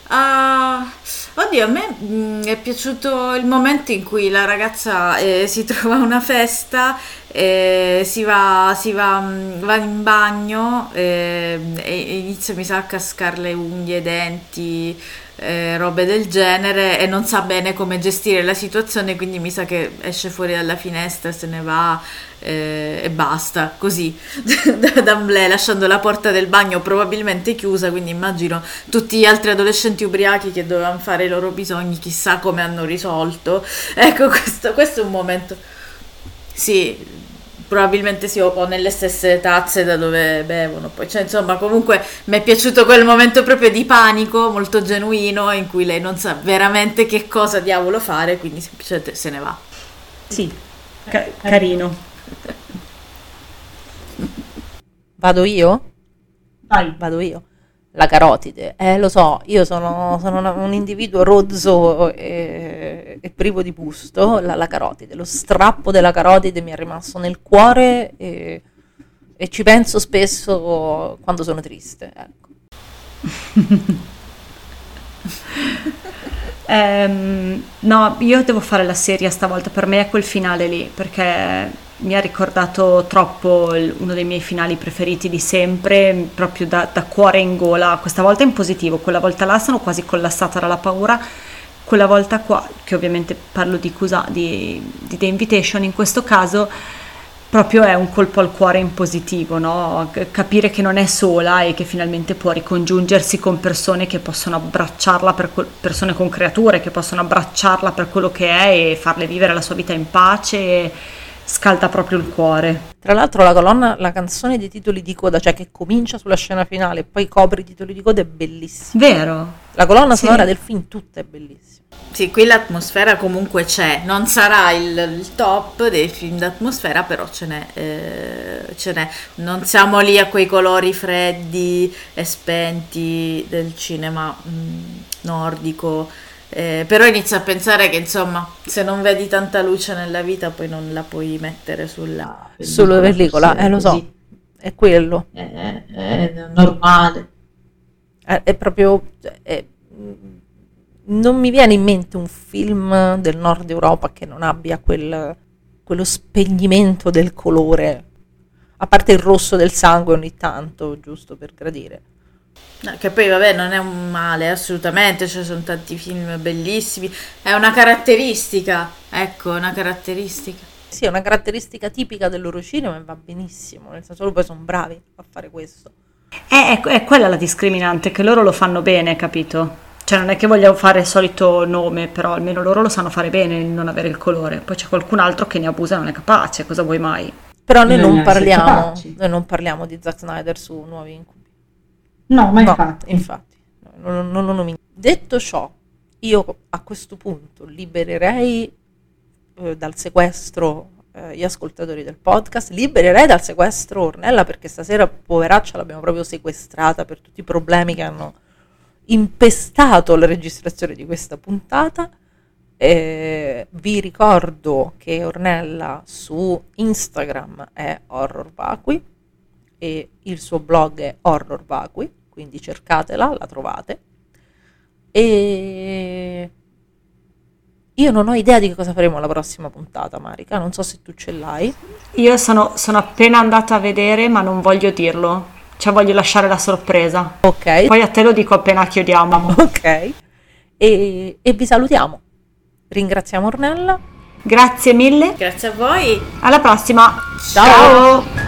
Ah, oddio, a me mm, è piaciuto il momento in cui la ragazza eh, si trova a una festa, eh, si va, si va, mm, va in bagno eh, e inizia mi sa a cascare le unghie, i denti, eh, robe del genere e non sa bene come gestire la situazione, quindi mi sa che esce fuori dalla finestra, se ne va eh, e basta, così, d'amblè, lasciando la porta del bagno probabilmente chiusa, quindi immagino tutti gli altri adolescenti ubriachi che dovevano fare i loro bisogni, chissà come hanno risolto. Ecco, questo, questo è un momento. Sì, probabilmente sì, o nelle stesse tazze da dove bevono. Poi, cioè, insomma, comunque mi è piaciuto quel momento proprio di panico, molto genuino, in cui lei non sa veramente che cosa diavolo fare, quindi semplicemente se ne va. Sì, ca- carino. Vado io? Vai. Vado io. La carotide. Eh, lo so, io sono, sono un individuo rozzo e, e privo di gusto. La, la carotide, lo strappo della carotide mi è rimasto nel cuore e, e ci penso spesso quando sono triste. Ecco. Ehm, no, io devo fare la serie stavolta, per me è quel finale lì, perché mi ha ricordato troppo uno dei miei finali preferiti di sempre, proprio da, da cuore in gola, questa volta in positivo, quella volta là sono quasi collassata dalla paura, quella volta qua, che ovviamente parlo di, Cusa, di, di The Invitation, in questo caso proprio è un colpo al cuore in positivo, no? Capire che non è sola e che finalmente può ricongiungersi con persone che possono abbracciarla per quel- persone con creature che possono abbracciarla per quello che è e farle vivere la sua vita in pace e scalda proprio il cuore. Tra l'altro la colonna, la canzone dei titoli di coda, cioè che comincia sulla scena finale e poi copre i titoli di coda è bellissima. Vero? La colonna Sì. sonora del film tutta è bellissima. Sì, qui l'atmosfera comunque c'è, non sarà il, il top dei film d'atmosfera, però ce n'è, eh, ce n'è. Non siamo lì a quei colori freddi e spenti del cinema mm, nordico, eh, però inizio a pensare che insomma, se non vedi tanta luce nella vita, poi non la puoi mettere sulla... Solo pellicola, eh lo so, Così. è quello. È, è normale. È, è proprio... è- non mi viene in mente un film del nord Europa che non abbia quel, quello spegnimento del colore, a parte il rosso del sangue ogni tanto, giusto per gradire. No, che poi vabbè non è un male assolutamente, ci sono tanti film bellissimi, è una caratteristica, ecco, una caratteristica. Sì, è una caratteristica tipica del loro cinema e va benissimo, nel senso loro poi sono bravi a fare questo. È, è- è quella la discriminante, che loro lo fanno bene, capito? Cioè non è che vogliamo fare il solito nome, però almeno loro lo sanno fare bene il non avere il colore. Poi c'è qualcun altro che ne abusa e non è capace, cosa vuoi mai? Però noi non parliamo, noi non parliamo di Zack Snyder su Nuovi Incubi. No, ma No, infatti. infatti, no, non, non lo nomino. Detto ciò, io a questo punto libererei eh, dal sequestro eh, gli ascoltatori del podcast, libererei dal sequestro Ornella perché stasera poveraccia l'abbiamo proprio sequestrata per tutti i problemi che hanno impestato la registrazione di questa puntata. Eh, vi ricordo che Ornella su Instagram è Horror Vacui e il suo blog è Horror Vacui, quindi cercatela, la trovate. E Io non ho idea di che cosa faremo la prossima puntata, Marica. Non so se tu ce l'hai. Io sono, sono appena andata a vedere, ma non voglio dirlo. Cioè, voglio lasciare la sorpresa. Ok. Poi a te lo dico appena chiudiamo. Ok. E, e vi salutiamo. Ringraziamo Ornella. Grazie mille. Grazie a voi. Alla prossima. Ciao. Ciao.